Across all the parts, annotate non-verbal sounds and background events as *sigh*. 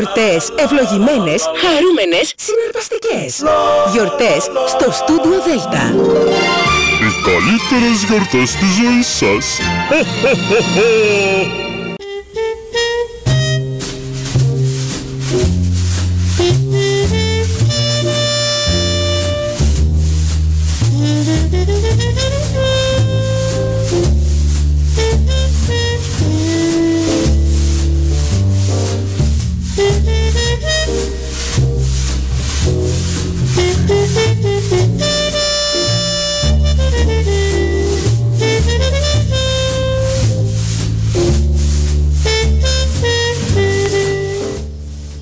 Γιορτές ευλογημένες, χαρούμενες, συναρπαστικές. Γιορτές στο Στούντιο Δέλτα. Οι καλύτερες γιορτές της ζωής σας. *laughs*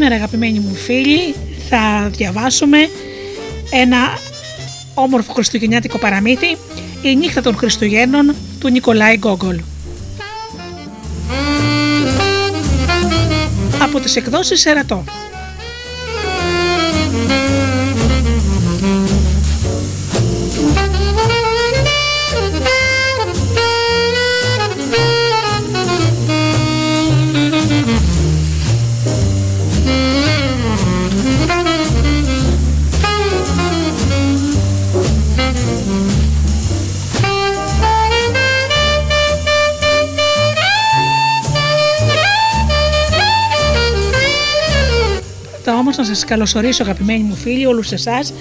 Σήμερα αγαπημένοι μου φίλοι θα διαβάσουμε ένα όμορφο χριστουγεννιάτικο παραμύθι «Η νύχτα των Χριστουγέννων» του Νικολάη Γκόγκολ. Από τις εκδόσεις Ερατό. Να σας καλωσορίσω αγαπημένοι μου φίλοι, όλους εσάς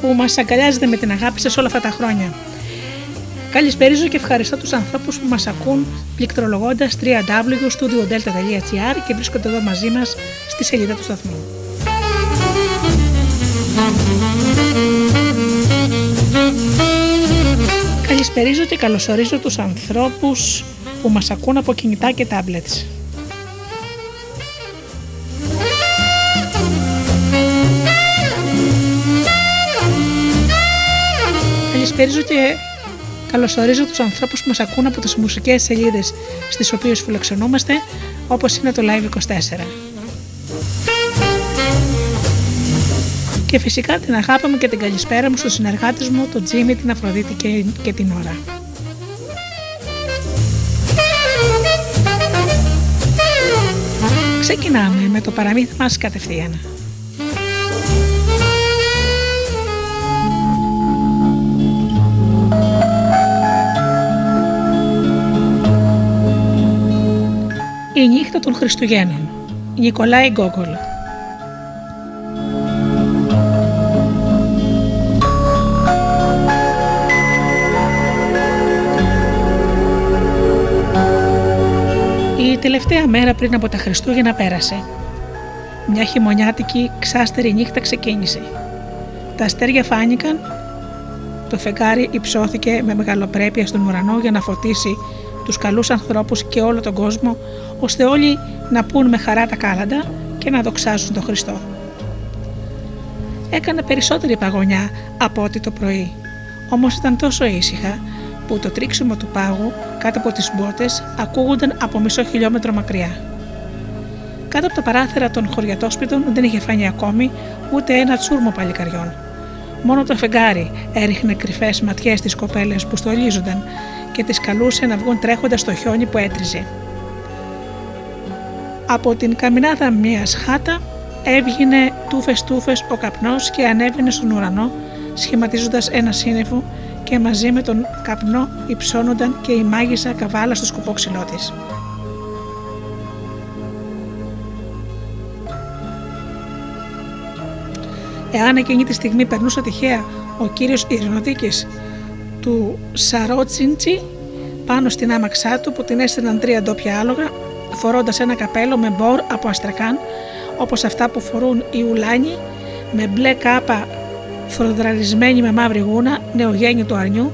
που μας αγκαλιάζετε με την αγάπη σας όλα αυτά τα χρόνια. Καλησπέριζω και ευχαριστώ τους ανθρώπους που μας ακούν πληκτρολογώντας www.studiodelta.gr και βρίσκονται εδώ μαζί μας στη σελίδα του σταθμού. Καλησπερίζω και καλωσορίζω τους ανθρώπους που μας ακούν από κινητά και tablets. Καλησπέριζω και καλωσορίζω τους ανθρώπους που μας ακούν από τις μουσικές σελίδες στις οποίες φιλοξενούμαστε, όπως είναι το Live24. Και φυσικά την αγάπη μου και την καλησπέρα μου στους συνεργάτες μου, τον Τζίμι, την Αφροδίτη και, και την Ωρα. Ξεκινάμε με το παραμύθι μας κατευθείαν. Η νύχτα των Χριστουγέννων. Νικολάη Γκόγκολ. Η τελευταία μέρα πριν από τα Χριστούγεννα πέρασε. Μια χειμωνιάτικη ξάστερη νύχτα ξεκίνησε. Τα αστέρια φάνηκαν, το φεγγάρι υψώθηκε με μεγαλοπρέπεια στον ουρανό για να φωτίσει τους καλούς ανθρώπους και όλο τον κόσμο, ώστε όλοι να πούν με χαρά τα κάλαντα και να δοξάζουν τον Χριστό. Έκανε περισσότερη παγωνιά από ό,τι το πρωί, όμως ήταν τόσο ήσυχα που το τρίξιμο του πάγου κάτω από τις μπότες ακούγονταν από μισό χιλιόμετρο μακριά. Κάτω από τα παράθυρα των χωριατόσπιτων δεν είχε φανεί ακόμη ούτε ένα τσούρμο παλικαριών. Μόνο το φεγγάρι έριχνε κρυφές ματιές στις κοπέλες που στολίζονταν και τις καλούσε να βγουν τρέχοντας στο χιόνι που έτριζε. Από την καμινάδα μιας χάτα έβγαινε τούφες τούφες ο καπνός και ανέβαινε στον ουρανό σχηματίζοντας ένα σύννεφο και μαζί με τον καπνό υψώνονταν και η μάγισσα καβάλα στο σκοπό ξυλό της. Εάν εκείνη τη στιγμή περνούσε τυχαία ο κύριος Ειρηνοδίκης του Σαρότσιντσι πάνω στην άμαξά του που την έστειλαν τρία ντόπια άλογα φορώντας ένα καπέλο με μπορ από αστρακάν όπως αυτά που φορούν οι ουλάνοι με μπλε κάπα φροδραρισμένη με μαύρη γούνα νεογέννητου αρνιού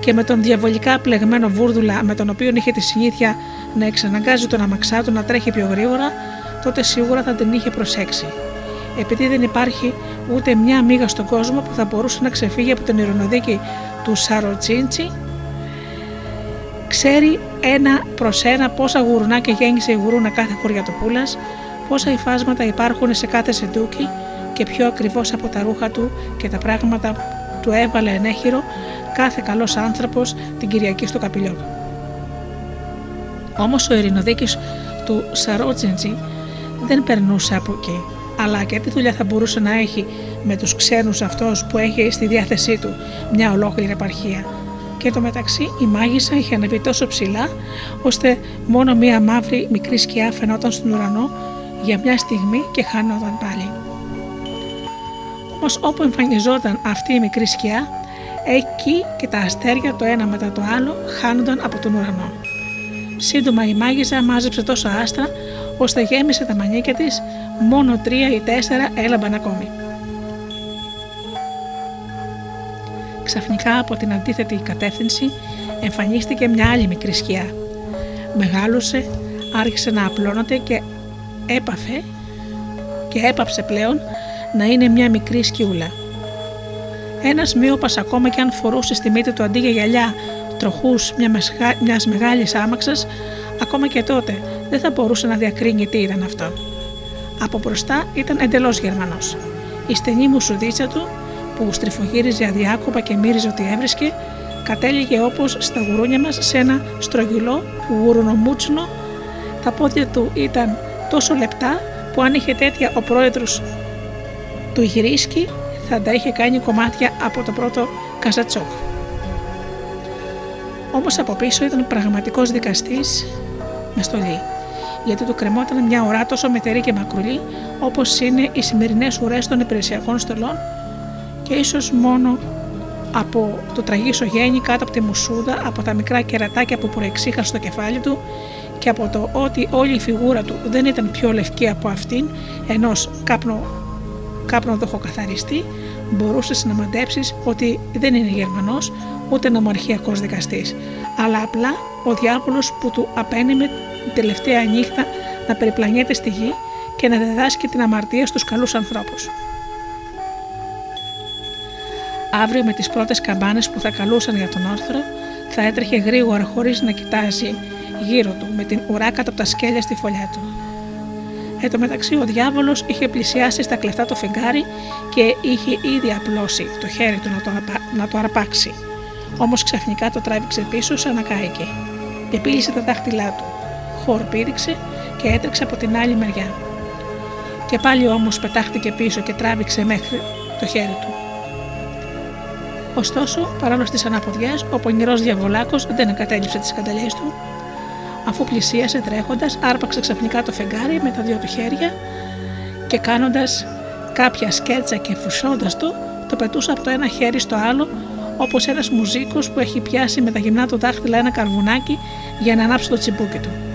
και με τον διαβολικά πλεγμένο βούρδουλα με τον οποίο είχε τη συνήθεια να εξαναγκάζει τον αμαξά του να τρέχει πιο γρήγορα, τότε σίγουρα θα την είχε προσέξει. Επειδή δεν υπάρχει ούτε μια μίγα στον κόσμο που θα μπορούσε να ξεφύγει από την ειρηνοδίκη του Σαροτσίντσι, ξέρει ένα προς ένα πόσα γουρνάκια γέννησε η γουρούνα κάθε χωριατοπούλα, πόσα υφάσματα υπάρχουν σε κάθε σεντούκι και πιο ακριβώς από τα ρούχα του και τα πράγματα του έβαλε ενέχειρο κάθε καλός άνθρωπος την Κυριακή στο καπηλιό του. Όμως ο ειρηνοδίκης του Σαρότζεντζι δεν περνούσε από εκεί, αλλά και τι δουλειά θα μπορούσε να έχει με τους ξένους αυτός που έχει στη διάθεσή του μια ολόκληρη επαρχία. Και το μεταξύ η μάγισσα είχε ανεβεί τόσο ψηλά, ώστε μόνο μία μαύρη μικρή σκιά φαινόταν στον ουρανό για μια στιγμή και χάνονταν πάλι. Όμως όπου εμφανιζόταν αυτή η μικρή σκιά, εκεί και τα αστέρια το ένα μετά το άλλο χάνονταν από τον ουρανό. Σύντομα η μάγισσα μάζεψε τόσο άστρα, ώστε γέμισε τα μανίκια της, μόνο τρία ή τέσσερα έλαμπαν ακόμη. Ξαφνικά από την αντίθετη κατεύθυνση εμφανίστηκε μια άλλη μικρή σκιά. Μεγάλωσε, άρχισε να απλώνεται και έπαφε και έπαψε πλέον να είναι μια μικρή σκιούλα. Ένας μείωπα, ακόμα και αν φορούσε στη μύτη του αντί για γυαλιά τροχούς μιας μεγάλης άμαξας, ακόμα και τότε δεν θα μπορούσε να διακρίνει τι ήταν αυτό. Από μπροστά ήταν εντελώς Γερμανός. Η στενή μουσουδίτσα του, που στριφογύριζε αδιάκοπα και μύριζε ότι έβρισκε, κατέληγε όπως στα γουρούνια μας σε ένα στρογγυλό γουρουνομούτσινο. Τα πόδια του ήταν τόσο λεπτά που αν είχε τέτοια ο πρόεδρος του γυρίσκει θα τα είχε κάνει κομμάτια από το πρώτο καζατσόκ. Όμως από πίσω ήταν πραγματικός δικαστής μες στολή, γιατί του κρεμόταν μια ουρά τόσο μετερή και μακρουλή όπως είναι οι σημερινές ουρές των υπηρεσιακών στολών και ίσως μόνο από το τραγίσο γέννη κάτω από τη μουσούδα, από τα μικρά κερατάκια που προεξήχαν στο κεφάλι του και από το ότι όλη η φιγούρα του δεν ήταν πιο λευκή από αυτήν ενός κάπνο κάπνοδοχο καθαριστή, μπορούσε να μαντέψεις ότι δεν είναι Γερμανός ούτε νομαρχιακός δικαστής, αλλά απλά ο διάβολος που του απένιμε την τελευταία νύχτα να περιπλανιέται στη γη και να διδάσκει την αμαρτία στους καλούς ανθρώπους. Αύριο με τις πρώτες καμπάνες που θα καλούσαν για τον όρθρο θα έτρεχε γρήγορα χωρίς να κοιτάζει γύρω του με την ουρά κάτω από τα σκέλια στη φωλιά του. Εν τω μεταξύ, ο διάβολος είχε πλησιάσει στα κλεφτά το φεγγάρι και είχε ήδη απλώσει το χέρι του να το, να το αρπάξει. Όμως ξαφνικά το τράβηξε πίσω σαν να κάηκε. Επίλυσε τα δάχτυλά του. Χορ πήδηξε και έτρεξε από την άλλη μεριά. Και πάλι όμω πετάχτηκε πίσω και τράβηξε μέχρι το χέρι του. Ωστόσο, παρόλο στις αναποδιές, ο πονηρός διαβολάκος δεν εγκατέλειψε τις σκανταλιέ του Αφού πλησίασε τρέχοντας, άρπαξε ξαφνικά το φεγγάρι με τα δύο του χέρια και κάνοντας κάποια σκέτσα και φουσώντας το, το πετούσε από το ένα χέρι στο άλλο, όπως ένας μουζίκος που έχει πιάσει με τα γυμνά του δάχτυλα ένα καρβουνάκι για να ανάψει το τσιμπούκι του.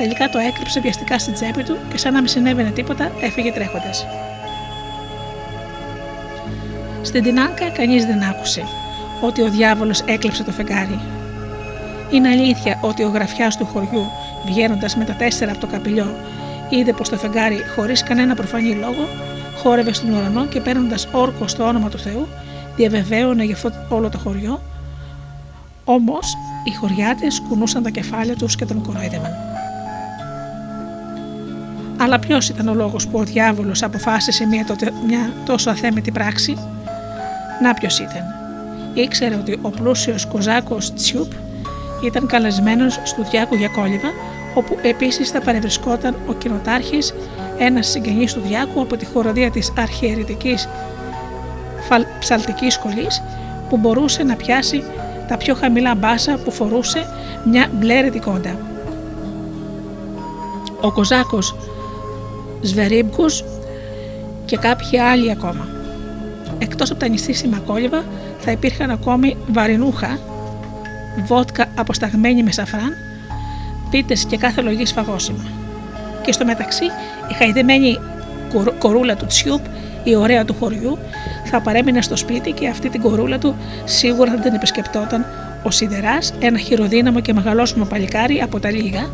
Τελικά το έκρυψε βιαστικά στην τσέπη του και σαν να μην συνέβαινε τίποτα, έφυγε τρέχοντας. Στην Τινάνκα κανείς δεν άκουσε ότι ο διάβολος έκλεψε το φεγγάρι είναι αλήθεια ότι ο γραφιάς του χωριού, βγαίνοντας με τα τέσσερα από το καπηλιό, είδε πως το φεγγάρι, χωρίς κανένα προφανή λόγο, χόρευε στον ουρανό και παίρνοντας όρκο στο όνομα του Θεού, διαβεβαίωνε για αυτό όλο το χωριό. Όμως οι χωριάτες κουνούσαν τα κεφάλια τους και τον κορόιδευαν. Αλλά ποιος ήταν ο λόγος που ο διάβολος αποφάσισε μια, μια τόσο αθέμητη πράξη; Να ποιος ήταν; Ήξερε ότι ο πλούσιος Κοζάκος Τσιούπ ήταν καλεσμένος στο Διάκου για κόλληβα, όπου επίσης θα παρευρισκόταν ο κοινοτάρχης, ένας συγγενής του Διάκου από τη χοροδία της αρχιερετική ψαλτικής σχολής, που μπορούσε να πιάσει τα πιο χαμηλά μπάσα που φορούσε μια μπλε κόντα. Ο Κοζάκος Σβερίμπκους και κάποιοι άλλοι ακόμα. Εκτός από τα νηστήσιμα κόλληβα θα υπήρχαν ακόμη βαρινούχα βότκα αποσταγμένη με σαφράν, πίτες και κάθε λογή σφαγόσιμα. Και στο μεταξύ η χαϊδεμένη κορούλα του Τσιούπ, η ωραία του χωριού, θα παρέμεινε στο σπίτι και αυτή την κορούλα του σίγουρα δεν την επισκεπτόταν ο Σιδεράς, ένα χειροδύναμο και μεγαλόσωμο παλικάρι από τα λίγα,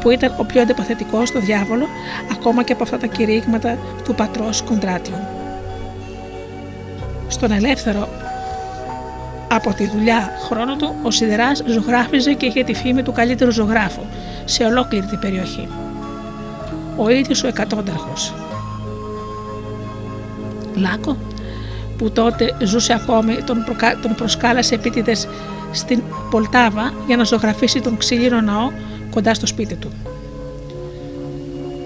που ήταν ο πιο αντιπαθητικό στο διάβολο, ακόμα και από αυτά τα κηρύγματα του πατρός Κοντράτιου. Στον ελεύθερο από τη δουλειά χρόνο του, ο Σιδεράς ζωγράφιζε και είχε τη φήμη του καλύτερου ζωγράφου σε ολόκληρη την περιοχή. Ο ίδιος ο εκατόνταρχος. Λάκο, που τότε ζούσε ακόμη, τον, προκα... τον προσκάλασε επίτηδες στην Πολτάβα για να ζωγραφίσει τον ξύλινο ναό κοντά στο σπίτι του.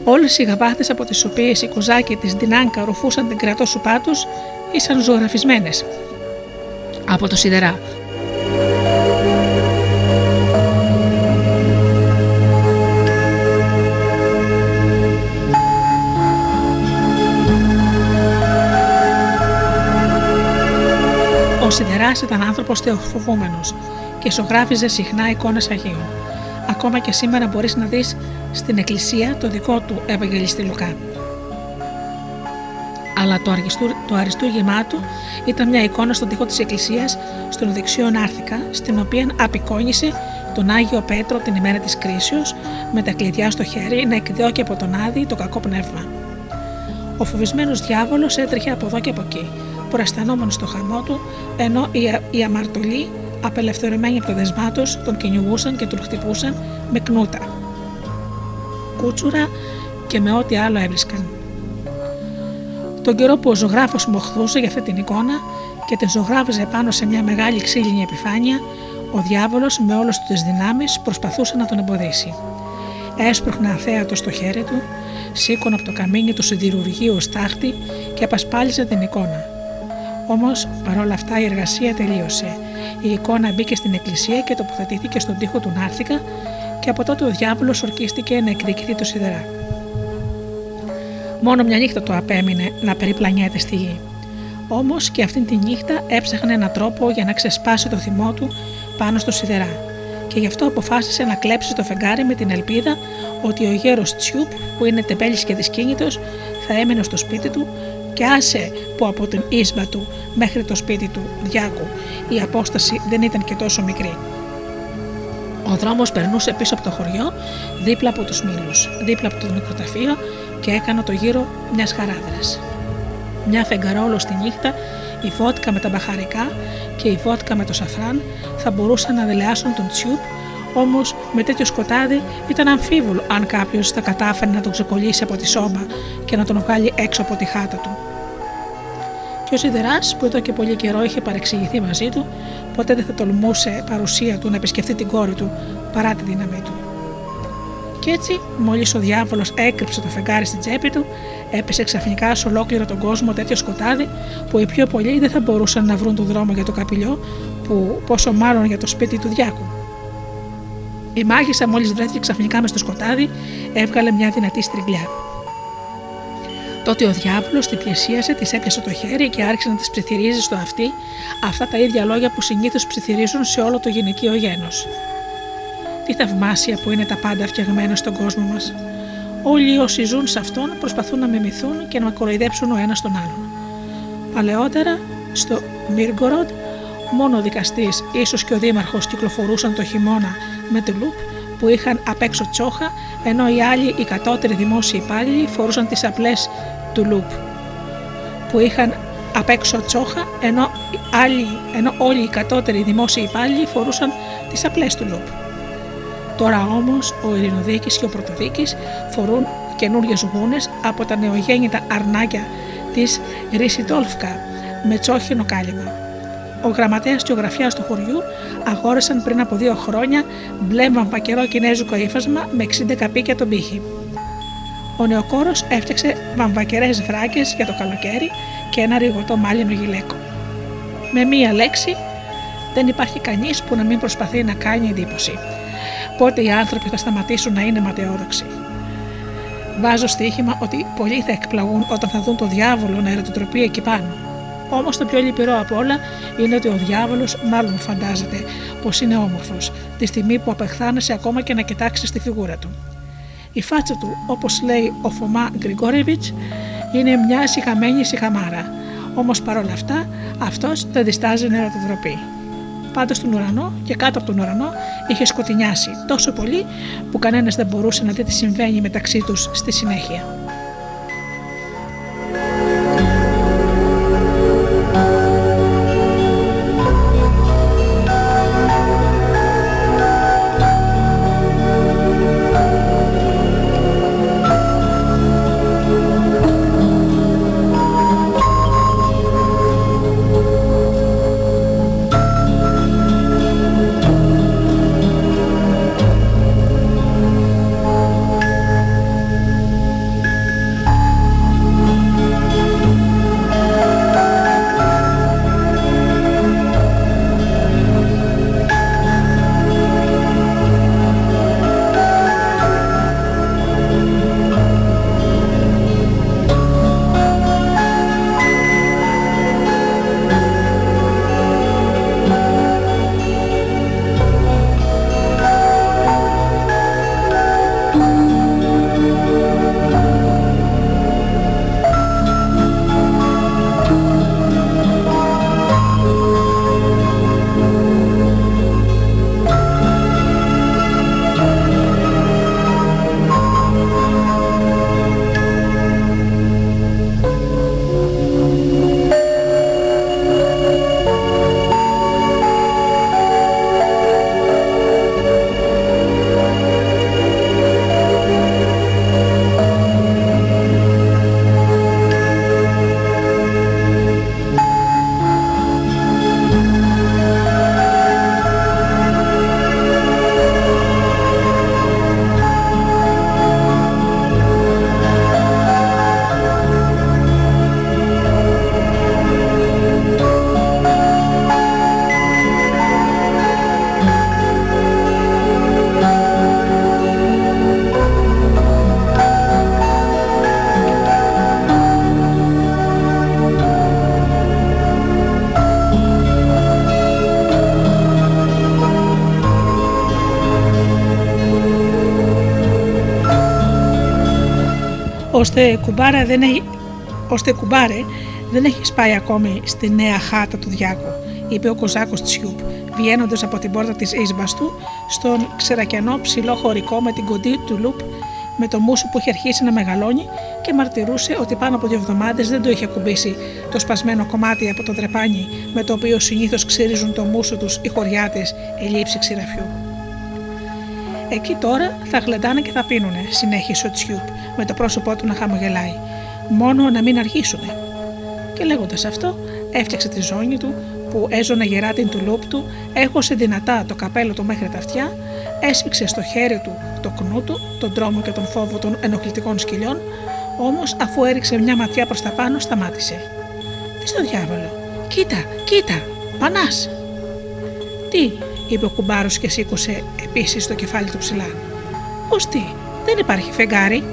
Όλες οι γαβάθε από τις οποίες οι κοζάκοι της Ντινάνκα ρουφούσαν την κρατό σου πάτου ήσαν ζωγραφισμένες από το σιδερά. Ο Σιδεράς ήταν άνθρωπος θεοφοβούμενος και ζωγράφιζε συχνά εικόνες Αγίων. Ακόμα και σήμερα μπορείς να δεις στην εκκλησία το δικό του Ευαγγελιστή Λουκά αλλά το, αριστού, το αριστούργημά του ήταν μια εικόνα στον τοίχο της εκκλησίας στον δεξιό Νάρθηκα, στην οποία απεικόνισε τον Άγιο Πέτρο την ημέρα της κρίσεως με τα κλειδιά στο χέρι να εκδιώκει από τον Άδη το κακό πνεύμα. Ο φοβισμένος διάβολος έτρεχε από εδώ και από εκεί, προαισθανόμενος στο χαμό του, ενώ οι, οι αμαρτωλοί, απελευθερωμένοι από το δεσμά τον κυνηγούσαν και τον χτυπούσαν με κνούτα, κούτσουρα και με ό,τι άλλο έβρισκαν. Τον καιρό που ο ζωγράφος μοχθούσε για αυτή την εικόνα και την ζωγράφιζε πάνω σε μια μεγάλη ξύλινη επιφάνεια, ο διάβολος με όλες του τις δυνάμεις προσπαθούσε να τον εμποδίσει. Έσπροχνε αθέατο στο χέρι του, σήκωνε από το καμίνι του σιδηρουργείου στάχτη και απασπάλιζε την εικόνα. Όμως παρόλα αυτά η εργασία τελείωσε. Η εικόνα μπήκε στην εκκλησία και τοποθετήθηκε στον τοίχο του Νάρθηκα και από τότε ο διάβολος ορκίστηκε να εκδικηθεί το σιδερά. Μόνο μια νύχτα το απέμεινε να περιπλανιέται στη γη. Όμως και αυτήν τη νύχτα έψαχνε έναν τρόπο για να ξεσπάσει το θυμό του πάνω στο σιδερά. Και γι' αυτό αποφάσισε να κλέψει το φεγγάρι με την ελπίδα ότι ο γέρος Τσιούπ, που είναι τεμπέλης και δυσκίνητος, θα έμενε στο σπίτι του και άσε που από την ίσβα του μέχρι το σπίτι του Διάκου η απόσταση δεν ήταν και τόσο μικρή. Ο δρόμος περνούσε πίσω από το χωριό, δίπλα από τους μήλους, δίπλα από το νεκροταφείο και έκανα το γύρο μιας χαράδρας. Μια φεγγαρόλο στη νύχτα, η βότκα με τα μπαχαρικά και η βότκα με το σαφράν θα μπορούσαν να δελεάσουν τον τσιούπ, όμως με τέτοιο σκοτάδι ήταν αμφίβολο αν κάποιος θα κατάφερε να τον ξεκολλήσει από τη σώμα και να τον βγάλει έξω από τη χάτα του. Και ο Σιδερά, που εδώ και πολύ καιρό είχε παρεξηγηθεί μαζί του, ποτέ δεν θα τολμούσε παρουσία του να επισκεφτεί την κόρη του παρά τη δύναμή του. Κι έτσι, μόλις ο διάβολος έκρυψε το φεγγάρι στην τσέπη του, έπεσε ξαφνικά σε ολόκληρο τον κόσμο τέτοιο σκοτάδι που οι πιο πολλοί δεν θα μπορούσαν να βρουν τον δρόμο για το καπηλιό, που πόσο μάλλον για το σπίτι του Διάκου. Η μάγισσα μόλις βρέθηκε ξαφνικά μες στο σκοτάδι, έβγαλε μια δυνατή στριγλιά. Τότε ο διάβολος την πλησίασε, της έπιασε το χέρι και άρχισε να τη ψιθυρίζει στο αυτί αυτά τα ίδια λόγια που συνήθως ψιθυρίζουν σε όλο το γυναικείο γένος. Τι θαυμάσια που είναι τα πάντα φτιαγμένα στον κόσμο μας. Όλοι όσοι ζουν σε αυτόν προσπαθούν να μιμηθούν και να κοροϊδέψουν ο ένας τον άλλον. Παλαιότερα, στο Μίργκοροντ, μόνο ο δικαστής, ίσως και ο δήμαρχος κυκλοφορούσαν το χειμώνα με τουλούπ που είχαν απ' έξω τσόχα, ενώ οι άλλοι, οι κατώτεροι δημόσιοι υπάλληλοι, φορούσαν τις απλές τουλούπ που είχαν απ' έξω τσόχα, ενώ, άλλοι, ενώ όλοι οι κατώτεροι δημόσιοι υπάλληλοι φορούσαν τις απλές τουλούπ. Τώρα όμως ο Ειρηνοδίκης και ο Πρωτοδίκης φορούν καινούριε γούνε από τα νεογέννητα αρνάκια της Ρίσιτόλφκα με τσόχινο κάλυμα. Ο γραμματέας και ο γραφιά του χωριού αγόρασαν πριν από δύο χρόνια μπλε βαμβακερό κινέζικο ύφασμα με 60 καπίκια τον πύχη. Ο νεοκόρος έφτιαξε βαμβακερές βράκες για το καλοκαίρι και ένα ρηγωτό μάλινο γυλαίκο. Με μία λέξη, δεν υπάρχει κανείς που να μην προσπαθεί να κάνει εντύπωση πότε οι άνθρωποι θα σταματήσουν να είναι ματαιόδοξοι. Βάζω στοίχημα ότι πολλοί θα εκπλαγούν όταν θα δουν το διάβολο να ερωτοτροπεί εκεί πάνω. Όμως το πιο λυπηρό απ' όλα είναι ότι ο διάβολος μάλλον φαντάζεται πως είναι όμορφος, τη στιγμή που απεχθάνεσαι ακόμα και να κοιτάξεις τη φιγούρα του. Η φάτσα του, όπως λέει ο Φωμά Γκριγκόρεβιτς, είναι μια συχαμένη συχαμάρα. Όμως παρόλα αυτά αυτός δεν διστάζει να ερωτοδροπεί. Πάντως στον ουρανό και κάτω από τον ουρανό είχε σκοτεινιάσει τόσο πολύ που κανένας δεν μπορούσε να δει τι συμβαίνει μεταξύ τους στη συνέχεια. Ώστε κουμπάρα δεν έχει, ώστε κουμπάρε δεν έχει πάει ακόμη στη νέα χάτα του Διάκου, είπε ο Κοζάκος Τσιούπ, βγαίνοντας από την πόρτα της ίσμπα του στον ξερακιανό ψηλό χωρικό με την κοντή του λουπ με το μουσου που είχε αρχίσει να μεγαλώνει και μαρτυρούσε ότι πάνω από δύο εβδομάδες δεν το είχε ακουμπήσει το σπασμένο κομμάτι από το τρεπάνι με το οποίο συνήθως ξύριζουν το μουσου τους οι χωριάτε ελήψη ξηραφιού. Εκεί τώρα θα γλεντάνε και θα πίνουνε, συνέχισε ο Τσιούπ, με το πρόσωπό του να χαμογελάει. Μόνο να μην αργήσουνε. Και λέγοντας αυτό, έφτιαξε τη ζώνη του που έζωνε γερά την τουλούπ του, έχωσε δυνατά το καπέλο του μέχρι τα αυτιά, έσφιξε στο χέρι του το κνού του, τον τρόμο και τον φόβο των ενοχλητικών σκυλιών, όμως αφού έριξε μια ματιά προς τα πάνω, σταμάτησε. Τι στο διάβολο, κοίτα, κοίτα, πανάς! Τι, είπε ο κουμπάρος και σήκωσε επίσης το κεφάλι του ψηλά. Πώς τι, δεν υπάρχει φεγγάρι;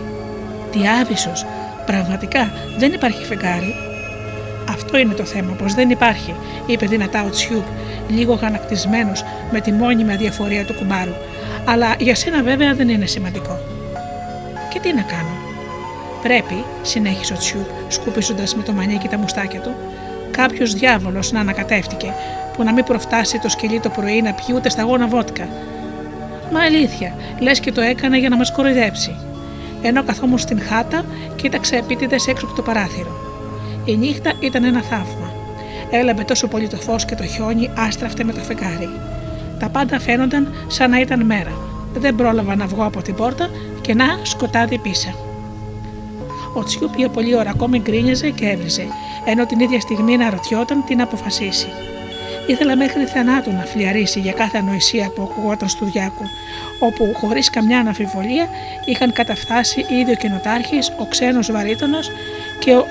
Τι άβυσος, πραγματικά δεν υπάρχει φεγγάρι. Αυτό είναι το θέμα, πως δεν υπάρχει, είπε δυνατά ο Τσιούπ, λίγο γανακτισμένος με τη μόνιμη αδιαφορία του κουμπάρου. Αλλά για σένα βέβαια δεν είναι σημαντικό. Και τι να κάνω; Πρέπει, συνέχισε ο Τσιούπ, σκουπίζοντας με το μανίκι τα μουστάκια του, κάποιος διάβολος να ανακατεύτηκε που να μην προφτάσει το σκυλί το πρωί να πιει ούτε σταγόνα βότκα. Μα αλήθεια, λες και το έκανε για να μας κοροϊδέψει. Ενώ καθόμουν στην χάτα, κοίταξε επίτηδες έξω από το παράθυρο. Η νύχτα ήταν ένα θαύμα. Έλαμπε τόσο πολύ το φως και το χιόνι άστραφτε με το φεγγάρι. Τα πάντα φαίνονταν σαν να ήταν μέρα. Δεν πρόλαβα να βγω από την πόρτα και να σκοτάδι πίσω. Ο Τσιούπ για πολλή ώρα ακόμη γκρίνιαζε και έβριζε, ενώ την ίδια στιγμή να ρωτιόταν τι να αποφασίσει. Ήθελα μέχρι θανάτου να φλιαρίσει για κάθε ανοησία που ακουγόταν στο Διάκου, όπου χωρίς καμιά αναφιβολία είχαν καταφτάσει ήδη ο καινοτάρχη, ο ξένος βαρύτονο και ο,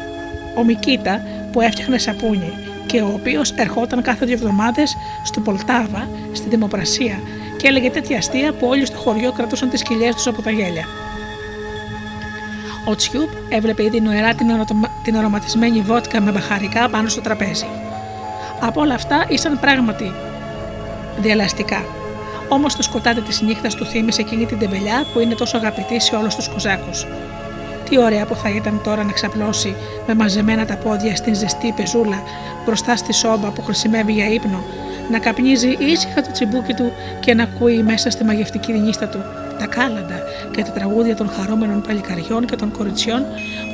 ο Μικίτα που έφτιαχνε σαπούνι και ο οποίος ερχόταν κάθε δύο εβδομάδες στο Πολτάβα, στη Δημοπρασία και έλεγε τέτοια αστεία που όλοι στο χωριό κρατούσαν τις κοιλιές τους από τα γέλια. Ο Τσιούπ έβλεπε ήδη νοερά την, την αρωματισμένη βότκα με μπαχαρικά πάνω στο τραπέζι. Από όλα αυτά ήσαν πράγματι διαλαστικά. Όμως το σκοτάδι της νύχτας του θύμισε εκείνη την τεμπελιά που είναι τόσο αγαπητή σε όλους τους Κοζάκους. Τι ωραία που θα ήταν τώρα να ξαπλώσει με μαζεμένα τα πόδια στην ζεστή πεζούλα μπροστά στη σόμπα που χρησιμεύει για ύπνο, να καπνίζει ήσυχα το τσιμπούκι του και να ακούει μέσα στη μαγευτική νύστα του τα κάλαντα και τα τραγούδια των χαρούμενων παλικαριών και των κοριτσιών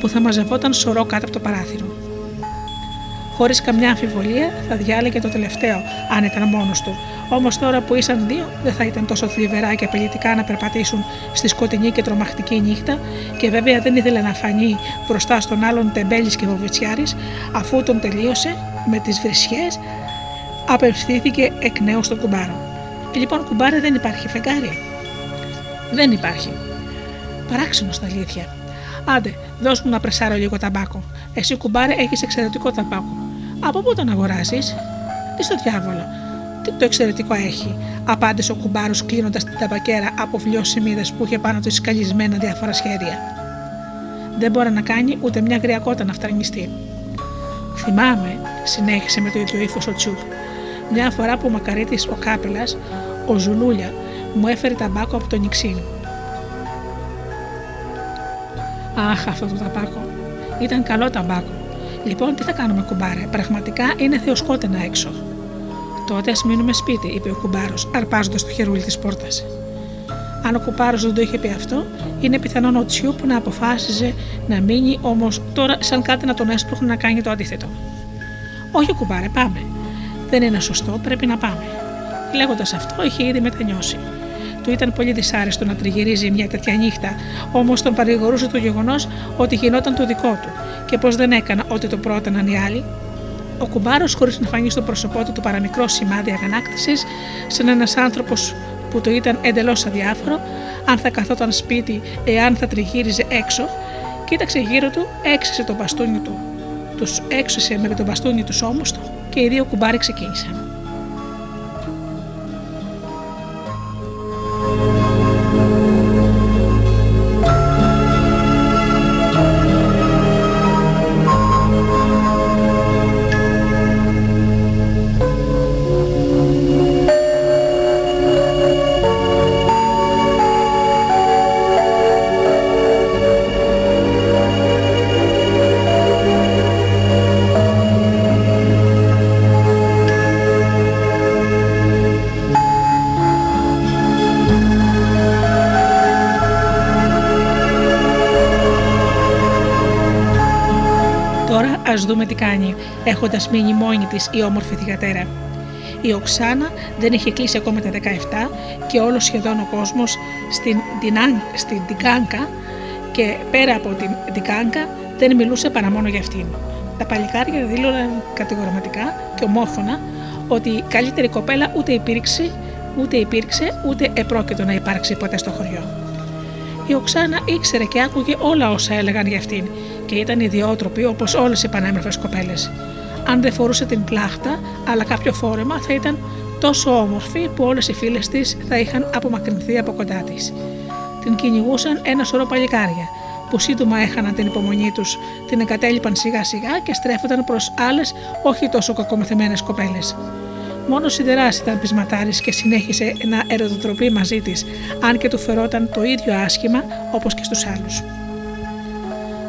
που θα μαζευόταν σωρό κάτω από το παράθυρο. Χωρίς καμιά αμφιβολία θα διάλεγε το τελευταίο, αν ήταν μόνος του. Όμως τώρα που ήσαν δύο, δεν θα ήταν τόσο θλιβερά και απειλητικά να περπατήσουν στη σκοτεινή και τρομακτική νύχτα, και βέβαια δεν ήθελε να φανεί μπροστά στον άλλον τεμπέλης και βοβιτσιάρη, αφού τον τελείωσε με τις βρισιέ, απευθύνθηκε εκ νέου στον κουμπάρο. Λοιπόν, κουμπάρε, δεν υπάρχει φεγγάρι. Δεν υπάρχει. Παράξενος στα αλήθεια. Άντε, δώσ' μου να πρεσάρω λίγο ταμπάκο. Εσύ κουμπάρε έχεις εξαιρετικό ταμπάκο. Από πού τον αγοράζεις, Τι στο διάβολο; Τι το εξαιρετικό έχει, απάντησε ο κουμπάρος κλείνοντας την ταμπακέρα από φλιοσημίδε που είχε πάνω του σκαλισμένα διάφορα σχέδια. Δεν μπορεί να κάνει ούτε μια γριακότα να φταρνιστεί. Θυμάμαι, συνέχισε με το ίδιο ύφος ο Τσούρ, μια φορά που ο μακαρίτης ο Κάπελας, ο Ζουλούλια, μου έφερε ταμπάκο από το νιξίν. Αχ, αυτό το ταμπάκο. Ήταν καλό ταμπάκο. Λοιπόν, τι θα κάνουμε, κουμπάρε; Πραγματικά είναι θεοσκότενα έξω. Τότε ας μείνουμε σπίτι, είπε ο κουμπάρος, αρπάζοντας το χερούλι της πόρτας. Αν ο κουμπάρος δεν το είχε πει αυτό, είναι πιθανόν ο Τσιούπ να αποφάσιζε να μείνει, όμως τώρα σαν κάτι να τον έσπροχνε να κάνει το αντίθετο. Όχι, κουμπάρε, πάμε. Δεν είναι σωστό, πρέπει να πάμε. Λέγοντας αυτό, είχε ήδη μετανιώσει. Του ήταν πολύ δυσάρεστο να τριγυρίζει μια τέτοια νύχτα, όμως τον παρηγορούσε το γεγονός ότι γινόταν το δικό του και πως δεν έκανα ό,τι το πρόταναν οι άλλοι. Ο κουμπάρος, χωρίς να φανεί στο πρόσωπό του το παραμικρό σημάδι αγανάκτησης, σαν ένας άνθρωπος που το ήταν εντελώς αδιάφορο, αν θα καθόταν σπίτι, εάν θα τριγύριζε έξω, κοίταξε γύρω του, έξισε το μπαστούνι του. Τους έξισε με το μπαστούνι τους ώμους του και οι δύο κουμπάροι ξεκίνησαν. Δούμε τι κάνει, έχοντας μείνει μόνη της η όμορφη θηγατέρα. Η Οξάνα δεν είχε κλείσει ακόμα τα 17 και όλο σχεδόν ο κόσμος στην, στην Τικάνκα και πέρα από την Τικάνκα δεν μιλούσε παρά μόνο για αυτήν. Τα παλικάρια δήλωναν κατηγορηματικά και ομόφωνα ότι η καλύτερη κοπέλα ούτε υπήρξε, ούτε υπήρξε, ούτε επρόκειτο να υπάρξει ποτέ στο χωριό. Η Οξάνα ήξερε και άκουγε όλα όσα έλεγαν για αυτήν και ήταν ιδιότροπη όπως όλες οι πανέμορφες κοπέλες. Αν δεν φορούσε την πλάχτα, αλλά κάποιο φόρεμα, θα ήταν τόσο όμορφη που όλες οι φίλες της θα είχαν απομακρυνθεί από κοντά της. Την κυνηγούσαν ένα σωρό παλικάρια, που σύντομα έχαναν την υπομονή τους, την εγκατέλειπαν σιγά σιγά και στρέφονταν προς άλλες όχι τόσο κακομεθεμένε κοπέλες. Μόνο σιδεράς ήταν πεισματάρης και συνέχισε να ερωτοτροπεί μαζί της, αν και του φερόταν το ίδιο άσχημα όπως και στους άλλους.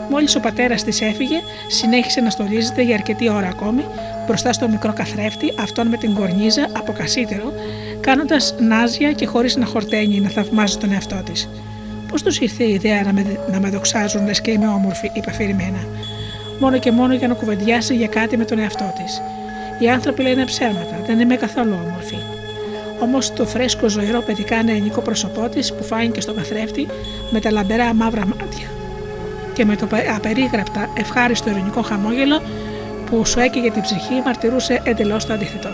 Μόλις ο πατέρας της έφυγε, συνέχισε να στολίζεται για αρκετή ώρα ακόμη μπροστά στο μικρό καθρέφτη, αυτόν με την κορνίζα από κασίτερο, κάνοντας νάζια και χωρίς να χορταίνει να θαυμάζει τον εαυτό της. Πώς τους ήρθε η ιδέα να με, να με δοξάζουν, λε και είμαι όμορφη, είπε αφηρημένα. Μόνο και μόνο για να κουβεντιάσει για κάτι με τον εαυτό της. Οι άνθρωποι λένε ψέματα, δεν είμαι καθόλου όμορφη. Όμως το φρέσκο ζωηρό παιδικά νεανικό πρόσωπό της που φάνηκε στο καθρέφτη με τα λαμπερά μαύρα μάτια και με το απερίγραπτα ευχάριστο ειρηνικό χαμόγελο που σου έκαιγε την ψυχή μαρτυρούσε εντελώς το αντίθετο.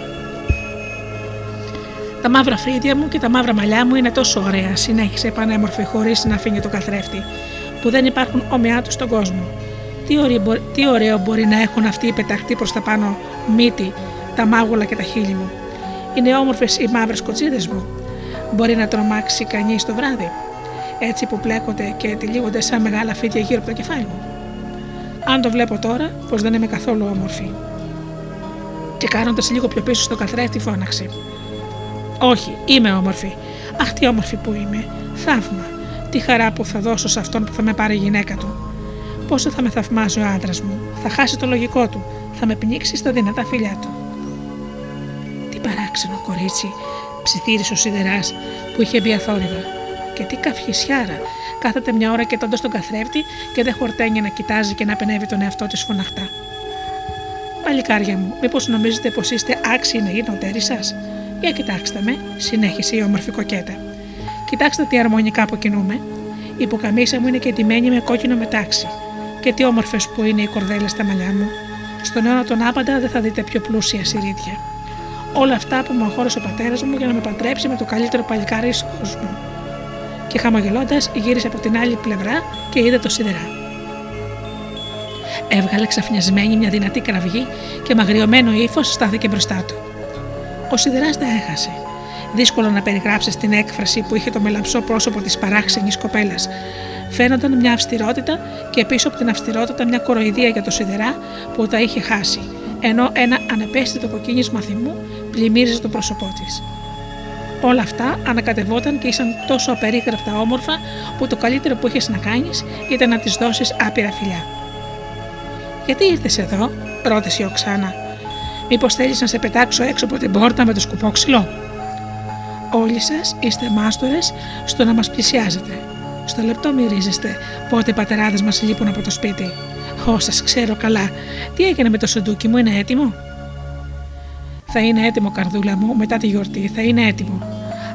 Τα μαύρα φρύδια μου και τα μαύρα μαλλιά μου είναι τόσο ωραία, συνέχισε πανέμορφη χωρίς να αφήνει το καθρέφτη, που δεν υπάρχουν όμοιά τους στον κόσμο. Τι, τι ωραίο μπορεί να έχουν αυτοί οι πεταχτοί προς τα πάνω μύτη, τα μάγουλα και τα χείλη μου. Είναι όμορφες οι μαύρες κοτσίδες μου. Μπορεί να τρομάξει κανείς το βράδυ έτσι που πλέκονται και τυλίγονται σαν μεγάλα φύτια γύρω από το κεφάλι μου. Αν το βλέπω τώρα, πως δεν είμαι καθόλου όμορφη. Και κάνοντας λίγο πιο πίσω στο καθρέφτη, φώναξε. Όχι, είμαι όμορφη. Αχ, τι όμορφη που είμαι. Θαύμα. Τι χαρά που θα δώσω σε αυτόν που θα με πάρει γυναίκα του. Πόσο θα με θαυμάζει ο άντρας μου, θα χάσει το λογικό του, θα με πνίξει στα δυνατά φιλιά του. Τι παράξενο κορίτσι, ψιθύρισε ο σιδεράς που είχε μπει αθόρυβα. Και τι καυχησιάρα, κάθεται μια ώρα κοιτώντας τον καθρέφτη και δεν χορταίνει να κοιτάζει και να πενεύει τον εαυτό της φωναχτά. Παλικάρια μου, μήπως νομίζετε πως είστε άξιοι να γίνω τέρι σας; Για κοιτάξτε με, συνέχισε η όμορφη κοκέτα. Κοιτάξτε τι αρμονικά αποκινούμε. Η υποκαμίσα μου είναι και ντυμένη με κόκκινο μετάξι. Και τι όμορφες που είναι οι κορδέλες στα μαλλιά μου. Στον αιώνα τον άπαντα δεν θα δείτε πιο πλούσια συρίδια. Όλα αυτά που μου αγχώρησε ο πατέρας μου για να με παντρέψει με το καλύτερο παλικάρι στον κόσμο. Και χαμογελώντας γύρισε από την άλλη πλευρά και είδε το σιδερά. Έβγαλε ξαφνιασμένη μια δυνατή κραυγή και μαγριωμένο ύφος στάθηκε μπροστά του. Ο σιδεράς τα έχασε. Δύσκολο να περιγράψεις την έκφραση που είχε το μελαμψό πρόσωπο της παράξενης κοπέλας. Φαίνονταν μια αυστηρότητα και πίσω από την αυστηρότητα μια κοροϊδία για το σιδερά που τα είχε χάσει, ενώ ένα ανεπαίσθητο κοκκίνισμα θυμού πλημμύριζε το πρόσωπό της. Όλα αυτά ανακατευόταν και ήσαν τόσο απερίγραπτα όμορφα που το καλύτερο που είχες να κάνεις ήταν να της δώσεις άπειρα φιλιά. Γιατί ήρθες εδώ, ρώτησε η Οξάνα. Μήπως θέλεις να σε πετάξω έξω από την πόρτα με το σκουπό ξυλό. Όλοι σας είστε μάστορες στο να μας πλησιάζετε. Στο λεπτό μυρίζεστε πότε οι πατεράδες μας λείπουν από το σπίτι. Ω, σας ξέρω καλά. Τι έγινε με το σοντούκι μου, είναι έτοιμο; Θα είναι έτοιμο, καρδούλα μου, μετά τη γιορτή, θα είναι έτοιμο.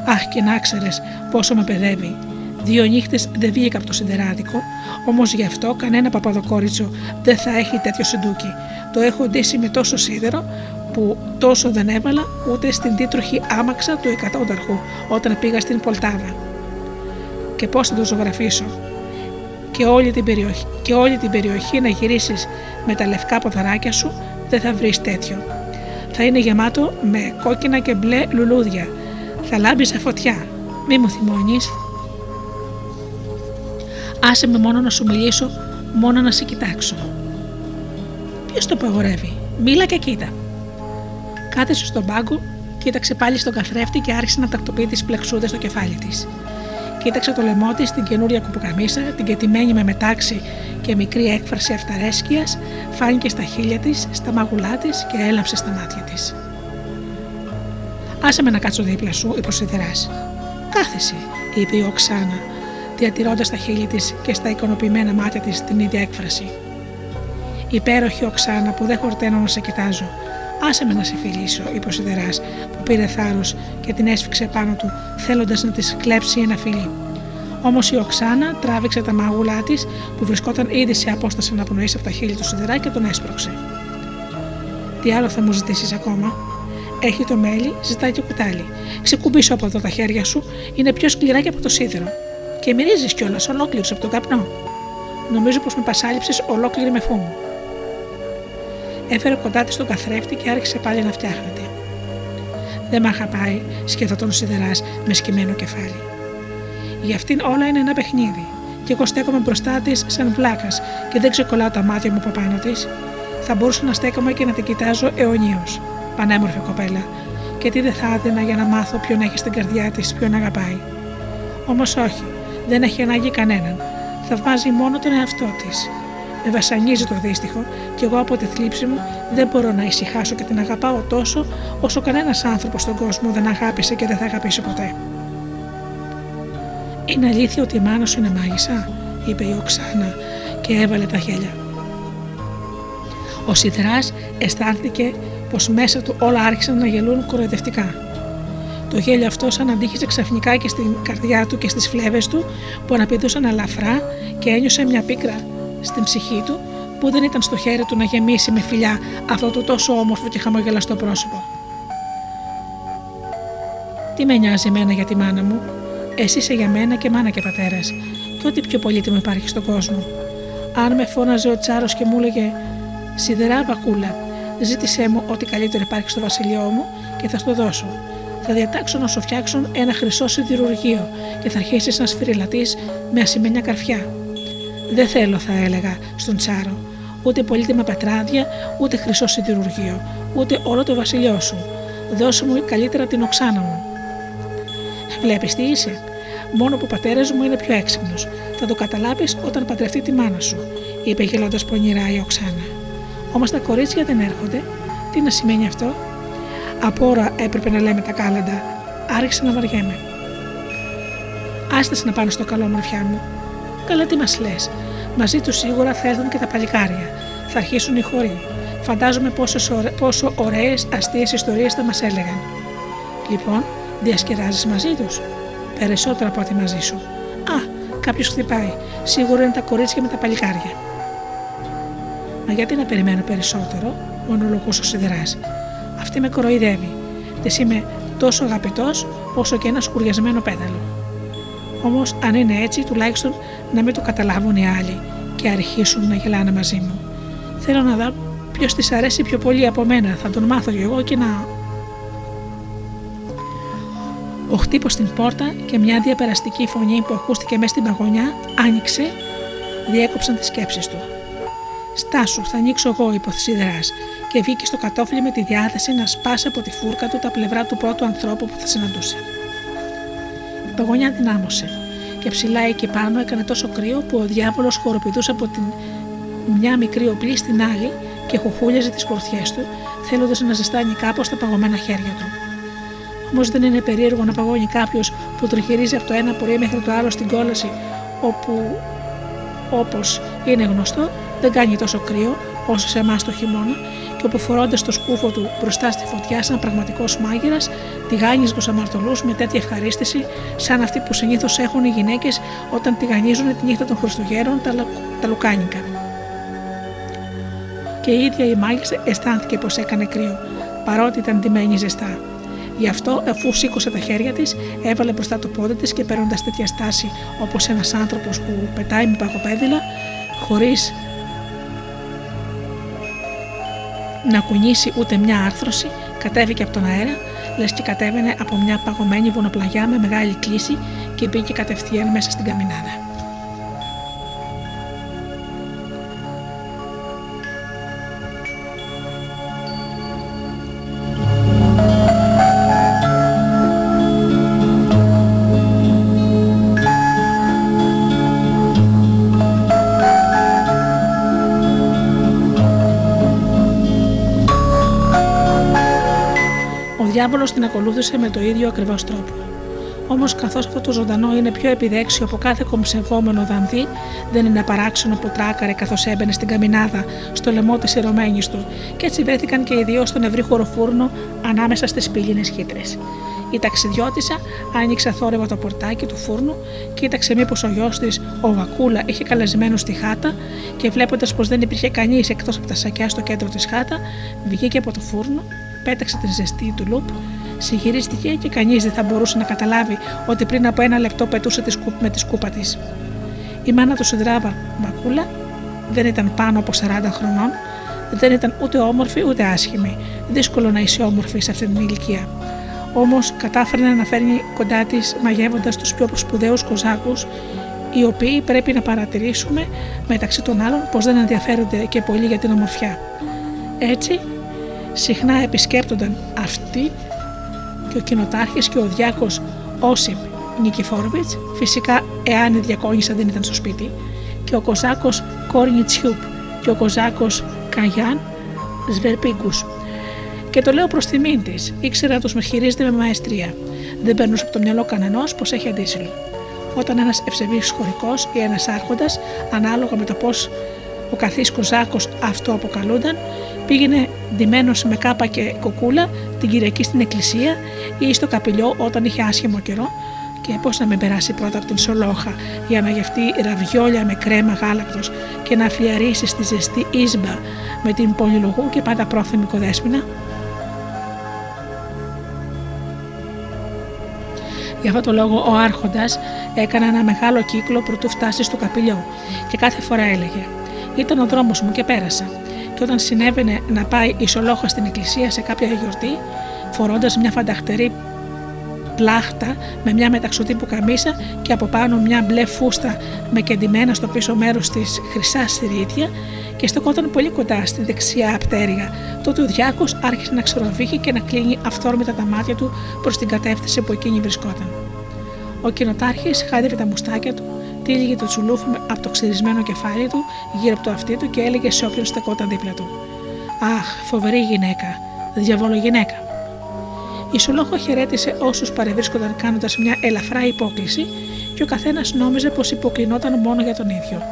Αχ, και να ξέρεις πόσο με παιδεύει. Δύο νύχτες δεν βγήκα από το σιδεράδικο, όμως γι' αυτό κανένα παπαδοκόριτσο δεν θα έχει τέτοιο σεντούκι. Το έχω ντύσει με τόσο σίδερο που τόσο δεν έβαλα ούτε στην τίτροχη άμαξα του εκατόνταρχου όταν πήγα στην Πολτάβα. Και πώς θα το ζωγραφίσω. Και όλη, την περιοχή, και όλη την περιοχή να γυρίσεις με τα λευκά ποδαράκια σου δεν θα βρεις τέτοιο. Θα είναι γεμάτο με κόκκινα και μπλε λουλούδια. Θα λάμπεις σε φωτιά. Μη μου θυμώνεις. Άσε με μόνο να σου μιλήσω, μόνο να σε κοιτάξω. Ποιος το απαγορεύει, μίλα και κοίτα. Κάθεσε στον πάγκο, κοίταξε πάλι στον καθρέφτη και άρχισε να τακτοποιεί τις πλεξούδες στο κεφάλι της. Κοίταξε το λαιμό της, την καινούρια κουπουκαμίσα, την κετημένη με μετάξι και μικρή έκφραση αυταρέσκειας, φάνηκε στα χείλια της, στα μαγουλά της και έλαψε στα μάτια της. Άσε με να κάτσω δίπλα σου, είπε ο Σιδεράς. Κάθεσαι, είπε η Οξάνα, διατηρώντας τα χείλη της και στα ικανοποιημένα μάτια της την ίδια έκφραση. Υπέροχη Οξάνα που δεν χορταίνω να σε κοιτάζω. Άσε με να σε φιλήσω, είπε ο Σιδεράς, που πήρε θάρρος και την έσφιξε πάνω του, θέλοντας να της κλέψει ένα φιλί. Όμως η Οξάνα τράβηξε τα μάγουλά της που βρισκόταν ήδη σε απόσταση να απνοήσει από τα χείλη του Σιδερά και τον έσπρωξε. Τι άλλο θα μου ζητήσεις ακόμα, έχει το μέλι, ζητάει και κουτάλι. Ξεκουμπίσω από εδώ τα χέρια σου, είναι πιο σκληρά και από το σίδερο. Και μυρίζεις κιόλας ολόκληρος από τον καπνό. Νομίζω πως με πασάλιψες ολόκληρη με φούμο. Έφερε κοντά της τον καθρέφτη και άρχισε πάλι να φτιάχνεται. Δεν μ' αγαπάει, σκεφτόταν ο σιδεράς με σκημένο κεφάλι. Για αυτήν όλα είναι ένα παιχνίδι, και εγώ στέκομαι μπροστά της σαν βλάκας και δεν ξεκολλάω τα μάτια μου από πάνω της. Θα μπορούσα να στέκομαι και να την κοιτάζω αιωνίως. Πανέμορφη κοπέλα, και τι δεν θα έδινα για να μάθω ποιον έχει στην καρδιά της, ποιον αγαπάει. Όμως όχι, δεν έχει ανάγκη κανέναν. Θαυμάζει μόνο τον εαυτό της. Με βασανίζει το δύστιχο και εγώ από τη θλίψη μου δεν μπορώ να ησυχάσω και την αγαπάω τόσο όσο κανένας άνθρωπος στον κόσμο δεν αγάπησε και δεν θα αγαπήσει ποτέ. Είναι αλήθεια ότι η μάνα σου είναι μάγισσα, είπε η Οξάνα και έβαλε τα χέλια. Ο Σιδράς αισθάνθηκε πως μέσα του όλα άρχισαν να γελούν κοροϊδευτικά. Το γέλιο αυτό σαν αντίχησε ξαφνικά και στην καρδιά του και στις φλέβες του που αναπηδούσαν ελαφρά και ένιωσε μια πίκρα στην ψυχή του που δεν ήταν στο χέρι του να γεμίσει με φιλιά αυτό το τόσο όμορφο και χαμογελαστό πρόσωπο. Τι με νοιάζει εμένα για τη μάνα μου, εσύ είσαι για μένα και μάνα και πατέρας, και ό,τι πιο πολύτιμο υπάρχει στον κόσμο. Αν με φώναζε ο Τσάρος και μου έλεγε Σιδερά βακούλα, ζήτησέ μου ό,τι καλύτερο υπάρχει στο βασιλειό μου και θα στο δώσω. Θα διατάξω να σου φτιάξουν ένα χρυσό σιδηρουργείο και θα αρχίσεις να σφυριλατείς με ασημένια καρφιά. Δεν θέλω, θα έλεγα στον Τσάρο, ούτε πολύτιμα πετράδια, ούτε χρυσό σιδηρουργείο, ούτε όλο το βασιλιό σου. Δώσε μου καλύτερα την οξάνα μου. Βλέπεις τι είσαι. Μόνο που ο πατέρας μου είναι πιο έξυπνος. Θα το καταλάβεις όταν παντρευτεί τη μάνα σου, είπε γελώντας πονηρά η Οξάνα. Όμως τα κορίτσια δεν έρχονται. Τι να σημαίνει αυτό; Από ώρα έπρεπε να λέμε τα κάλαντα. Άρχισε να βαριέμαι. Άστε να πάνε στο καλό, μορφιά μου. Καλά, τι μας λες. Μαζί τους σίγουρα θα έρθουν και τα παλικάρια. Θα αρχίσουν οι χωροί. Φαντάζομαι ωραίε, πόσο ωραίες αστείες ιστορίες θα μας έλεγαν. Λοιπόν, διασκεδάζεις μαζί τους. Περισσότερα από ό,τι μαζί σου. Α, κάποιος χτυπάει. Σίγουρα είναι τα κορίτσια με τα παλικάρια. Μα γιατί να περιμένω περισσότερο, μονολογούσε ο Σιδεράς. Αυτή με κοροϊδεύει. Της είμαι τόσο αγαπητός όσο και ένας σκουριασμένο πέταλο. Όμως, αν είναι έτσι, τουλάχιστον να μην το καταλάβουν οι άλλοι και αρχίσουν να γελάνε μαζί μου. Θέλω να δω ποιος της αρέσει πιο πολύ από μένα. Θα τον μάθω κι εγώ και να. Ο χτύπος στην πόρτα και μια διαπεραστική φωνή που ακούστηκε μέσα στην παγωνιά άνοιξε, διέκοψαν τις σκέψεις του. Στάσου, θα ανοίξω εγώ, είπε ο και βγήκε στο κατόφλι με τη διάθεση να σπάσει από τη φούρκα του τα πλευρά του πρώτου ανθρώπου που θα συναντούσε. Η παγωνιά δυνάμωσε και ψηλά εκεί πάνω έκανε τόσο κρύο που ο διάβολος χοροπηδούσε από την μια μικρή οπλή στην άλλη και χοχούλιαζε τις πορθιέ του, θέλοντας να ζεστάνει κάπως τα παγωμένα χέρια του. Όμως δεν είναι περίεργο να παγώνει κάποιος που τροχυρίζει από το ένα πορεία μέχρι το άλλο στην κόλαση, όπου, όπως είναι γνωστό, δεν κάνει τόσο κρύο όσο σε εμάς το χειμώνα και όπου φορώντα το σκούφο του μπροστά στη φωτιά σαν πραγματικός μάγειρας, τηγάνιζε τους αμαρτωλούς με τέτοια ευχαρίστηση, σαν αυτή που συνήθως έχουν οι γυναίκες όταν τηγανίζουν τη νύχτα των Χριστουγέρων τα, τα λουκάνικα. Και η ίδια η μάγισσα αισθάνθηκε πως έκανε κρύο, παρότι ήταν ντυμένη ζεστά. Γι' αυτό, αφού σήκωσε τα χέρια της, έβαλε μπροστά το πόδι της και παίρνοντας τέτοια στάση όπως ένας άνθρωπος που πετάει με παγοπέδιλα, χωρίς να κουνήσει ούτε μια άρθρωση, κατέβηκε από τον αέρα, λες και κατέβαινε από μια παγωμένη βουνοπλαγιά με μεγάλη κλίση και μπήκε κατευθείαν μέσα στην καμινάδα. Διάβολο την ακολούθησε με το ίδιο ακριβώς τρόπο. Όμως, καθώς αυτό το ζωντανό είναι πιο επιδέξιο από κάθε κομψευόμενο δανδύ, δεν είναι παράξενο που τράκαρε καθώς έμπαινε στην καμινάδα στο λαιμό της ερωμένης του, και έτσι βρέθηκαν και οι δύο στον ευρύχωρο φούρνο ανάμεσα στις πύλινε χύτρες. Η ταξιδιώτησα άνοιξε θόρυβα το πορτάκι του φούρνου, κοίταξε μήπως ο γιος της, ο Βακούλα, είχε καλεσμένο στη χάτα και βλέποντας πως δεν υπήρχε κανείς εκτός από τα σακιά στο κέντρο της χάτα, βγήκε από το φούρνο, πέταξε την ζεστή του λουπ, συγχειρίστηκε και κανείς δεν θα μπορούσε να καταλάβει ότι πριν από ένα λεπτό πετούσε με τη σκούπα της. Η μάνα του Σιδράβα Μακούλα δεν ήταν πάνω από 40 χρονών, δεν ήταν ούτε όμορφη ούτε άσχημη. Δύσκολο να είσαι όμορφη σε αυτή την ηλικία. Όμως κατάφερε να φέρνει κοντά της μαγεύοντας τους πιο σπουδαίου κοζάκους, οι οποίοι πρέπει να παρατηρήσουμε μεταξύ των άλλων πως δεν ενδιαφέρονται και πολύ για την ομορφιά. Έτσι, συχνά επισκέπτονταν αυτοί και ο κοινοτάρχης και ο διάκος Όσιπ Νικιφόροβιτς, φυσικά εάν η διακόνησα δεν ήταν στο σπίτι, και ο κοζάκος Κόρνι Τσιουμπ και ο κοζάκος Κασιάν Σβερμπιγκούς. Και το λέω προς τιμήν της, ήξερε να τους χειρίζεται με μαεστρία. Δεν περνούσε από το μυαλό κανενός πως έχει αντίζηλο. Όταν ένας ευσεβής χωρικός ή ένας άρχοντας, ανάλογα με το πώ ο καθής Κοζάκος αυτό αποκαλούνταν, πήγαινε ντυμένος με κάπα και κοκούλα την Κυριακή στην εκκλησία ή στο καπηλιό όταν είχε άσχημο καιρό και πώς να με περάσει πρώτα από την σολόχα για να γευτεί ραβιόλια με κρέμα γάλακτος και να φλιαρίσει στη ζεστή ίσμπα με την πολυλογού και πάντα πρόθυμη κοδέσποινα. Γι' αυτό το λόγο ο Άρχοντας έκανε ένα μεγάλο κύκλο προτού φτάσει στο καπηλιό και κάθε φορά έλεγε «Ήταν ο δρόμος μου και πέρασα» και όταν συνέβαινε να πάει η Σολόχα στην εκκλησία σε κάποια γιορτή, φορώντας μια φανταχτερή πλάχτα με μια μεταξωτή καμίσα και από πάνω μια μπλε φούστα με κεντυμένα στο πίσω μέρος της χρυσά στηρίτια και στεκόταν πολύ κοντά στη δεξιά απτέρια. Τότε ο Διάκος άρχισε να ξεροβήχει και να κλείνει αυθόρμητα τα μάτια του προς την κατεύθυνση που εκείνη βρισκόταν. Ο κοινοτάρχης χάιδευε τα μουστάκια του, τύλιγε το τσουλούφι από το ξυρισμένο κεφάλι του γύρω από το αυτί του και έλεγε σε όποιον στεκόταν δίπλα του. Αχ, φοβερή γυναίκα, διαβόλο γυναίκα. Η Σολόχο χαιρέτησε όσους παρευρίσκονταν κάνοντας μια ελαφρά υπόκληση και ο καθένας νόμιζε πως υποκλεινόταν μόνο για τον ίδιο.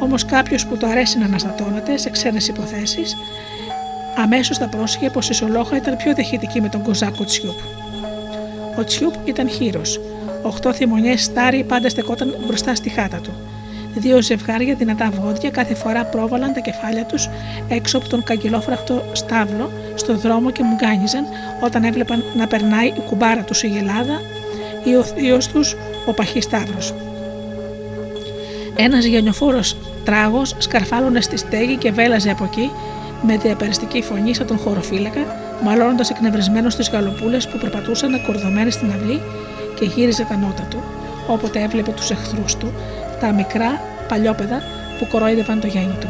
Όμως κάποιος που το αρέσει να αναστατώνεται σε ξένες υποθέσεις, αμέσως θα πρόσεχε πως η Σολόχα ήταν πιο δεχητική με τον Κοζάκο Τσιούπ. Ο Τσιούπ ήταν χείρος. Οχτώ θυμονιέ στάρι πάντα στεκόταν μπροστά στη χάτα του. Δύο ζευγάρια δυνατά βόδια κάθε φορά πρόβαλαν τα κεφάλια τους έξω από τον καγκελόφραχτο στάβλο στο δρόμο και μουγκάνιζαν όταν έβλεπαν να περνάει η κουμπάρα τους η Γελάδα ή ο θείο τους ο Παχή Σταύρο. Ένας γενιοφόρο τράγος σκαρφάλωνε στη στέγη και βέλαζε από εκεί με διαπεριστική φωνή σαν τον χωροφύλακα, μαλώνοντας εκνευρισμένος στι γαλοπούλε που περπατούσαν κορδωμένε στην αυλή και γύριζε τα νότα του, όποτε έβλεπε τους εχθρούς του, τα μικρά παλιόπαιδα που κορόιδευαν το γέννη του.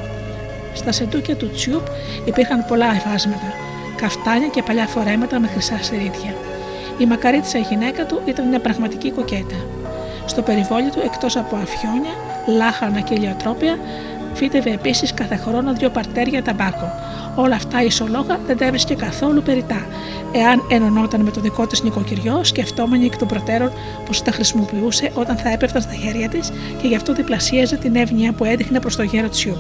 Στα σεντούκια του Τσιούπ υπήρχαν πολλά εφάσματα, καφτάνια και παλιά φορέματα με χρυσά συρίδια. Η μακαρίτσα γυναίκα του ήταν μια πραγματική κοκέτα. Στο περιβόλι του, εκτός από αφιόνια, λάχανα και ηλιοτρόπια, φύτευε επίσης κάθε χρόνο δύο παρτέρια ταμπάκο. Όλα αυτά η Σολόγα δεν τα έβρισκε καθόλου περιτά, εάν ενωνόταν με το δικό της νοικοκυριό, σκεφτόμενη εκ των προτέρων πως τα χρησιμοποιούσε όταν θα έπεφταν στα χέρια της και γι' αυτό διπλασίαζε την εύνοια που έδειχνε προς το γέρο Τσιούπ.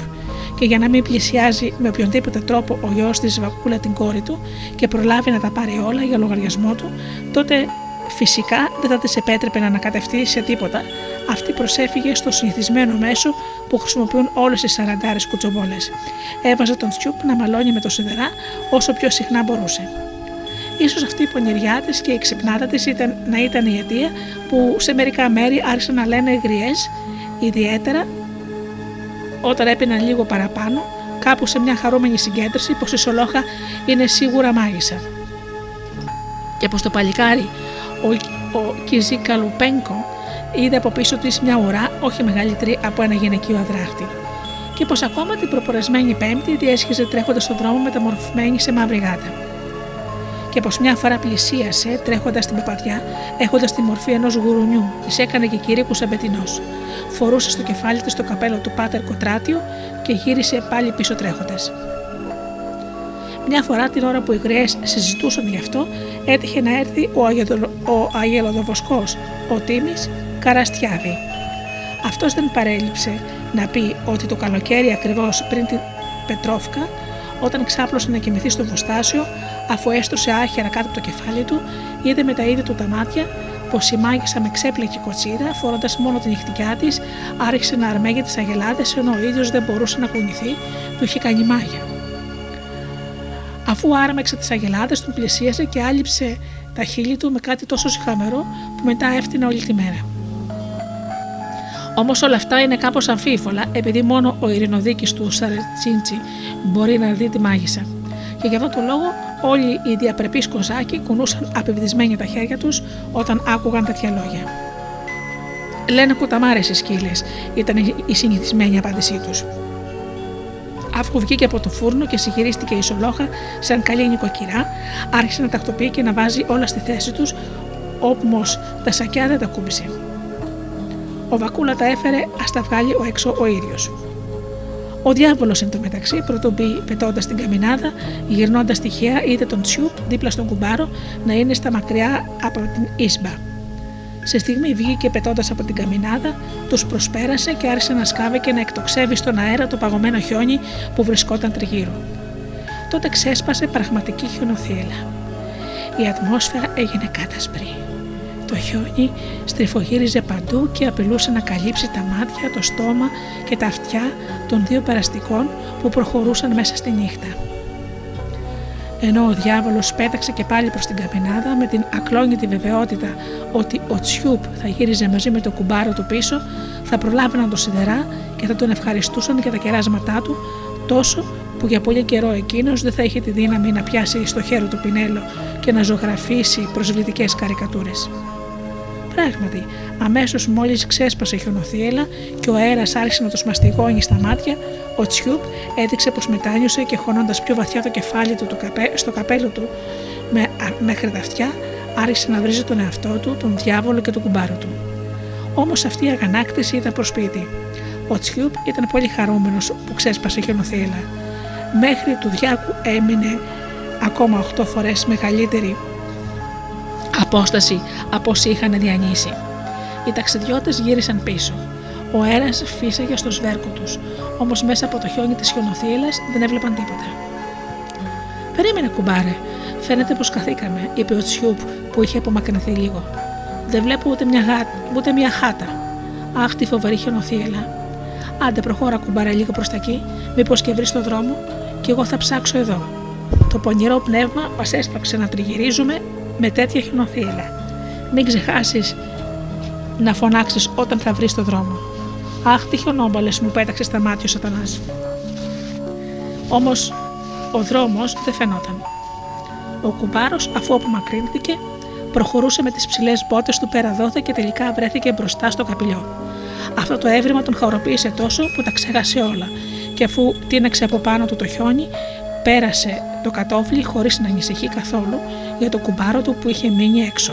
Και για να μην πλησιάζει με οποιονδήποτε τρόπο ο γιος της Βακούλα την κόρη του και προλάβει να τα πάρει όλα για λογαριασμό του, τότε φυσικά δεν θα της επέτρεπε να ανακατευτεί σε τίποτα. Αυτή προσέφυγε στο συνηθισμένο μέσο που χρησιμοποιούν όλες οι σαραντάρες κουτσομπόλες. Έβαζε τον Τσιούπ να μαλώνει με το σιδερά όσο πιο συχνά μπορούσε. Ίσως αυτή η πονηριά της και η ξυπνάτα της ήταν, να ήταν η αιτία που σε μερικά μέρη άρχισαν να λένε γριές, ιδιαίτερα όταν έπιναν λίγο παραπάνω, κάπου σε μια χαρούμενη συγκέντρωση, πως η Σολόχα είναι σίγουρα μάγισσα. Και πως το παλικάρι, ο, ο Κιζίκαλουπένκο, είδε από πίσω της μια ουρά όχι μεγαλύτερη από ένα γυναικείο αδράχτη. Και πως ακόμα την προπορεσμένη Πέμπτη διέσχιζε τρέχοντας στον δρόμο μεταμορφωμένη σε μαύρη γάτα και πως μια φορά πλησίασε τρέχοντας την παπαδιά, έχοντας τη μορφή ενός γουρουνιού, της έκανε και κηρύκου αμπετινό. Φορούσε στο κεφάλι της το καπέλο του Πάτερ Κοτράτιο και γύρισε πάλι πίσω τρέχοντας. Μια φορά την ώρα που οι γριέ συζητούσαν γι' αυτό, έτυχε να έρθει ο, ο Αγελοδοβοσκό, ο Τίμης Καραστιάβη. Αυτός δεν παρέλειψε να πει ότι το καλοκαίρι ακριβώς πριν την Πετρόφκα, όταν ξάπλωσε να κοιμηθεί στο βοστάσιο, αφού έστρωσε άχυρα κάτω από το κεφάλι του, είδε με τα ίδια του τα μάτια πως η μάγισσα με ξέπλεκε κοτσίδα, φορώντας μόνο την νυχτικιά της, άρχισε να αρμέγει τις αγελάδες ενώ ο ίδιος δεν μπορούσε να κουνηθεί, του είχε κάνει μάγια. Αφού άρμεξε τις αγελάδες, του πλησίασε και άλυψε τα χείλη του με κάτι τόσο συχαμερό που μετά έφτιανε όλη τη μέρα. Όμως όλα αυτά είναι κάπως αμφίβολα, επειδή μόνο ο ειρηνοδίκης του Σαρετσίντσι μπορεί να δει τη μάγισσα. Και γι' αυτό το λόγο όλοι οι διαπρεπείς κοζάκοι κουνούσαν απευδισμένοι τα χέρια τους όταν άκουγαν τέτοια λόγια. Λένε κουταμάρε οι σκύλες, ήταν η συνηθισμένη απάντησή τους. Αφού βγήκε από το φούρνο και συγχειρίστηκε η σολόχα σαν καλή νοικοκυρά, άρχισε να τακτοποιεί και να βάζει όλα στη θέση τους, όμω τα σακιά δεν τα κούμπησε. Ο Βακούλα τα έφερε, ας τα βγάλει ο έξω ο ίδιος. Ο διάβολος εν τω μεταξύ, πρωτού μπει πετώντας την καμινάδα, γυρνώντας τυχαία, είδε τον Τσιούπ δίπλα στον κουμπάρο να είναι στα μακριά από την Ίσμπα. Σε στιγμή βγήκε πετώντας από την καμινάδα, τους προσπέρασε και άρχισε να σκάβει και να εκτοξεύει στον αέρα το παγωμένο χιόνι που βρισκόταν τριγύρω. Τότε ξέσπασε πραγματική χιονοθύελα. Η ατμόσφαιρα έγινε κάτασπρη. Το χιόνι στριφογύριζε παντού και απειλούσε να καλύψει τα μάτια, το στόμα και τα αυτιά των δύο περαστικών που προχωρούσαν μέσα στη νύχτα. Ενώ ο διάβολος πέταξε και πάλι προς την καπινάδα με την ακλόνητη βεβαιότητα ότι ο Τσιούπ θα γύριζε μαζί με το κουμπάρο του πίσω, θα προλάβαιναν το σιδερά και θα τον ευχαριστούσαν για τα κεράσματά του τόσο που για πολύ καιρό εκείνος δεν θα είχε τη δύναμη να πιάσει στο χέρι του πινέλο και να ζωγραφίσει προσβλητικές καρικατούρες. Πράγματι, αμέσως μόλις ξέσπασε η χιονοθύελα και ο αέρας άρχισε να του μαστιγώνει στα μάτια, ο Τσιούπ έδειξε πως μετάνιωσε και χωνώντας πιο βαθιά το κεφάλι του στο καπέλο του με, μέχρι τα αυτιά, άρχισε να βρίζει τον εαυτό του, τον διάβολο και τον κουμπάρο του. Όμως αυτή η αγανάκτηση ήταν προσπίτι. Ο Τσιούπ ήταν πολύ χαρούμενος που ξέσπασε χιονοθύλα. Μέχρι του Διάκου έμεινε ακόμα 8 φορές μεγαλύτερη απόσταση από όσοι είχαν διανύσει. Οι ταξιδιώτες γύρισαν πίσω. Ο αέρα φύσαγε στο σβέρκο τους, όμως μέσα από το χιόνι της χιονοθύλας δεν έβλεπαν τίποτα. Περίμενε, κουμπάρε. Φαίνεται πως καθήκαμε, είπε ο Τσιούπ που είχε απομακρυνθεί λίγο. Δεν βλέπω ούτε μια, γα... ούτε μια χάτα. Αχ, τη φοβερή χιονοθύλα. Άντε, προχώρα κουμπάρε λίγο προς τα εκεί, μήπως και βρεις το δρόμο, και εγώ θα ψάξω εδώ. Το πονηρό πνεύμα μας έσπαξε να τριγυρίζουμε με τέτοια χιονοθύλα. Μην ξεχάσεις να φωνάξεις όταν θα βρεις το δρόμο. Αχ, τι χιονόμπαλες μου πέταξες στα μάτια ο Σατανάς. Όμως ο δρόμος δεν φαινόταν. Ο κουμπάρος, αφού απομακρύνθηκε, προχωρούσε με τις ψηλές μπότες του πέρα δόθε και τελικά βρέθηκε μπροστά στο καπηλιό. Αυτό το έβριμα τον χαροποίησε τόσο που τα ξέχασε όλα και αφού τίναξε από πάνω του το χιόνι, πέρασε το κατόφλι χωρίς να ανησυχεί καθόλου για το κουμπάρο του που είχε μείνει έξω.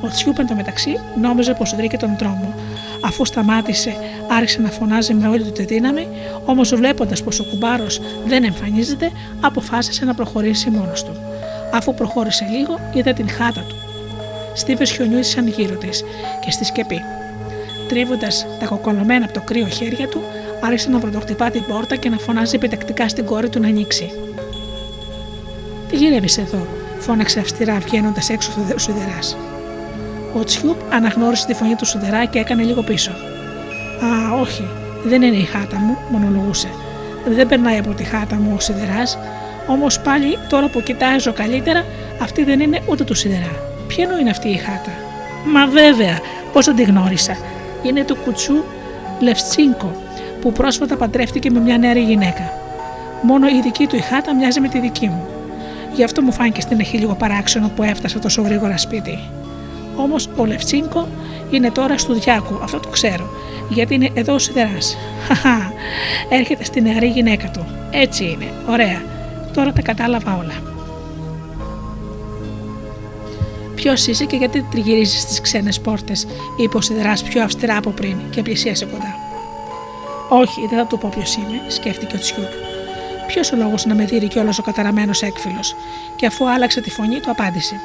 Ο Τσιούπ το μεταξύ νόμιζε πως βρήκε τον δρόμο. Αφού σταμάτησε, άρχισε να φωνάζει με όλη του τη δύναμη, όμως βλέποντας πως ο κουμπάρος δεν εμφανίζεται, αποφάσισε να προχωρήσει μόνος του. Αφού προχώρησε λίγο, είδε την χάτα του. Στίβες χιονιούσαν γύρω της και στη σκεπή. Τρίβοντας τα κοκολωμένα από το κρύο χέρια του, άρχισε να πρωτοχτυπά την πόρτα και να φωνάζει επιτακτικά στην κόρη του να ανοίξει. Τι γυρεύεις εδώ, φώναξε αυστηρά βγαίνοντας έξω ο σουδερά. Ο Τσιούπ αναγνώρισε τη φωνή του σουδερά και έκανε λίγο πίσω. Α, όχι, δεν είναι η χάτα μου, μονολογούσε. Δεν περνάει από τη χάτα μου ο σιδεράς, όμως πάλι τώρα που κοιτάζω καλύτερα, αυτή δεν είναι ούτε του σιδερά. Ποια είναι αυτή η χάτα; Μα βέβαια, πώς δεν τη γνώρισα. Είναι του κουτσού Λευτσίνκο, που πρόσφατα παντρεύτηκε με μια νέα γυναίκα. Μόνο η δική του η χάτα μοιάζει με τη δική μου. Γι' αυτό μου φάνηκε στην εχή λίγο παράξενο που έφτασα τόσο γρήγορα σπίτι. Όμως ο Λευτσίνκο είναι τώρα στο Διάκου, αυτό το ξέρω, γιατί είναι εδώ ο Σιδεράς. Χαχά, έρχεται στη νεαρή γυναίκα του. Έτσι είναι, ωραία. Τώρα τα κατάλαβα όλα. Ποιος είσαι και γιατί τριγυρίζεις στις ξένες πόρτες, είπε ο Σιδεράς πιο αυστηρά από πριν και πλησίασε κοντά. Όχι, δεν θα του πω ποιος είμαι, σκέφτηκε ο Τσιούπ. Ποιος ο λόγος να με δει κιόλας ο καταραμένος έκφυλος, και αφού άλλαξε τη φωνή του, απάντησε.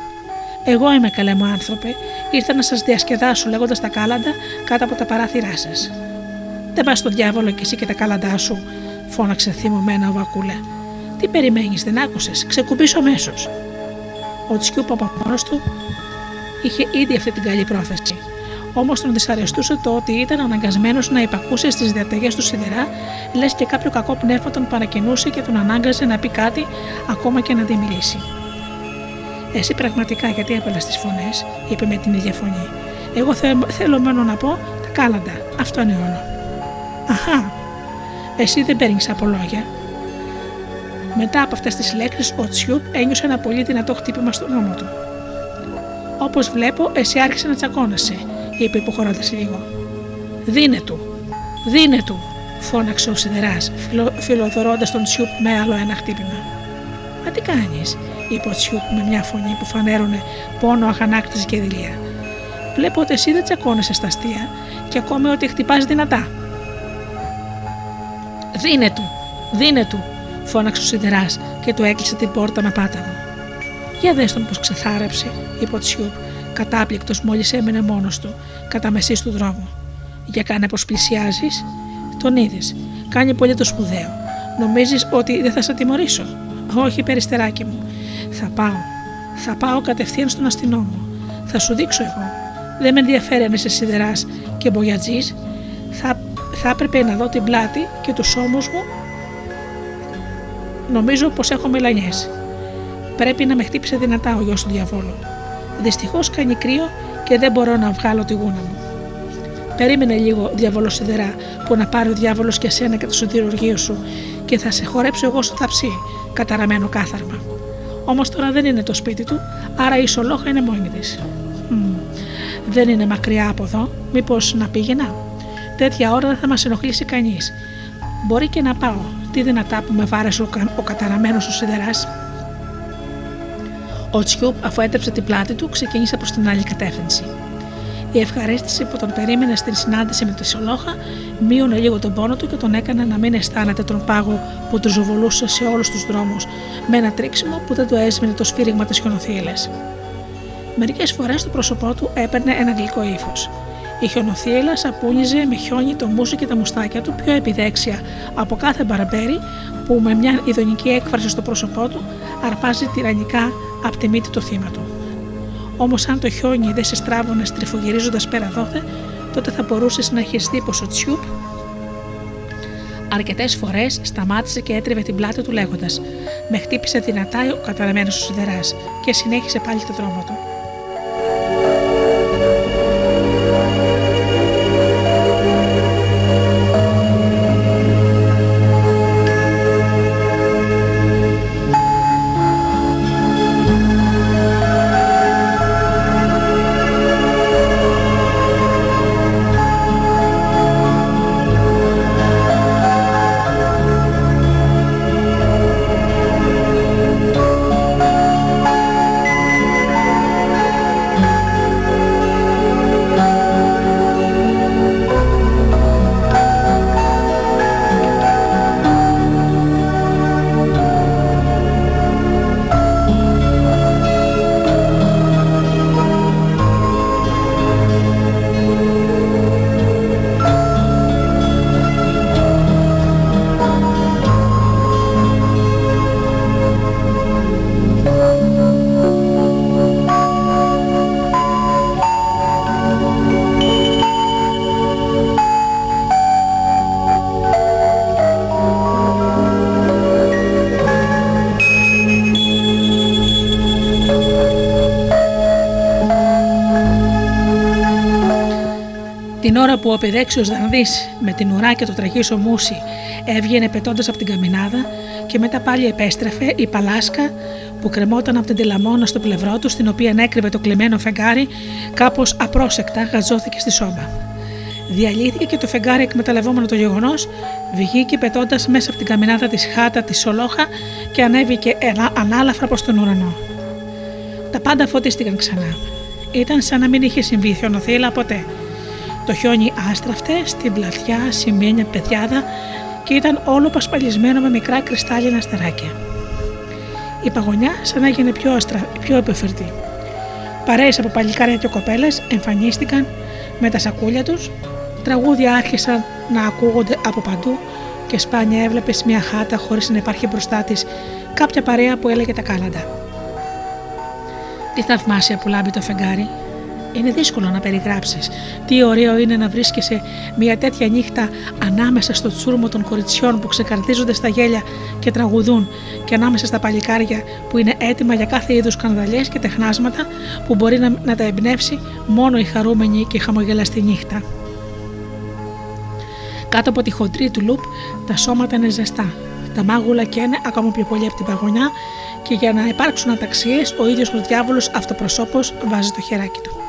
Εγώ είμαι καλέ μου άνθρωπε, ήρθα να σας διασκεδάσω λέγοντας τα κάλαντα κάτω από τα παράθυρά σας. Δεν πας στο διάβολο κι εσύ και τα κάλαντά σου, φώναξε θυμωμένα ο Βακούλε. Τι περιμένεις, δεν άκουσες, ξεκουμπήσω αμέσως. Ο Τσιούπ από μόνο του είχε ήδη αυτή την καλή πρόθεση. Όμως τον δυσαρεστούσε το ότι ήταν αναγκασμένος να υπακούσε στις διαταγές του σιδερά, λες και κάποιο κακό πνεύμα τον παρακινούσε και τον ανάγκαζε να πει κάτι, ακόμα και να δημιουργήσει. Εσύ πραγματικά γιατί έβαλα τις φωνές, είπε με την ίδια φωνή. Εγώ θέλω μόνο να πω τα κάλαντα. Αυτό είναι όλο. Αχά, εσύ δεν παίρνεις από λόγια. Μετά από αυτές τις λέξεις, ο Τσιούπ ένιωσε ένα πολύ δυνατό χτύπημα στον ώμο του. Όπως βλέπω, εσύ άρχισε να τσακώνεσαι, είπε υποχωρώντα λίγο. Δίνε του, δίνε του, φώναξε ο Σιδεράς, φιλοδορώντα τον Τσιούπ με άλλο ένα χτύπημα. Μα τι κάνεις, είπε ο Τσιούπ με μια φωνή που φανέρωνε πόνο, αγανάκτηση και δειλία. Βλέπω ότι εσύ δεν τσακώνεσαι στα αστεία και ακόμη ότι χτυπάς δυνατά. Δίνε του, δίνε του, φώναξε ο Σιδεράς και του έκλεισε την πόρτα με πάταγο. Για δες τον πως ξεθάρεψε, είπε ο Τσιούπ, κατάπληκτος μόλις έμενε μόνος του, κατά μεσής του δρόμου. Για κάνε πως πλησιάζεις, τον είδες. Κάνει πολύ το σπουδαίο. Νομίζεις ότι δεν θα σε τιμωρήσω; Όχι, περιστεράκι μου. Θα πάω. Θα πάω κατευθείαν στον αστυνόμο. Θα σου δείξω εγώ. Δεν με ενδιαφέρει αν είσαι σιδεράς και μπογιατζής. Θα, θα έπρεπε να δω την πλάτη και τους ώμους μου. Νομίζω πως έχω μελανιές. Πρέπει να με χτύπησε δυνατά ο γιος του διαβόλου. Δυστυχώς κάνει κρύο και δεν μπορώ να βγάλω τη γούνα μου. Περίμενε λίγο, διαβόλο σιδερά, που να πάρει ο διάβολος και σένα και το σωτηρουργείο σου και θα σε χορέψω εγώ στο θαψί, καταραμένο κάθαρμα. Όμως τώρα δεν είναι το σπίτι του, άρα η σολόχα είναι μόνη της. Δεν είναι μακριά από εδώ, μήπως να πήγαινα; Τέτοια ώρα δεν θα μας ενοχλήσει κανείς. Μπορεί και να πάω. Τι δυνατά που με βάρεσε ο, κα... ο καταραμένος ο σιδεράς. Ο Τσιούπ, αφού έτρεψε την πλάτη του, ξεκίνησε προς την άλλη κατεύθυνση. Η ευχαρίστηση που τον περίμενε στην συνάντηση με τη Σολόχα μείωνε λίγο τον πόνο του και τον έκανε να μην αισθάνεται τον πάγο που του ζοβολούσε σε όλους τους δρόμους με ένα τρίξιμο που δεν το έσμηνε το σφύριγμα της χιονοθύελε. Μερικές φορές το πρόσωπό του έπαιρνε ένα γλυκό ύφος. Η χιονοθύελα σαπούνιζε με χιόνι το μουσο και τα μουστάκια του πιο επιδέξια από κάθε μπαρμπέρι που με μια ειδονική έκφραση στο πρόσωπό του αρπάζει τυραννικά από τη μύτη το θύμα του. Όμως, αν το χιόνι δεν σε στράβωνε στριφογυρίζοντας πέρα δόθε, τότε θα μπορούσες να χεστεί πως ο Τσιούπ αρκετές φορές σταμάτησε και έτριβε την πλάτη του λέγοντας: Με χτύπησε δυνατά ο καταραμένος ο σιδεράς και συνέχισε πάλι το δρόμο του. Ώρα που ο πεδέξιο Δανδή με την ουρά και το τραγίσο μουσι έβγαινε πετώντας από την καμινάδα και μετά πάλι επέστρεφε η παλάσκα που κρεμόταν από την τηλαμόνα στο πλευρό του, στην οποία έκρυβε το κλεμμένο φεγγάρι, κάπως απρόσεκτα γαζώθηκε στη σόμπα. Διαλύθηκε και το φεγγάρι, εκμεταλλευόμενο το γεγονός, βγήκε πετώντας μέσα από την καμινάδα της χάτα της Σολόχα και ανέβηκε ανάλαφρα προς τον ουρανό. Τα πάντα φωτίστηκαν ξανά. Ήταν σαν να μην είχε συμβεί χιονοθύλα ποτέ. Το χιόνι άστραφτε στην πλατιά σημαίνια πεδιάδα και ήταν όλο πασπαλισμένο με μικρά κρυστάλλινα αστεράκια. Η παγωνιά σαν να έγινε πιο, αστρα, πιο επεφερτή. Παρέες από παλικάρια και κοπέλες εμφανίστηκαν με τα σακούλια τους, τραγούδια άρχισαν να ακούγονται από παντού και σπάνια έβλεπες μια χάτα χωρίς να υπάρχει μπροστά της κάποια παρέα που έλεγε τα κάλαντα. Τι θαυμάσια που λάμπει το φεγγάρι, είναι δύσκολο να περιγράψεις τι ωραίο είναι να βρίσκεσαι μια τέτοια νύχτα ανάμεσα στο τσούρμο των κοριτσιών που ξεκαρδίζονται στα γέλια και τραγουδούν και ανάμεσα στα παλικάρια που είναι έτοιμα για κάθε είδους σκανδαλιές και τεχνάσματα που μπορεί να, να τα εμπνεύσει μόνο η χαρούμενη και χαμογελαστή νύχτα. Κάτω από τη χοντρή του λουπ τα σώματα είναι ζεστά. Τα μάγουλα καίνε ακόμα πιο πολύ από την παγωνιά και για να υπάρξουν αταξίες, ο ίδιος ο διάβολος αυτοπροσώπως βάζει το χεράκι του.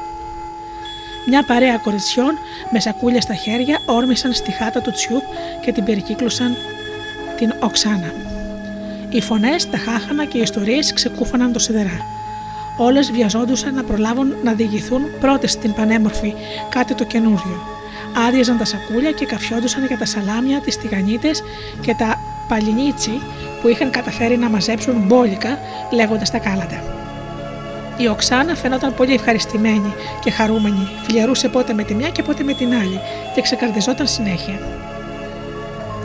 Μια παρέα κοριτσιών με σακούλια στα χέρια όρμησαν στη χάτα του Τσιούπ και την περικύκλωσαν την Οξάνα. Οι φωνές, τα χάχανα και οι ιστορίες ξεκούφαναν το σιδερά. Όλες βιαζόντουσαν να προλάβουν να διηγηθούν πρώτες στην πανέμορφη κάτι το καινούριο. Άδειαζαν τα σακούλια και καφιόντουσαν για τα σαλάμια, τις τηγανίτες και τα παλινίτσι που είχαν καταφέρει να μαζέψουν μπόλικα λέγοντας τα κάλαντα. Η Οξάνα φαινόταν πολύ ευχαριστημένη και χαρούμενη, φιλιαρούσε πότε με τη μια και πότε με την άλλη και ξεκαρδιζόταν συνέχεια.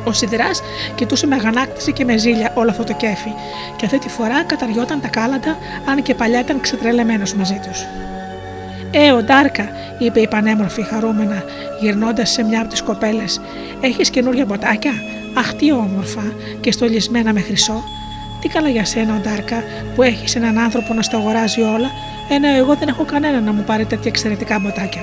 Ο Σιδερά κοιτούσε με αγανάκτηση και με ζήλια όλο αυτό το κέφι, και αυτή τη φορά καταριόταν τα κάλαντα, αν και παλιά ήταν ξετρελεμένος μαζί τους. Ε, ο Ντάρκα, είπε η πανέμορφη χαρούμενα, γυρνώντας σε μια από τις κοπέλες, έχεις καινούργια μποτάκια; Αχ, τι όμορφα και στολισμένα με χρυσό. Τι καλά για σένα, Ντάρκα, που έχεις έναν άνθρωπο να στο αγοράζει όλα, ενώ εγώ δεν έχω κανένα να μου πάρει τέτοια εξαιρετικά μποτάκια.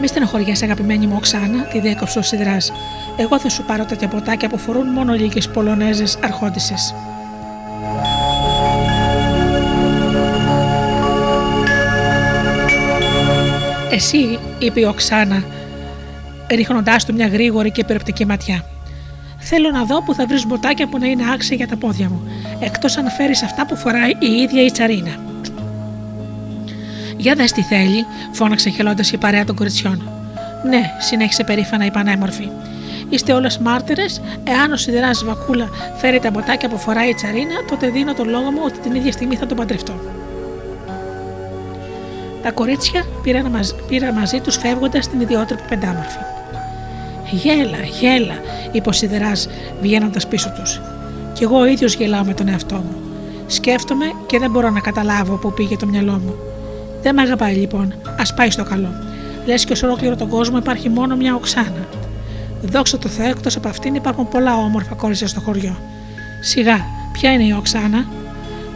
Μη στενοχωριέσαι, αγαπημένη μου Οξάνα, τη διέκοψε ο Σιδράς. Εγώ θα σου πάρω τέτοια μποτάκια που φορούν μόνο λίγες Πολωνέζες αρχόντισες. Εσύ, είπε η Οξάνα, ρίχνοντάς του μια γρήγορη και περιοπτική ματιά. Θέλω να δω που θα βρεις μποτάκια που να είναι άξια για τα πόδια μου, εκτός αν φέρεις αυτά που φοράει η ίδια η τσαρίνα. Για δες τι θέλει, φώναξε χελώντας η παρέα των κοριτσιών. Ναι, συνέχισε περήφανα η πανέμορφη. Είστε όλες μάρτυρες, εάν ο σιδεράς βακούλα φέρει τα μποτάκια που φοράει η τσαρίνα, τότε δίνω τον λόγο μου ότι την ίδια στιγμή θα τον παντρευτώ. Τα κορίτσια πήραν, μαζ, πήραν μαζί τους φεύγοντας την ιδιότροπη πεντάμορφη. Γέλα, γέλα, είπε ο Σιδεράς βγαίνοντας πίσω τους. Κι εγώ ο ίδιος γελάω με τον εαυτό μου. Σκέφτομαι και δεν μπορώ να καταλάβω πού πήγε το μυαλό μου. Δεν με αγαπάει λοιπόν, ας πάει στο καλό. Λες και σε ολόκληρο τον κόσμο υπάρχει μόνο μια οξάνα. Δόξα τω Θεώ, εκτός από αυτήν υπάρχουν πολλά όμορφα κόρια στο χωριό. Σιγά, ποια είναι η οξάνα,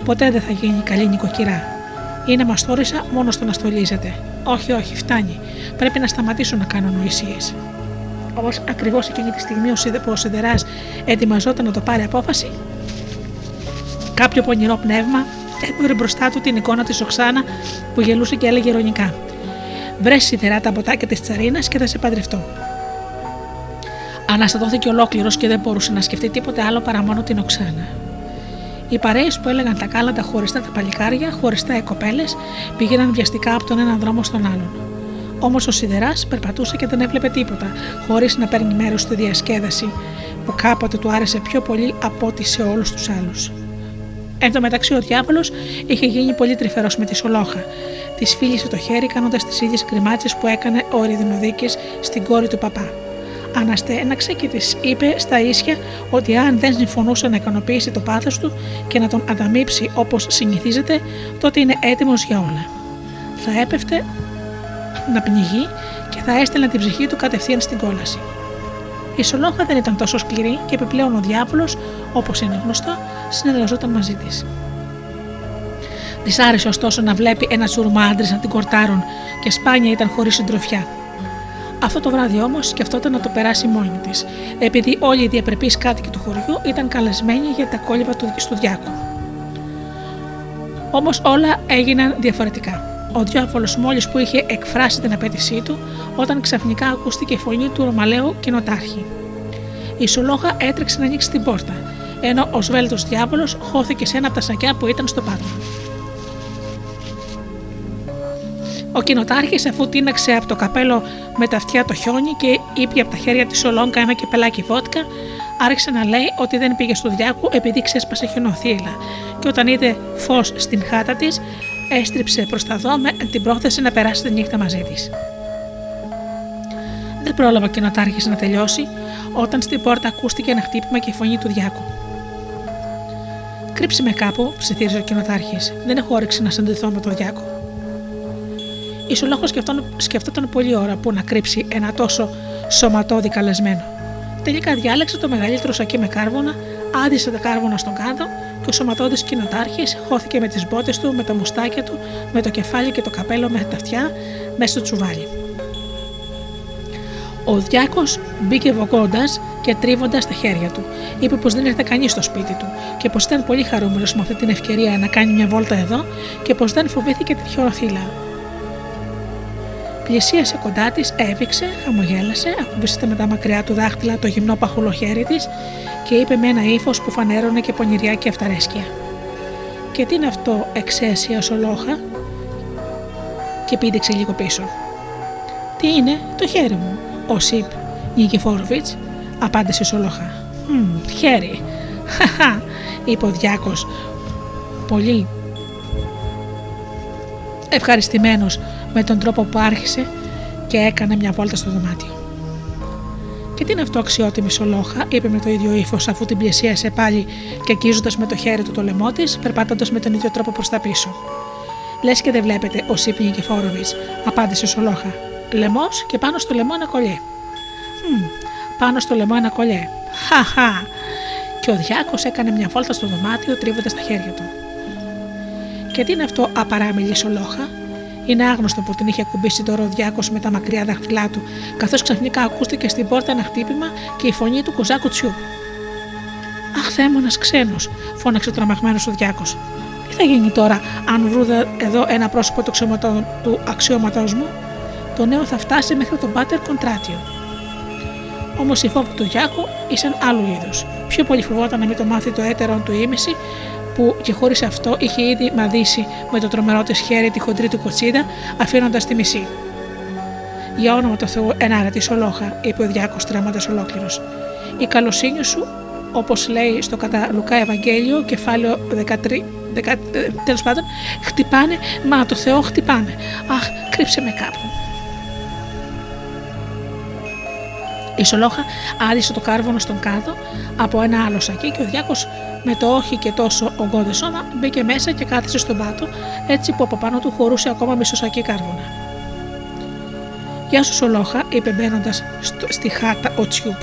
ποτέ δεν θα γίνει καλή νοικοκυρά. Είναι μαστόρισα μόνο στο να στολίζεται. Όχι, όχι, φτάνει. Πρέπει να σταματήσω να κάνω νοησίες. Όμως ακριβώς εκείνη τη στιγμή που ο Σιδεράς ετοιμαζόταν να το πάρει απόφαση, κάποιο πονηρό πνεύμα έβγαλε μπροστά του την εικόνα της Οξάνα που γελούσε και έλεγε ειρωνικά: Βρες σιδερά τα ποτάκια της τσαρίνας και θα σε παντρευτώ. Αναστατώθηκε ολόκληρος και δεν μπορούσε να σκεφτεί τίποτε άλλο παρά μόνο την Οξάνα. Οι παρέες που έλεγαν τα κάλαντα χωριστά τα παλικάρια, χωριστά οι κοπέλες, πήγαιναν βιαστικά από τον έναν δρόμο στον άλλον. Όμως ο Σιδεράς περπατούσε και δεν έβλεπε τίποτα, χωρίς να παίρνει μέρος στη διασκέδαση που κάποτε του άρεσε πιο πολύ από ό,τι σε όλους τους άλλους. Εν τω μεταξύ, ο διάβολος είχε γίνει πολύ τρυφερός με τη Σολόχα. Της φίλησε το χέρι, κάνοντας τις ίδιες κρυμάτσε που έκανε ο Ριδινοδίκη στην κόρη του παπά. Αναστέναξε και της είπε στα ίσια ότι αν δεν συμφωνούσε να ικανοποιήσει το πάθος του και να τον ανταμείψει όπως συνηθίζεται, τότε είναι έτοιμος για όλα. Θα έπεφτε να πνιγεί και θα έστελνε την ψυχή του κατευθείαν στην κόλαση. Η Σολόχα δεν ήταν τόσο σκληρή και επιπλέον ο διάβολος, όπως είναι γνωστό, συνεργαζόταν μαζί της. Της άρεσε ωστόσο να βλέπει ένα τσούρμα άντρες να την κορτάρουν και σπάνια ήταν χωρίς συντροφιά. Αυτό το βράδυ όμως σκεφτόταν να το περάσει μόνη της, επειδή όλοι οι διαπρεπείς κάτοικοι του χωριού ήταν καλεσμένοι για τα κόλληβα του Στουδιάκου. Όμως όλα έγιναν διαφορετικά. Ο διάβολο μόλις που είχε εκφράσει την απέτησή του, όταν ξαφνικά ακούστηκε η φωνή του Ρωμαλαίου κοινοτάρχη. Η Σολόχα έτρεξε να ανοίξει την πόρτα, ενώ ο σβέλτος διάβολος χώθηκε σε ένα από τα σακιά που ήταν στο πάτο. Ο κοινοτάρχης, αφού τίναξε από το καπέλο με τα αυτιά το χιόνι και ήπια από τα χέρια της Σολόγκα ένα κεπελάκι βότκα, άρχισε να λέει ότι δεν πήγε στο διάκου επειδή ξέσπασε χιονοθύλα και όταν είδε φως στην χάτα της, έστριψε προς τα δω με την πρόθεση να περάσει τη νύχτα μαζί της. Δεν πρόλαβε ο κοινοτάρχη να τελειώσει, όταν στην πόρτα ακούστηκε ένα χτύπημα και η φωνή του διάκου. Κρύψε με κάπου, ψιθύριζε ο κοινοτάρχης. Δεν έχω όρεξη να συνδεθώ με τον διάκο. Η Σουλάχο σκεφτόταν πολλή ώρα που να κρύψει ένα τόσο σωματώδη καλεσμένο. Τελικά διάλεξε το μεγαλύτερο σακί με κάρβουνα, άντισε τα κάρβουνα στον κάδο και ο σωματώδης κοινοτάρχης χώθηκε με τις μπότες του, με τα μουστάκια του, με το κεφάλι και το καπέλο με τα αυτιά μέσα στο τσουβάλι. Ο Διάκος μπήκε βοκώντα και τρίβοντας τα χέρια του. Είπε πως δεν ήρθε κανείς στο σπίτι του και πως ήταν πολύ χαρούμενος με αυτή την ευκαιρία να κάνει μια βόλτα εδώ και πως δεν φοβήθηκε τη χιονοθύλα. Πλησίασε κοντά της, έβηξε, χαμογέλασε, ακούμπησε με τα μακριά του δάχτυλα το γυμνό παχουλό χέρι της και είπε με ένα ύφος που φανέρωνε και πονηριά και αυταρέσκεια. Και τι είναι αυτό, εξαίσια σολόχα, και πήδηξε λίγο πίσω. Τι είναι, το χέρι μου, ο Σιπ Νικηφόροβιτς, απάντησε σολόχα. Μμ, χέρι. Χαχά, είπε ο Διάκος, πολύ ευχαριστημένος με τον τρόπο που άρχισε και έκανε μια βόλτα στο δωμάτιο. Και τι είναι αυτό, αξιότιμη Σολόχα, είπε με το ίδιο ύφος, αφού την πλησίασε πάλι και αγγίζοντας με το χέρι του το λαιμό της, περπάτοντα με τον ίδιο τρόπο προς τα πίσω. Λες και δεν βλέπετε, ο Σίπνη και Φόροβιτ, απάντησε ο Σολόχα. Λαιμός και πάνω στο λαιμό ένα κολλιέ. Μ, πάνω στο λαιμό ένα κολλιέ. Χαχά! Και ο Διάκος έκανε μια βόλτα στο δωμάτιο τρίβοντας τα χέρια του. Και τι είναι αυτό, απαράμιλη Σολόχα, είναι άγνωστο που την είχε ακουμπήσει το Ροδιάκο με τα μακριά δάχτυλά του, καθώς ξαφνικά ακούστηκε στην πόρτα ένα χτύπημα και η φωνή του Κοζάκου Τσιού. Αχ, θέμονα ξένος, φώναξε τρομαγμένος ο Διάκος. Τι θα γίνει τώρα, αν βρούδε εδώ ένα πρόσωπο του, του αξιώματός μου, το νέο θα φτάσει μέχρι τον Πάτερ Κοντράτιο. Όμως οι φόβοι του Γιάκου ήσαν άλλου είδους. Πιο πολύ φοβόταν να μην το μάθει το έτερο του ήμιση, που και χωρίς αυτό είχε ήδη μαδίσει με το τρομερό της χέρι τη χοντρή του κοτσίδα, αφήνοντας τη μισή. Για όνομα του Θεού, ενάρετη Σολόχα, είπε ο Διάκο τρέμοντα ολόκληρος. Η καλοσύνη σου, όπως λέει στο κατά Λουκά Ευαγγέλιο, κεφάλαιο 13, τέλος πάντων, χτυπάνε, μα το Θεό χτυπάνε. Αχ, κρύψε με κάπου. Η Σολόχα άδεισε το κάρβονο στον κάδο από ένα άλλο σακί και ο Διάκος με το όχι και τόσο ογκώδε σώμα μπήκε μέσα και κάθισε στον πάτο έτσι που από πάνω του χωρούσε ακόμα μισό σακί κάρβονα. Γεια σου Σολόχα, είπε μπαίνοντας στη χάτα ο Τσιούπ.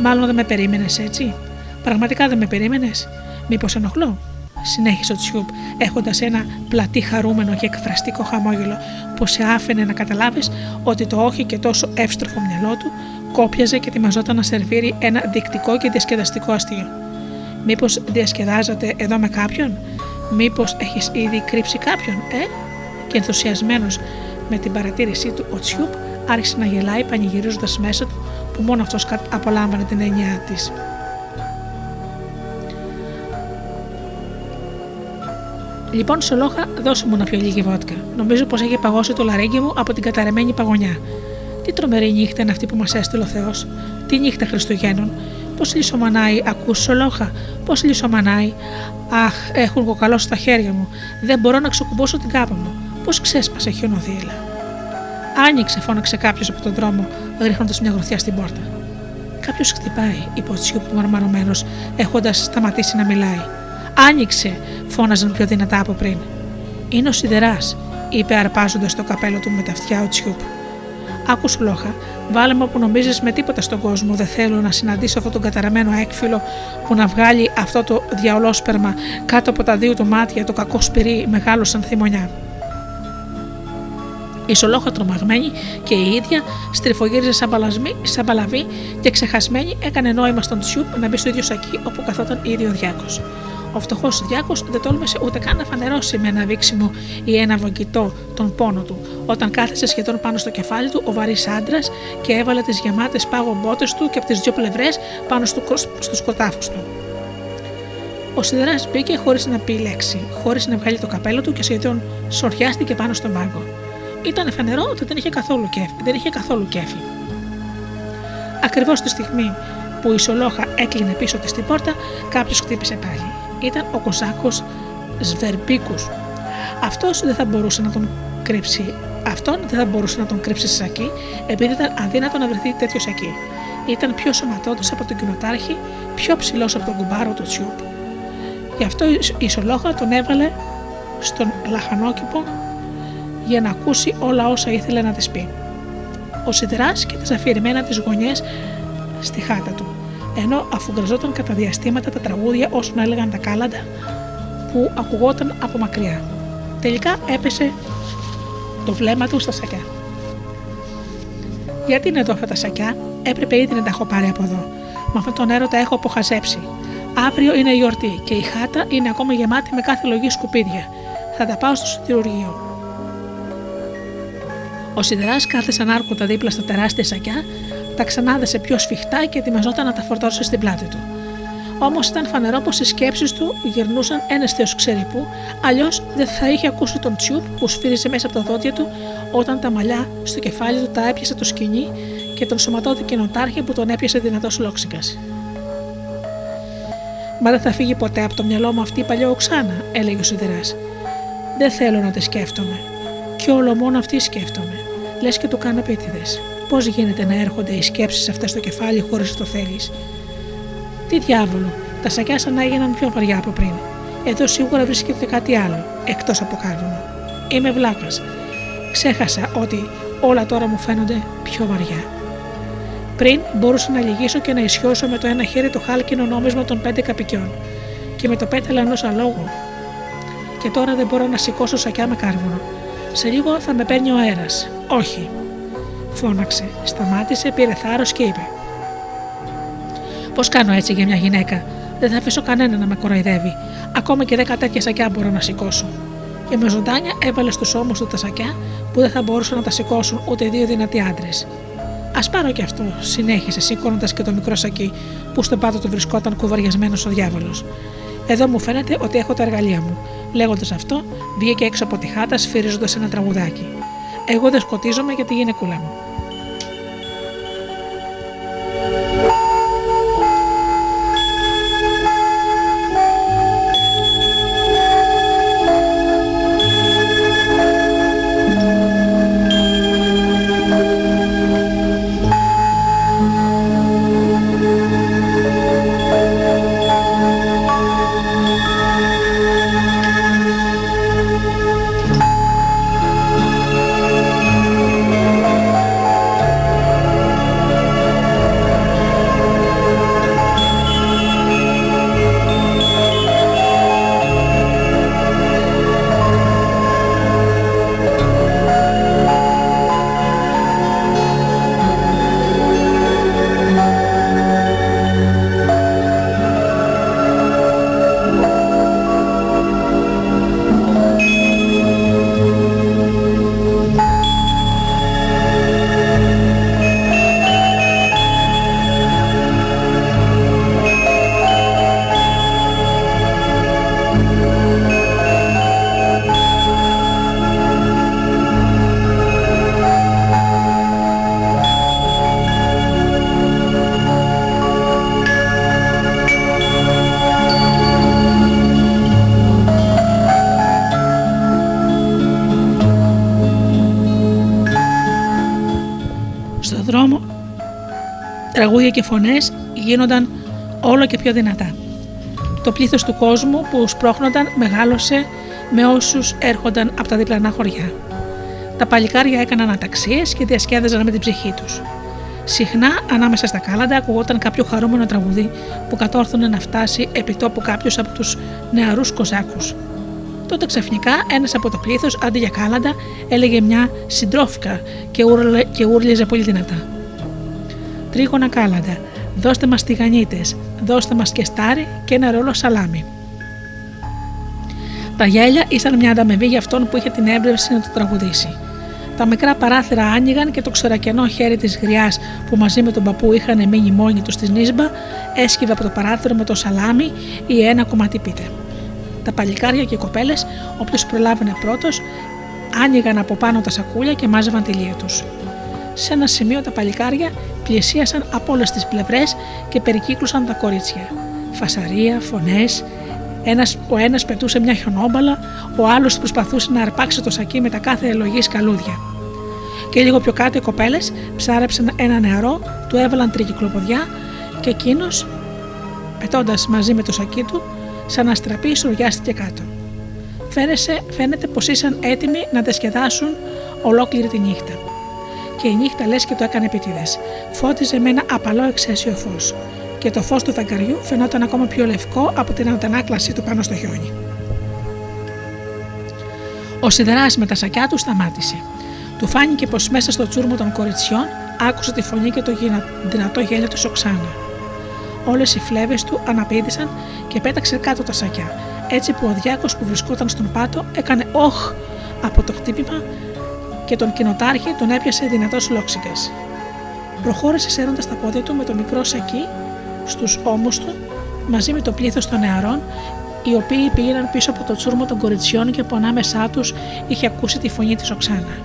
Μάλλον δεν με περίμενες έτσι. Πραγματικά δεν με περίμενες. Μήπως ενοχλώ συνέχισε ο Τσιούπ, έχοντας ένα πλατή χαρούμενο και εκφραστικό χαμόγελο που σε άφηνε να καταλάβεις ότι το όχι και τόσο εύστροφο μυαλό του κόπιαζε και ετοιμαζόταν να σερβίρει ένα δεικτικό και διασκεδαστικό αστείο. Μήπως διασκεδάζατε εδώ με κάποιον, Μήπως έχεις ήδη κρύψει κάποιον, ε; Και ενθουσιασμένος με την παρατήρησή του, ο Τσιούπ άρχισε να γελάει πανηγυρίζοντας μέσα του που μόνο αυτός απολάμβανε την έννοια της. Λοιπόν, Σολόχα, δώσε μου να πιω λίγη βότκα. Νομίζω πως έχει παγώσει το λαρέγγι μου από την καταρεμένη παγωνιά. Τι τρομερή νύχτα είναι αυτή που μας έστειλε ο Θεός. Τι νύχτα Χριστουγέννων. Πώς λισομανάει, ακούς Σολόχα, πώς λισομανάει. Αχ, έχουν κοκαλώσει στα χέρια μου. Δεν μπορώ να ξεκουμπώσω την κάπα μου. Πώς ξέσπασε χιονοδίλα. Άνοιξε, φώναξε κάποιος από τον δρόμο, ρίχνοντας μια γροθιά στην πόρτα. Κάποιος χτυπάει, είπε ο Τσιούπ μαρμαρωμένος, έχοντας σταματήσει να μιλάει. Άνοιξε, φώναζαν πιο δυνατά από πριν. Είναι ο σιδεράς, είπε αρπάζοντας το καπέλο του με τα αυτιά ο Τσιούπ. Άκου λόχα, βάλε μου που νομίζεις με τίποτα στον κόσμο. Δεν θέλω να συναντήσω αυτόν τον καταραμένο έκφυλο που να βγάλει αυτό το διαολόσπερμα κάτω από τα δύο του μάτια, το κακό σπυρί μεγάλο σαν θυμονιά. Η Σολόχα τρομαγμένη και η ίδια στριφογύριζε σαν, σαν παλαβή και ξεχασμένη έκανε νόημα στον Τσιούπ να μπει στο ίδιο σακί όπου καθόταν ήδη ο Διάκος. Ο φτωχός Διάκος δεν τόλμησε ούτε καν να φανερώσει με ένα βήξιμο ή ένα βογγητό τον πόνο του, όταν κάθεσε σχεδόν πάνω στο κεφάλι του ο βαρύς άντρας και έβαλε τις γεμάτες πάγο μπότε του και από τις δύο πλευρές πάνω στου κοτάφου του. Ο Σιδεράς μπήκε χωρίς να πει λέξη, χωρίς να βγάλει το καπέλο του και σχεδόν σοριάστηκε πάνω στον πάγκο. Ήταν φανερό ότι δεν είχε καθόλου κέφι. Δεν είχε καθόλου κέφι. Ακριβώς τη στιγμή που η Σολόχα έκλεινε πίσω της την πόρτα, κάποιος χτύπησε πάλι ήταν ο Κοσάκος Σβερμπίκους. Αυτός δεν θα μπορούσε να τον κρύψει Αυτόν δεν θα μπορούσε να τον κρύψει σε σακί, επειδή ήταν αδύνατο να βρεθεί τέτοιο σακί. Ήταν πιο σωματώδο από τον κοινοτάρχη, πιο ψηλός από τον κουμπάρο του Τσιούπ. Γι' αυτό η Σολόχα τον έβαλε στον λαχανόκηπο για να ακούσει όλα όσα ήθελε να της πει. Ο Σιδρά και τι αφηρημένα τι γωνιές στη χάτα του ενώ αφού γκραζόταν κατά διαστήματα τα τραγούδια όσων έλεγαν τα κάλαντα που ακουγόταν από μακριά. Τελικά έπεσε το βλέμμα του στα σακιά. Γιατί είναι εδώ αυτά τα σακιά, έπρεπε ήδη να τα έχω πάρει από εδώ. Με αυτόν τον έρωτα έχω αποχαζέψει. Αύριο είναι η γιορτή και η χάτα είναι ακόμα γεμάτη με κάθε λογή σκουπίδια. Θα τα πάω στο συντηρουργείο. Ο σιδεράς κάθεσε ανάρκωτα δίπλα στα τεράστια σακιά τα ξανάδεσε πιο σφιχτά και ετοιμαζόταν να τα φορτώσει στην πλάτη του. Όμως ήταν φανερό πως οι σκέψεις του γυρνούσαν ένα θεό ξέρει πού, αλλιώς δεν θα είχε ακούσει τον τσιουπ που σφύριζε μέσα από τα δόντια του όταν τα μαλλιά στο κεφάλι του τα έπιασε το σκηνή και τον σωματώδη κοινοτάρχη που τον έπιασε δυνατός λόξικας. Μα δεν θα φύγει ποτέ από το μυαλό μου αυτή η παλιό οξάνα, έλεγε ο Σιδεράς. Δεν θέλω να τη σκέφτομαι. Κι όλο μόνο αυτή σκέφτομαι. Λες και του κάνω επίτηδες. Πώς γίνεται να έρχονται οι σκέψεις αυτέ στο κεφάλι χωρίς το θέλεις; Τι διάβολο, τα σακιά σαν να έγιναν πιο βαριά από πριν. Εδώ σίγουρα βρίσκεται κάτι άλλο, εκτός από κάρβουνο. Είμαι βλάκα. Ξέχασα ότι όλα τώρα μου φαίνονται πιο βαριά. Πριν μπορούσα να λυγίσω και να ισιώσω με το ένα χέρι το χάλκινο νόμισμα των πέντε καπικιών και με το πέταλα ενό αλόγου. Και τώρα δεν μπορώ να σηκώσω σακιά με κάρβουνο. Σε λίγο θα με παίρνει ο αέρας. Όχι, φώναξε, σταμάτησε, πήρε θάρρος και είπε: Πώς κάνω έτσι για μια γυναίκα, δεν θα αφήσω κανένα να με κοροϊδεύει. Ακόμα και δέκα τέτοια σακιά μπορώ να σηκώσω. Και με ζωντάνια έβαλε στους ώμους του τα σακιά που δεν θα μπορούσαν να τα σηκώσουν ούτε δύο δυνατοί άντρες. Α πάρω και αυτό, συνέχισε σηκώνοντα και το μικρό σακί που στο πάτο του βρισκόταν κουβαριασμένος ο διάβολος. Εδώ μου φαίνεται ότι έχω τα εργαλεία μου. Λέγοντας αυτό, βγήκε έξω από τη χάτα σφυρίζοντας ένα τραγουδάκι. Εγώ δεν σκοτίζομαι για τη γυναικούλα μου. Και φωνές γίνονταν όλο και πιο δυνατά. Το πλήθος του κόσμου που σπρώχνονταν μεγάλωσε με όσους έρχονταν από τα διπλανά χωριά. Τα παλικάρια έκαναν αταξίες και διασκέδαζαν με την ψυχή τους. Συχνά ανάμεσα στα κάλαντα ακουγόταν κάποιο χαρούμενο τραγουδί που κατόρθωνε να φτάσει επί τόπου κάποιος από τους νεαρούς κοζάκους. Τότε ξαφνικά ένας από το πλήθος αντί για κάλαντα έλεγε μια συντρόφικα και, και ούρλιζε πολύ δυνατά τρίγωνα κάλαντα, δώστε μας τηγανίτες, δώστε μας και στάρι και ένα ρόλο σαλάμι. Τα γέλια ήσαν μια ανταμεβή για αυτόν που είχε την έμπνευση να το τραγουδήσει. Τα μικρά παράθυρα άνοιγαν και το ξερακενό χέρι της γριάς που μαζί με τον παππού είχαν μείνει μόνοι τους στη νύσμπα, έσκυβε από το παράθυρο με το σαλάμι ή ένα κομμάτι πίτε. Τα παλικάρια και οι κοπέλες, όποιος προλάβαινε πρώτος, άνοιγαν από πάνω τα σακούλια και μάζευαν τη λία τους. Σε ένα σημείο τα παλικάρια πλησίασαν από όλες τις πλευρές και περικύκλωσαν τα κορίτσια. Φασαρία, φωνές. Ένας, ο ένας πετούσε μια χιονόμπαλα, ο άλλος προσπαθούσε να αρπάξει το σακί με τα κάθε ελογής καλούδια. Και λίγο πιο κάτω οι κοπέλες ψάρεψαν ένα νεαρό, του έβαλαν τρικυκλοποδιά και εκείνος, πετώντας μαζί με το σακί του, σαν αστραπή σουριάστηκε κάτω. Φαίνεται, φαίνεται πως ήσαν έτοιμοι να τεσκεδάσουν ολόκληρη τη νύχτα και η νύχτα λες και το έκανε επίτηδες. Φώτιζε με ένα απαλό εξαίσιο φως, και το φως του δαγκαριού φαινόταν ακόμα πιο λευκό από την αντανάκλασή του πάνω στο χιόνι. Ο σιδεράς με τα σακιά του σταμάτησε. Του φάνηκε πως μέσα στο τσούρμο των κοριτσιών άκουσε τη φωνή και το δυνατό γέλιο του Σοξάνα. Όλες οι φλέβες του αναπήδησαν και πέταξε κάτω τα σακιά, έτσι που ο διάκος που βρισκόταν στον πάτο έκανε όχ από το χτύπημα και τον κοινοτάρχη τον έπιασε δυνατός λόξιγκα. Προχώρησε σέρνοντας τα πόδια του με το μικρό σακί στους ώμους του μαζί με το πλήθος των νεαρών, οι οποίοι πήγαιναν πίσω από το τσούρμο των κοριτσιών και από ανάμεσά τους είχε ακούσει τη φωνή της Οξάνα.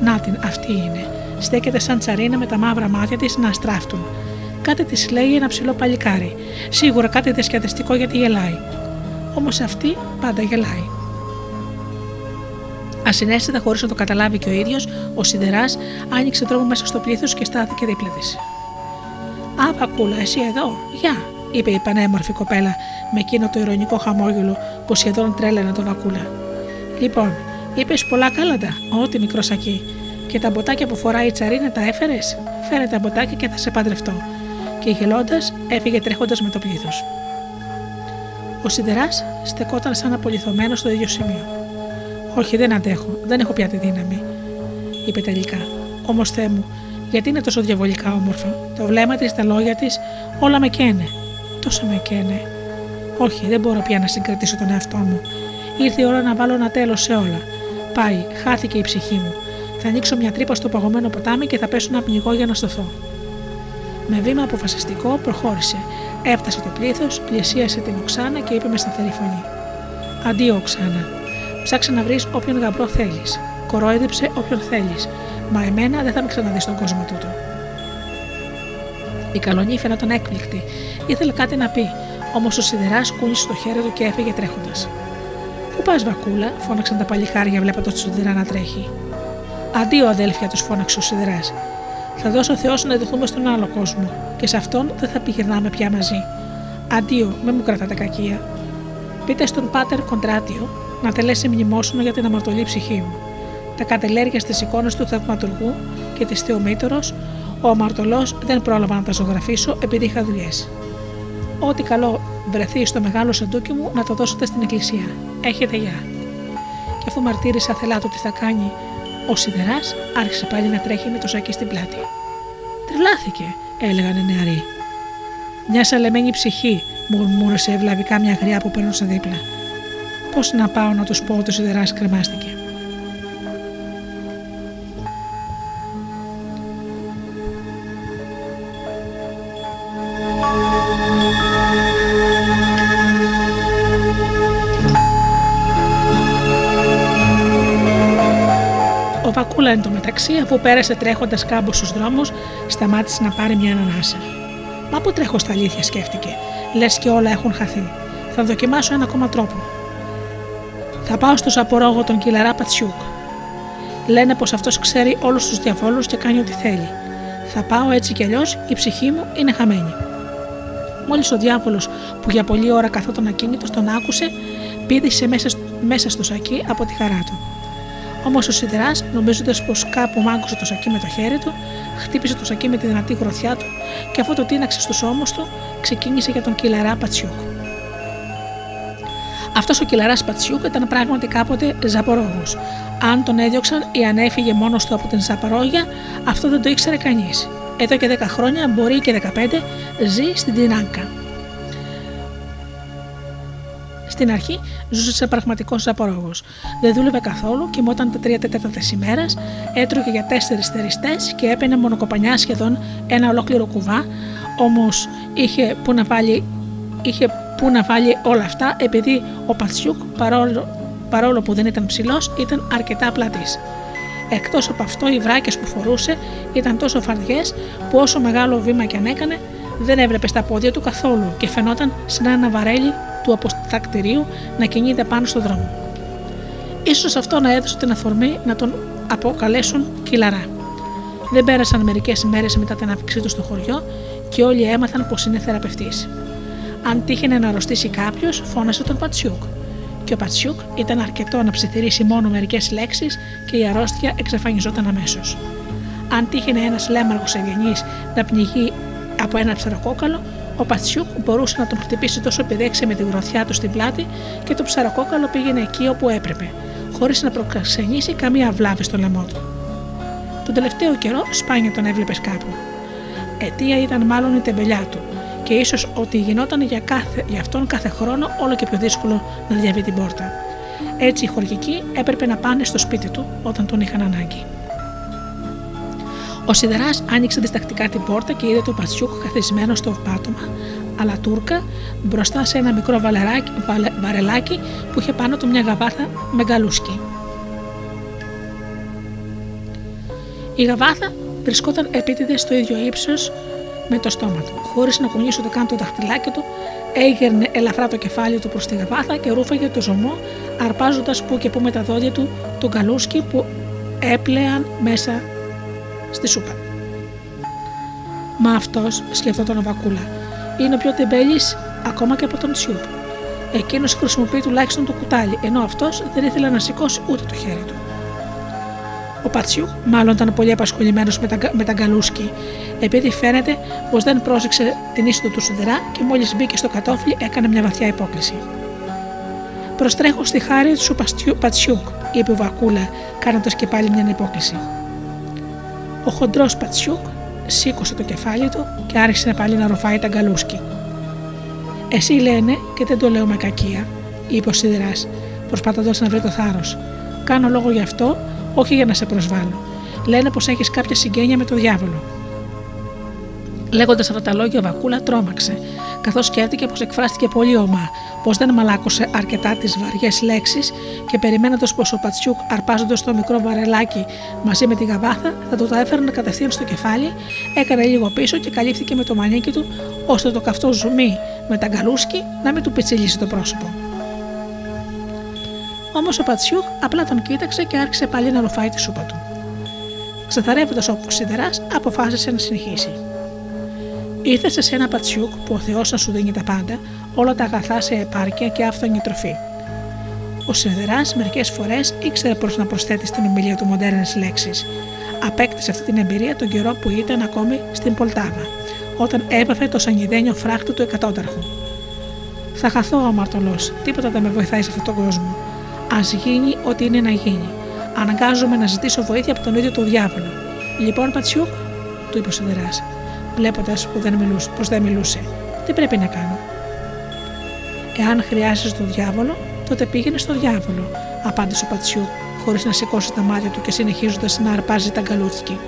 Να την, αυτή είναι. Στέκεται σαν τσαρίνα με τα μαύρα μάτια της να αστράφτουν. Κάτι της λέει ένα ψηλό παλικάρι. Σίγουρα κάτι διασκεδαστικό γιατί γελάει. Όμως αυτή πάντα γελάει. Ασυνέστητα, χωρίς να το καταλάβει και ο ίδιος, ο σιδεράς άνοιξε δρόμο μέσα στο πλήθος και στάθηκε δίπλα της. Α, Πακούλα, εσύ εδώ, γεια, είπε η πανέμορφη κοπέλα με εκείνο το ηρωνικό χαμόγελο που σχεδόν τρέλαινε τον Βακούλα. Λοιπόν, είπες πολλά κάλαντα, ό,τι μικρό σακί. Και τα μποτάκια που φοράει η τσαρίνα τα έφερες; Φέρε τα μποτάκια και θα σε παντρευτώ. Και γελώντας έφυγε τρέχοντας με το πλήθος. Ο σιδεράς στεκόταν σαν απολυθωμένος στο ίδιο σημείο. Όχι, δεν αντέχω, δεν έχω πια τη δύναμη, είπε τελικά. Όμως Θεέ μου, γιατί είναι τόσο διαβολικά όμορφη. Το βλέμμα της, τα λόγια της, όλα με καίνε. Τόσο με καίνε. Όχι, δεν μπορώ πια να συγκρατήσω τον εαυτό μου. Ήρθε η ώρα να βάλω ένα τέλος σε όλα. Πάει, χάθηκε η ψυχή μου. Θα ανοίξω μια τρύπα στο παγωμένο ποτάμι και θα πέσω να πνιγώ για να στοθώ. Με βήμα αποφασιστικό προχώρησε. Έφτασε το πλήθος, πλησίασε την Οξάνα και είπε με σταθερή φωνή: Αντίο, Οξάνα. Ψάξε να βρεις όποιον γαμπρό θέλεις. Κορόιδεψε όποιον θέλεις. Μα εμένα δεν θα με ξαναδείς στον κόσμο τούτο. Η καλονή φαινόταν έκπληκτη. Ήθελε κάτι να πει, όμως ο σιδεράς κούνησε το χέρι του και έφυγε τρέχοντας. Πού πας, Βακούλα, φώναξαν τα παλιχάρια βλέποντας τον σιδερά να τρέχει. Αντίο, αδέλφια, τους φώναξε ο σιδεράς. Θα δώσω ο Θεός να δεθούμε στον άλλο κόσμο και σε αυτόν δεν θα πηγαίναμε πια μαζί. Αντίο, με μου κρατάτε κακία. Πείτε στον πάτερ Κοντράτιο να τελέσει μνημόσυνο για την αμαρτωλή ψυχή μου. Τα κατελέργεια στις εικόνες του Θαυματουργού και της Θεομήτωρος, ο αμαρτωλός δεν πρόλαβα να τα ζωγραφίσω επειδή είχα δουλειές. Ό,τι καλό βρεθεί στο μεγάλο σαντούκι μου να το δώσετε στην εκκλησία. Έχετε γεια. Και αφού μαρτύρησε αθελά του τι θα κάνει ο σιδεράς, άρχισε πάλι να τρέχει με το σακί στην πλάτη. Τρελάθηκε, έλεγαν οι νεαροί. Μια σαλεμένη ψυχή, μουρμούρεσε ευλαβικά μια γριά που περνούσε δίπλα. Πώ να πάω να τους πω ότι ο σιδεράς κρεμάστηκε. Βακούλα εν τω μεταξύ, αφού πέρασε τρέχοντας κάμπος στους δρόμους, σταμάτησε να πάρει μια ανανάσα. Μα πού τρέχω στα αλήθεια, σκέφτηκε. Λες και όλα έχουν χαθεί. Θα δοκιμάσω ένα ακόμα τρόπο. Θα πάω στο σαπορόγο τον Κιλαρά Πατσιούκ. Λένε πως αυτός ξέρει όλους τους διαβόλους και κάνει ό,τι θέλει. Θα πάω έτσι κι αλλιώς, η ψυχή μου είναι χαμένη. Μόλις ο διάβολος που για πολλή ώρα καθόταν ακίνητος τον άκουσε, πήδησε μέσα, μέσα στο σακί από τη χαρά του. Όμως ο σιδεράς, νομίζοντας πως κάπου μάγκωσε το σακί με το χέρι του, χτύπησε το σακί με τη δυνατή γροθιά του και αφού το τίναξε στου ώμου του, ξεκίνησε για τον κυλαρά Πατσιούκ. Αυτός ο κυλαράς Πατσιούκ ήταν πράγματι κάποτε ζαπορόγος. Αν τον έδιωξαν ή αν έφυγε μόνος του από την Ζαπαρόγια, αυτό δεν το ήξερε κανείς. Εδώ και 10 χρόνια, μπορεί και 15, ζει στην Τινάνκα. Στην αρχή ζούσε σε πραγματικός ζαπορόγος. Δεν δούλευε καθόλου, κοιμόταν τα τρία τέταρτα τη ημέρα, έτρωγε για τέσσερις θεριστές και έπαινε μονοκοπανιά σχεδόν ένα ολόκληρο κουβά, όμως είχε που να βάλει. Είχε που να βάλει όλα αυτά επειδή ο Πατσιούκ παρόλο, παρόλο που δεν ήταν ψηλός ήταν αρκετά πλατής. Εκτός από αυτό, οι βράκες που φορούσε ήταν τόσο φαρδιές που όσο μεγάλο βήμα και αν έκανε, δεν έβλεπε στα πόδια του καθόλου και φαινόταν σαν ένα βαρέλι του αποστακτηρίου να κινείται πάνω στον δρόμο. Ίσως αυτό να έδωσε την αφορμή να τον αποκαλέσουν κοιλαρά. Δεν πέρασαν μερικές ημέρες μετά την άφιξή του στο χωριό και όλοι έμαθαν πως είναι θεραπευτής. Αν τύχαινε να αρρωστήσει κάποιος, φώναζε τον Πατσιούκ. Και ο Πατσιούκ ήταν αρκετό να ψιθυρίσει μόνο μερικές λέξεις και η αρρώστια εξαφανιζόταν αμέσως. Αν τύχαινε ένας λέμαργος ευγενής να πνιγεί από ένα ψαροκόκαλο, ο Πατσιούκ μπορούσε να τον χτυπήσει τόσο επιδέξια με τη γροθιά του στην πλάτη και το ψαροκόκαλο πήγαινε εκεί όπου έπρεπε, χωρίς να προξενήσει καμία βλάβη στο λαιμό του. Τον τελευταίο καιρό σπάνια τον έβλεπες κάπου. Αιτία ήταν μάλλον η τεμπελιά του και ίσως ότι γινόταν για, κάθε, για αυτόν κάθε χρόνο όλο και πιο δύσκολο να διαβεί την πόρτα. Έτσι οι χωρικοί έπρεπε να πάνε στο σπίτι του όταν τον είχαν ανάγκη. Ο Σιδεράς άνοιξε διστακτικά την πόρτα και είδε τον Πατσιούκ καθισμένο στο πάτωμα, αλλά τούρκα μπροστά σε ένα μικρό βαλεράκι, βαρελάκι που είχε πάνω του μια γαβάθα με γκαλούσκι. Η γαβάθα βρισκόταν επίτηδες στο ίδιο ύψος με το στόμα του. Χωρίς να κουνήσει ούτε καν το δαχτυλάκι του, έγερνε ελαφρά το κεφάλι του προς τη γαβάθα και ρούφαγε το ζωμό, αρπάζοντας που και που με τα δόντια του τον γκαλούσκι που έπλεαν μέσα στη σούπα. Μα αυτός, σκεφτόταν ο Βακούλα, είναι ο πιο τεμπέλης ακόμα και από τον Τσιούπ. Εκείνος χρησιμοποιεί τουλάχιστον το κουτάλι, ενώ αυτός δεν ήθελε να σηκώσει ούτε το χέρι του. Ο Πατσιού μάλλον ήταν πολύ απασχολημένος με τα, με τα γκαλούσκι, επειδή φαίνεται πως δεν πρόσεξε την είσοδο του σουδερά και μόλις μπήκε στο κατόφλι έκανε μια βαθιά υπόκληση. Προστρέχω στη χάρη του Πατσιούκ, είπε ο Βακούλα, κάνοντας και πάλι μια υπόκληση. Ο χοντρός Πατσιούκ σήκωσε το κεφάλι του και άρχισε πάλι να ροφάει τα γκαλούσκι. Εσύ λένε και δεν το λέω με κακία, είπε ο Σιδεράς, προσπαθώντας να βρει το θάρρος. Κάνω λόγο γι' αυτό, όχι για να σε προσβάλλω. Λένε πως έχεις κάποια συγγένεια με τον διάβολο. Λέγοντας αυτά τα λόγια, ο Βακούλα τρόμαξε, καθώς σκέφτηκε πως εκφράστηκε πολύ ομά, πως δεν μαλάκωσε αρκετά τις βαριές λέξεις και περιμένοντας πως ο Πατσιούκ, αρπάζοντας το μικρό βαρελάκι μαζί με τη γαβάθα, θα του τα έφερνε κατευθείαν στο κεφάλι, έκανε λίγο πίσω και καλύφθηκε με το μανίκι του, ώστε το καυτό ζουμί με τα γκαλούσκι να μην του πιτσιλίσει το πρόσωπο. Όμως ο Πατσιούκ απλά τον κοίταξε και άρχισε πάλι να ρουφάει τη σούπα του. Ξεθαρεύοντας όπω σιδερά, αποφάσισε να συνεχίσει. Ήρθες σε ένα πατσιούκ που ο Θεός να σου δίνει τα πάντα, όλα τα αγαθά σε επάρκεια και άφθονη τροφή. Ο Σιδερά μερικές φορές ήξερε πώ να προσθέτει στην ομιλία του μοντέρνες λέξεις. Απέκτησε αυτή την εμπειρία τον καιρό που ήταν ακόμη στην Πολτάβα, όταν έπαθε το σανιδένιο φράχτη του εκατόταρχου. Θα χαθώ ο αμαρτωλός, τίποτα δεν με βοηθάει σε αυτόν τον κόσμο. Α γίνει ό,τι είναι να γίνει. Αναγκάζομαι να ζητήσω βοήθεια από τον ίδιο τον διάβολο. Λοιπόν, Πατσιούκ, του είπε ο Σιδεράς, βλέποντας που δεν μιλούσε, πως δεν μιλούσε. Τι πρέπει να κάνω; Εάν χρειάζεσαι τον διάβολο, τότε πήγαινε στο διάβολο, απάντησε ο Πατσιού, χωρίς να σηκώσει τα μάτια του και συνεχίζοντας να αρπάζει τα γκαλούτσικη.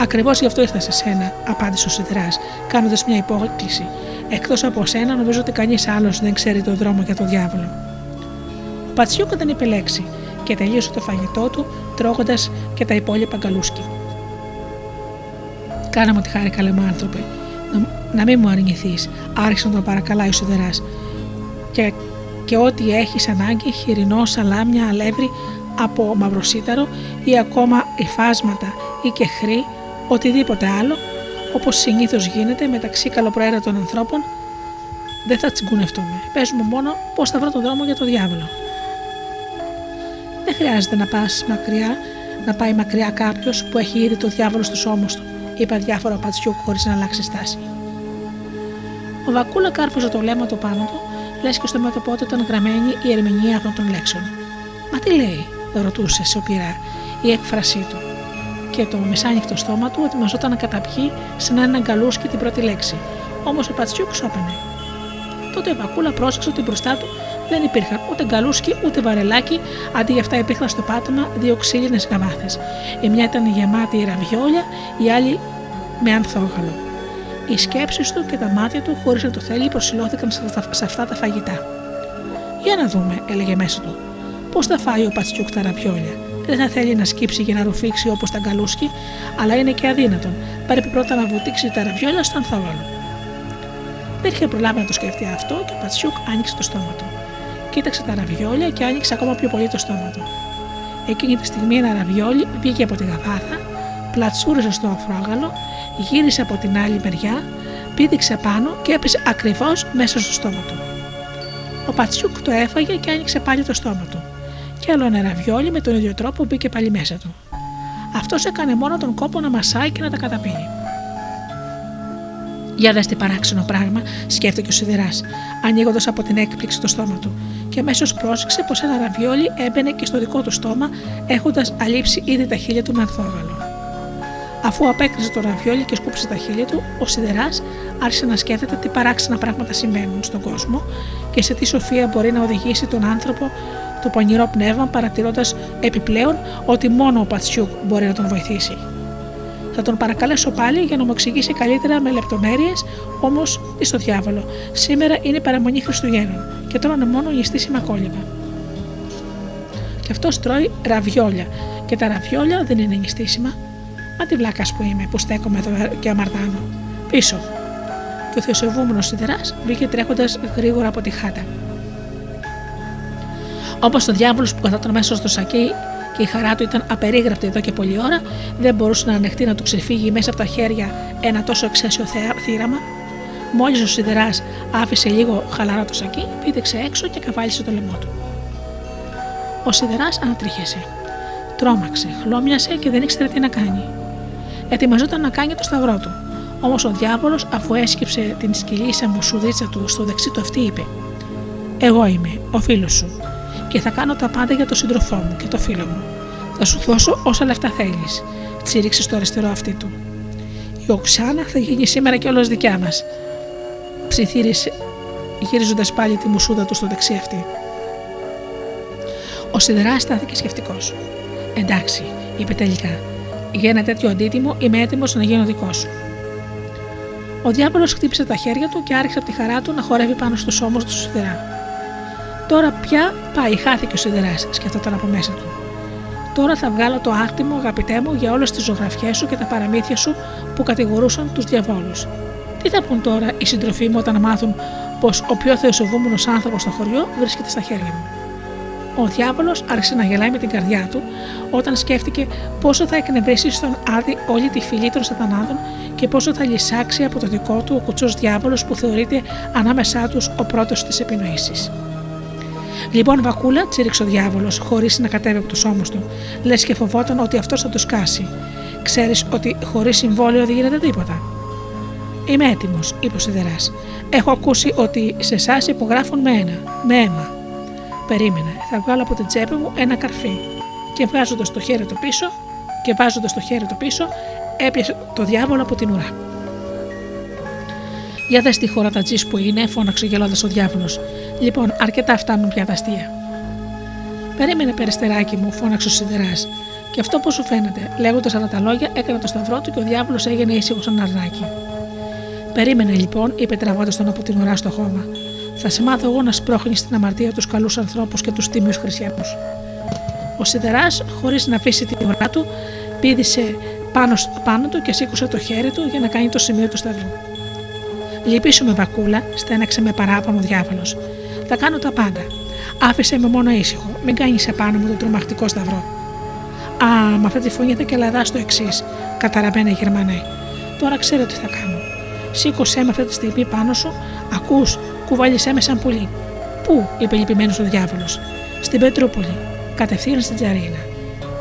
Ακριβώς γι' αυτό ήρθα σε σένα, απάντησε ο Σιδρά, κάνοντας μια υπόκληση. Εκτός από σένα, νομίζω ότι κανείς άλλος δεν ξέρει τον δρόμο για τον διάβολο. Ο Πατσιούκα δεν είπε λέξη και τελείωσε το φαγητό του, τρώγοντας και τα υπόλοιπα γκαλούσκι. Κάνα μου τη χάρη, καλέ μου άνθρωπε, να, να μην μου αρνηθείς, άρχισε να τον παρακαλάει ο Σιδεράς. Και, και ό,τι έχεις ανάγκη, χοιρινό, σαλάμια, αλεύρι από μαυροσίταρο ή ακόμα υφάσματα ή και χρή, οτιδήποτε άλλο, όπως συνήθως γίνεται μεταξύ καλοπροαίρετων ανθρώπων, δεν θα τσιγκουνευτούμε. Πες μου μόνο πώς θα βρω τον δρόμο για το διάβολο. Δεν χρειάζεται να πας μακριά, να πάει μακριά κάποιος που έχει ήδη το διάβολο στου ώμου του είπε διάφορα πατσιού χωρίς να αλλάξει στάση. Ο Βακούλα κάρφωσε το λέμα του πάνω του, λες και στο μέτωπό του ήταν γραμμένη η ερμηνεία αυτών των λέξεων. Μα τι λέει, ρωτούσε σοπηρά η έκφρασή του. Και το μεσάνυχτο στόμα του ετοιμαζόταν να καταπιεί σαν ένα γκαλούσκι την πρώτη λέξη. Όμως ο Πατσιούκ σώπανε. Τότε ο Βακούλα πρόσεξε ότι μπροστά του δεν υπήρχαν ούτε γκαλούσκι ούτε βαρελάκι, αντί για αυτά υπήρχαν στο πάτωμα δύο ξύλινες γαβάθες. Η μια ήταν γεμάτη ραβιόλια, η άλλη με ανθόγαλο. Οι σκέψεις του και τα μάτια του, χωρίς να το θέλει, προσιλώθηκαν σε αυτά τα φαγητά. Για να δούμε, έλεγε μέσα του. Πώς θα φάει ο Πατσιούκ τα ραβιόλια. Δεν θα θέλει να σκύψει για να ρουφήξει όπως τα γκαλούσκι, αλλά είναι και αδύνατον. Πρέπει πρώτα να βουτήξει τα ραβιόλια στο ανθόγαλο. Δεν είχε προλάβει να το σκεφτεί αυτό και ο Πατσιούκ άνοιξε το στόμα του κοίταξε τα ραβιόλια και άνοιξε ακόμα πιο πολύ το στόμα του. Εκείνη τη στιγμή ένα ραβιόλι βγήκε από τη γαβάθα, πλατσούρισε στο αφρόγαλο, γύρισε από την άλλη μεριά, πήδηξε πάνω και έπεσε ακριβώς μέσα στο στόμα του. Ο Πατσιούκ το έφαγε και άνοιξε πάλι το στόμα του. Και άλλο ένα ραβιόλι με τον ίδιο τρόπο μπήκε πάλι μέσα του. Αυτός έκανε μόνο τον κόπο να μασάει και να τα καταπίνει. Για δες τι παράξενο πράγμα, σκέφτηκε ο Σιδηρά, ανοίγοντας από την έκπληξη το στόμα του, και αμέσως πρόσεξε πως ένα ραβιόλι έμπαινε και στο δικό του στόμα, έχοντας αλείψει ήδη τα χείλια του με ανθόγαλο. Αφού απέκτησε το ραβιόλι και σκούψε τα χείλια του, ο Σιδεράς άρχισε να σκέφτεται τι παράξενα πράγματα συμβαίνουν στον κόσμο και σε τι σοφία μπορεί να οδηγήσει τον άνθρωπο το πονηρό πνεύμα, παρατηρώντας επιπλέον ότι μόνο ο Πατσιούκ μπορεί να τον βοηθήσει. Θα τον παρακαλέσω πάλι για να μου εξηγήσει καλύτερα με λεπτομέρειες, όμως τι στο διάβολο. Σήμερα είναι παραμονή Χριστουγέννων και τρώνε μόνο νηστίσιμα κόλλημα. Και αυτός τρώει ραβιόλια. Και τα ραβιόλια δεν είναι νηστίσιμα. Μα τι βλάκας που είμαι που στέκομαι εδώ και αμαρτάνω. Πίσω. Και ο θεοσεβούμενος σιδεράς βγήκε τρέχοντας γρήγορα από τη χάτα. Όπως ο διάβολος που καθόταν μέσα στο σακί και η χαρά του ήταν απερίγραπτη εδώ και πολλή ώρα, δεν μπορούσε να ανεχτεί να του ξεφύγει μέσα από τα χέρια ένα τόσο εξαίσιο θύραμα. Μόλις ο σιδεράς άφησε λίγο χαλαρά το σακί, πήδηξε έξω και καβάλισε το λαιμό του. Ο σιδεράς ανατρίχεσαι. Τρόμαξε, χλώμιασε και δεν ήξερε τι να κάνει. Ετοιμαζόταν να κάνει το σταυρό του. Όμως ο διάβολος, αφού έσκυψε την σκυλίσα μουσουδίτσα του στο δεξί του αυτή, είπε: Εγώ είμαι, ο φίλος σου και θα κάνω τα πάντα για τον σύντροφό μου και το φίλο μου. Θα σου δώσω όσα λεφτά θέλεις. Τσίριξε στο αριστερό αυτή του. Η Οξάνα θα γίνει σήμερα και όλος δικιά μας. Ψιθύρισε, γυρίζοντας πάλι τη μουσούδα του στο δεξί αυτή. Ο Σιδεράς στάθηκε σκεφτικός. Εντάξει, είπε τελικά. Για ένα τέτοιο αντίτιμο είμαι έτοιμος να γίνω δικό σου. Ο διάβολος χτύπησε τα χέρια του και άρχισε από τη χαρά του να χορεύει πάνω στους ώμους του σιδερά. Τώρα πια πάει, χάθηκε ο σιδεράς, σκεφτόταν από μέσα του. Τώρα θα βγάλω το άκτιμο, αγαπητέ μου, για όλες τις ζωγραφιές σου και τα παραμύθια σου που κατηγορούσαν τους διαβόλους. Τι θα πούν τώρα οι συντροφοί μου όταν μάθουν πως ο πιο θεοσοβούμενο άνθρωπος στο χωριό βρίσκεται στα χέρια μου; Ο διάβολος άρχισε να γελάει με την καρδιά του όταν σκέφτηκε πόσο θα εκνευρίσει στον Άδη όλη τη φυλή των Σατανάδων και πόσο θα λυσάξει από το δικό του ο κουτσός διάβολος που θεωρείται ανάμεσά τους ο πρώτος της επινοήση. Λοιπόν, Βακούλα, τσίριξε ο διάβολος, χωρίς να κατέβει από του ώμου του, λες και φοβόταν ότι αυτός θα του σκάσει. Ξέρεις ότι χωρίς συμβόλαιο δεν γίνεται τίποτα. Είμαι έτοιμος, είπε ο Σιδεράς. Έχω ακούσει ότι σε εσάς υπογράφουν με ένα, με αίμα. Περίμενε, θα βγάλω από την τσέπη μου ένα καρφί. Και βγάζοντας το χέρι του πίσω, και βάζοντας το χέρι του πίσω, έπιασε το διάβολο από την ουρά. Για δες τη χώρα τα τζι που είναι, φώναξε γελώντας ο διάβολος. Λοιπόν, αρκετά φτάνουν πια τα αστεία. Περίμενε, περιστεράκι μου, φώναξε ο σιδεράς. Και αυτό πώς σου φαίνεται, λέγοντας αυτά τα λόγια, έκανε το σταυρό του και ο διάβολος έγινε ήσυχος σαν αρνάκι. Περίμενε λοιπόν, είπε τραβώντας τον από την ουρά στο χώμα. Θα σε μάθω εγώ να σπρώχνει στην αμαρτία τους καλούς ανθρώπους και τους τίμιου χριστιανούς. Ο σιδεράς, χωρίς να αφήσει την ουρά του, πήδησε πάνω, πάνω του και σήκωσε το χέρι του για να κάνει το σημείο του σταυρού. Λυπήσου με βακούλα, στέναξε με παράπονο ο διάβολος. Θα κάνω τα πάντα. Άφησε με μόνο ήσυχο, μην κάνεις επάνω μου τον τρομακτικό σταυρό. Α, με αυτή τη φωνή θα και λαδά στο εξής, καταραμένη Γερμανέ. Τώρα ξέρω τι θα κάνω. Σήκωσέ με αυτή τη στιγμή πάνω σου, ακούς, κουβάλισέ με σαν πουλί. Πού, είπε λυπημένο ο διάβολος; Στην Πετρούπολη, κατευθείαν στην Τζαρίνα.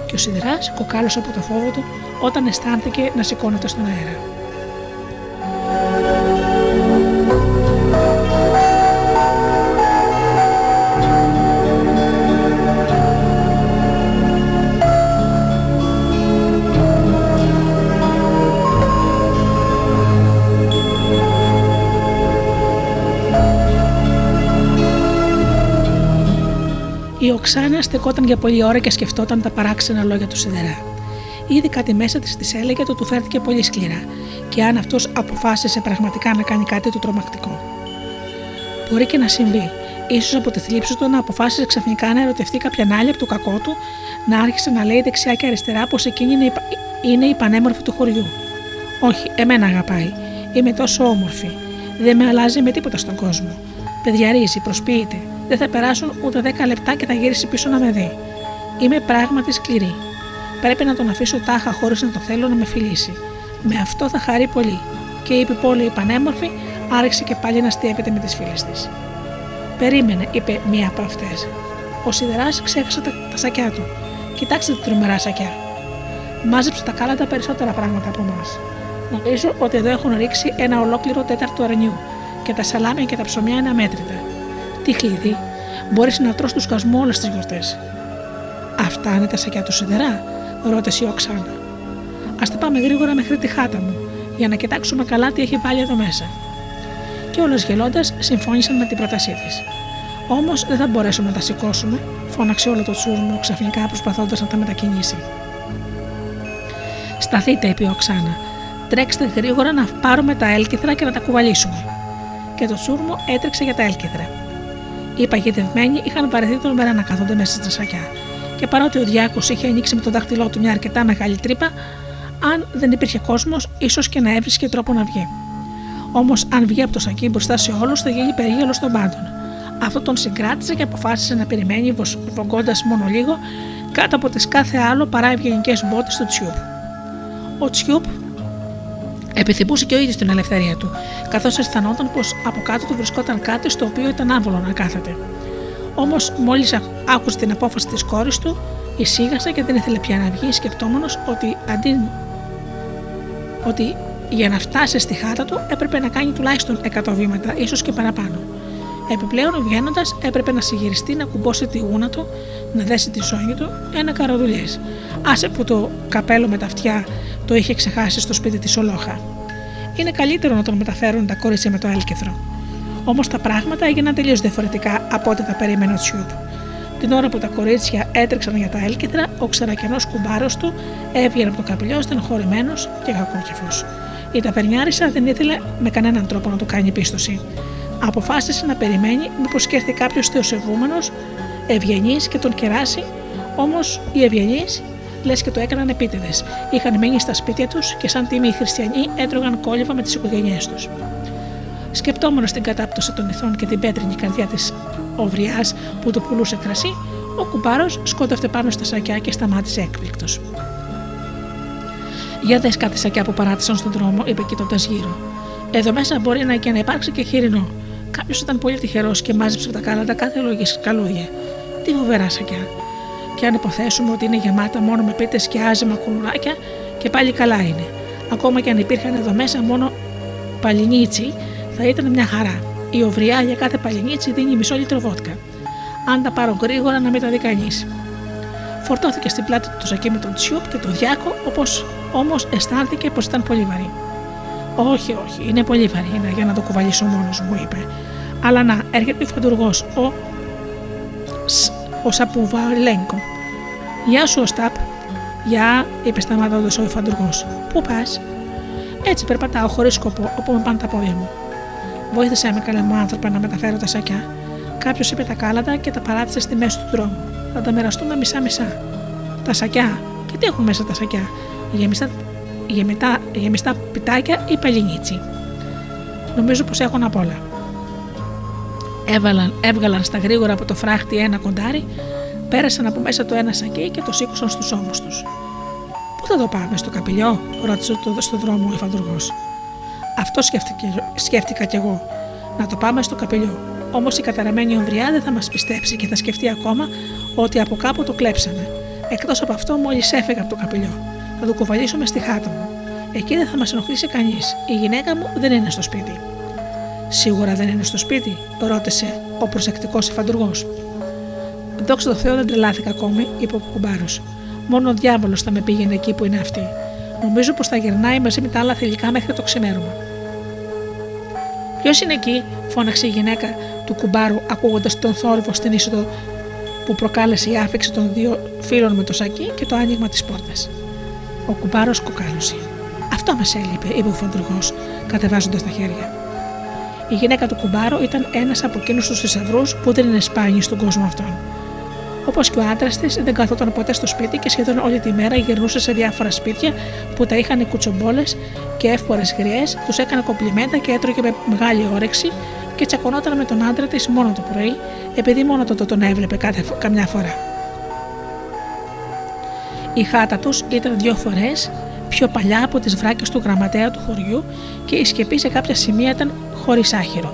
Και ο Σιδεράς κοκάλωσε από το φόβο του όταν αισθάνθηκε να σηκώνεται στον αέρα. Οξάνα στεκόταν για πολλή ώρα και σκεφτόταν τα παράξενα λόγια του Σιδερά. Ήδη κάτι μέσα της της έλεγε ότι του φέρθηκε πολύ σκληρά, και αν αυτός αποφάσισε πραγματικά να κάνει κάτι το τρομακτικό. Μπορεί και να συμβεί. σω από τη θλίψη του να αποφάσισε ξαφνικά να ερωτευτεί κάποια άλλη από το κακό του, να άρχισε να λέει δεξιά και αριστερά πως εκείνη είναι η, είναι η πανέμορφη του χωριού. Όχι, εμένα αγαπάει. Είμαι τόσο όμορφη. Δεν με αλλάζει με τίποτα στον κόσμο. Παιδιαρίζει, προσποιείται, δεν θα περάσουν ούτε 10 λεπτά και θα γυρίσει πίσω να με δει. Είμαι πράγματι σκληρή. Πρέπει να τον αφήσω τάχα χωρίς να το θέλω να με φιλήσει. Με αυτό θα χαρεί πολύ. Και η επιπόλαιη η πανέμορφη άρχισε και πάλι να στιεύεται με τις φίλες της. Περίμενε, είπε μία από αυτές. Ο σιδεράς ξέχασε τα, τα σακιά του. Κοιτάξτε τα τρομερά σακιά. Μάζεψε τα κάλαντα περισσότερα πράγματα από εμάς. Νομίζω ότι εδώ έχουν ρίξει ένα ολόκληρο τέταρτο αρνιού και τα σαλάμια και τα ψωμιά είναι αμέτρητα. Τι κλειδί, μπορείς να τρως του σκασμού όλες τις γιορτές. Αυτά είναι τα σακιά του σιδερά, ρώτησε η Οξάνα. Α τα πάμε γρήγορα μέχρι τη χάτα μου, για να κοιτάξουμε καλά τι έχει βάλει εδώ μέσα. Και όλες γελώντας συμφώνησαν με την πρότασή της. Όμως δεν θα μπορέσουμε να τα σηκώσουμε, φώναξε όλο το τσούρμο ξαφνικά προσπαθώντας να τα μετακινήσει. Σταθείτε, είπε η Οξάνα. Τρέξτε γρήγορα να πάρουμε τα έλκυθρα και να τα κουβαλήσουμε. Και το τσούρμο έτρεξε για τα έλκυθρα. Οι παγιδευμένοι είχαν βαρεθεί τον μέρα να κάθονται μέσα στα σακιά. Και παρότι ο Διάκος είχε ανοίξει με το δάχτυλό του μια αρκετά μεγάλη τρύπα, αν δεν υπήρχε κόσμος, ίσως και να έβρισκε τρόπο να βγει. Όμως, αν βγει από το σακί μπροστά σε όλους, θα γίνει περίγελο των πάντων. Αυτό τον συγκράτησε και αποφάσισε να περιμένει, βογκώντας μόνο λίγο, κάτω από τις κάθε άλλο παρά ευγενικές μπότες του Τσιούπ. Ο Τσιούπ επιθυμούσε και ο ίδιος την ελευθερία του, καθώς αισθανόταν πως από κάτω του βρισκόταν κάτι στο οποίο ήταν άβολο να κάθεται. Όμως, μόλις άκουσε την απόφαση της κόρης του, εισήγασε και δεν ήθελε πια να βγει, σκεπτόμενο ότι αντί ότι για να φτάσει στη χάτα του έπρεπε να κάνει τουλάχιστον 100 βήματα, ίσως και παραπάνω. Επιπλέον, βγαίνοντας, έπρεπε να συγυριστεί, να κουμπώσει τη γούνα του, να δέσει τη ζώνη του, ένα καροδουλιέ. Άσε που το καπέλο με τα αυτιά το είχε ξεχάσει στο σπίτι της Ολόχα. Είναι καλύτερο να τον μεταφέρουν τα κορίτσια με το έλκυθρο. Όμως τα πράγματα έγιναν τελείως διαφορετικά από ό,τι θα περίμενε ο Τσιούπ. Την ώρα που τα κορίτσια έτρεξαν για τα έλκυτρα, ο ξερακιανός κουμπάρος του έβγαινε από το καπηλιό στενοχωρημένο και κακόκεφος. Η ταπερνιάρισα δεν ήθελε με κανέναν τρόπο να του κάνει πίστοση. Αποφάσισε να περιμένει μήπως και έρθει κάποιος θεοσεβούμενος, ευγενής και τον κεράσει, όμως οι ευγενείς λες και το έκαναν επίτηδες. Είχαν μείνει στα σπίτια τους και σαν τίμοι χριστιανοί έτρωγαν κόλληβα με τις οικογένειές τους. Σκεπτόμενος την κατάπτωση των ηθών και την πέτρινη καρδιά της οβριάς που το πουλούσε κρασί, ο κουμπάρος σκότευτε πάνω στα σακιά και σταμάτησε έκπληκτος. Για δες κάτι σακιά που παράτησαν στον δρόμο, είπε κοιτώντας γύρω. Εδώ μέσα μπορεί να και να υπάρξει και χοιρινό. Κάποιος ήταν πολύ τυχερός και μάζεψε τα κάλαντα κάθε λόγια καλούδια. Τι φοβερά σακιά. Και αν υποθέσουμε ότι είναι γεμάτα μόνο με πίτες και άζημα κουλουράκια, και πάλι καλά είναι. Ακόμα και αν υπήρχαν εδώ μέσα μόνο παλινίτσι, θα ήταν μια χαρά. Η οβριά για κάθε παλινίτσι δίνει μισό λίτρο βότκα. Αν τα πάρω γρήγορα να μην τα δει κανείς. Φορτώθηκε στην πλάτη του το σακί με τον τσιούπ και τον διάκο, όπως όμως αισθάνθηκε πως ήταν πολύ βαρύ. Όχι, όχι, είναι πολύ βαρύ για να το κουβαλήσω μόνος μου, είπε. Αλλά να, έρχεται ο φαντουργός, ο. ο Σαπουβαλέγκο. Γεια σου, Οστάπ. Γεια, είπε σταματώντας ο φαντουργός. Πού πας, Έτσι περπατάω χωρίς σκοπό, όπου με πάνε τα πόδια μου. Βοήθησε με καλέ μου άνθρωπα να μεταφέρω τα σακιά. Κάποιος είπε τα κάλατα και τα παράτησε στη μέση του δρόμου. Θα τα μοιραστούμε μισά-μισά. Τα σακιά; Και τι έχουν μέσα τα σακιά; Γεμιστά, γεμιστά, γεμιστά πιτάκια ή παλινίτσι. Νομίζω πως έχουν απ' όλα. Έβαλαν, έβγαλαν στα γρήγορα από το φράχτη ένα κοντάρι, πέρασαν από μέσα το ένα σακί και το σήκωσαν στους ώμους τους. Πού θα το πάμε, στο καπηλιό, ρώτησε το, στο δρόμο ο υφαντουργός. Αυτό σκέφτηκα κι εγώ. Να το πάμε στο καπηλιό. Όμως η καταραμένη ομβριά δεν θα μας πιστέψει και θα σκεφτεί ακόμα ότι από κάπου το κλέψαμε. Εκτός από αυτό, μόλις έφεγα από το καπηλιό. Θα το κουβαλήσουμε στη χάτα μου. Εκεί δεν θα μας ενοχλήσει κανείς. Η γυναίκα μου δεν είναι στο σπίτι. Σίγουρα δεν είναι στο σπίτι, ρώτησε ο προσεκτικός εφαντουργό. Δόξα τω Θεώ δεν τρελάθηκα ακόμη, είπε ο κουμπάρος. Μόνο ο διάβολος θα με πήγαινε εκεί που είναι αυτή. Νομίζω πως θα γυρνάει μαζί με τα άλλα θηλυκά μέχρι το ξημέρωμα. Ποιος είναι εκεί, φώναξε η γυναίκα του κουμπάρου, ακούγοντας τον θόρυβο στην είσοδο που προκάλεσε η άφηξη των δύο φίλων με το σακί και το άνοιγμα της πόρτας. Ο κουμπάρος κοκάλωσε. Αυτό μας έλειπε, είπε ο φαντουργός, κατεβάζοντας τα χέρια. Η γυναίκα του κουμπάρου ήταν ένας από εκείνους τους θησαυρούς που δεν είναι σπάνιοι στον κόσμο αυτόν. Όπως και ο άντρας της, δεν καθόταν ποτέ στο σπίτι και σχεδόν όλη τη μέρα γυρνούσε σε διάφορα σπίτια που τα είχαν κουτσομπόλες και εύπορε γριές, τους έκανε κομπλιμέντα και έτρωγε με μεγάλη όρεξη και τσακωνόταν με τον άντρα της μόνο το πρωί, επειδή μόνο τότε τον έβλεπε κάθε, καμιά φορά. Η χάτα τους ήταν δύο φορές πιο παλιά από τις βράκες του γραμματέα του χωριού και η σκεπή σε κάποια σημεία ήταν χωρίς άχυρο.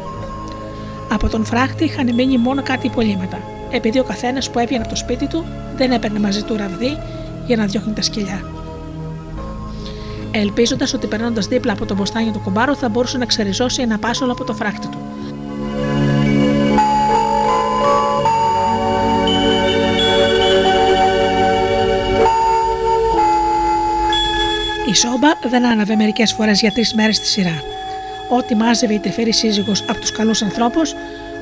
Από τον φράχτη είχαν μείνει μόνο κάτι υπολείμματα επειδή ο καθένας που έβγαινε από το σπίτι του δεν έπαιρνε μαζί του ραβδί για να διώχνει τα σκυλιά. Ελπίζοντας ότι περνώντας δίπλα από το μποστάνι του κουμπάρου θα μπορούσε να ξεριζώσει ένα πάσολο από το φράχτη του. Η σόμπα δεν άναβε μερικές φορές για τρεις μέρες τη σειρά. Ό,τι μάζευε η τεφέρη σύζυγος από τους καλούς ανθρώπους,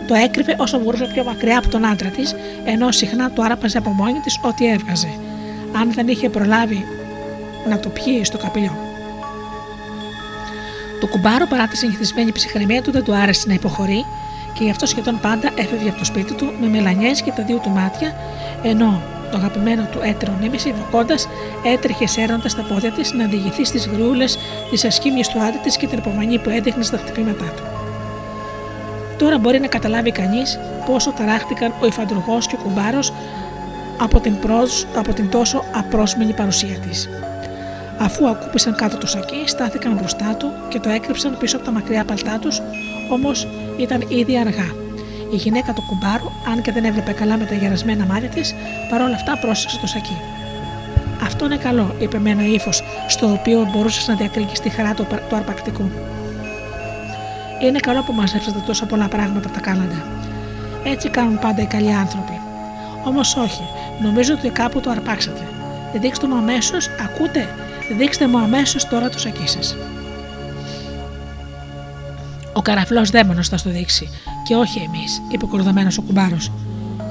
το έκρυβε όσο μπορούσε πιο μακριά από τον άντρα της, ενώ συχνά του άραπαζε από μόνη της ό,τι έβγαζε, αν δεν είχε προλάβει να το πιει στο καπηλιό. Το κουμπάρο παρά τη συνηθισμένη ψυχραιμία του δεν του άρεσε να υποχωρεί και γι' αυτό σχεδόν πάντα έφευγε από το σπίτι του με μελανιές και τα δύο του μάτια, ενώ το αγαπημένο του έτερο νήμιση, βοκώντα, έτρεχε σέρνοντα τα πόδια της να διηγηθεί στις γριούλε τη ασχήμια του άντρα της και την υπομονή που έδειχνε στα χτυπήματά του. Τώρα μπορεί να καταλάβει κανείς πόσο ταράχτηκαν ο υφαντουργός και ο κουμπάρος από, την από την τόσο απρόσμενη παρουσία της. Αφού ακούπησαν κάτω το σακί, στάθηκαν μπροστά του και το έκρυψαν πίσω από τα μακριά παλτά τους, όμως ήταν ήδη αργά. Η γυναίκα του κουμπάρου, αν και δεν έβλεπε καλά με τα γερασμένα μάτια της, παρόλα αυτά πρόσεξε το σακί. Αυτό είναι καλό, είπε με ένα ύφος, στο οποίο μπορούσες να διακρίνεις τη χαρά του, του αρπακτικού. Είναι καλό που μαζέψατε τόσα πολλά πράγματα από τα κάλαντα. Έτσι κάνουν πάντα οι καλοί άνθρωποι. Όμως όχι, νομίζω ότι κάπου το αρπάξατε. Δείξτε μου αμέσως, ακούτε, δείξτε μου αμέσως τώρα το σακί σας. Ο καραφλός δαίμονο θα στο δείξει, και όχι εμείς, είπε ο κορδεμένο ο κουμπάρος.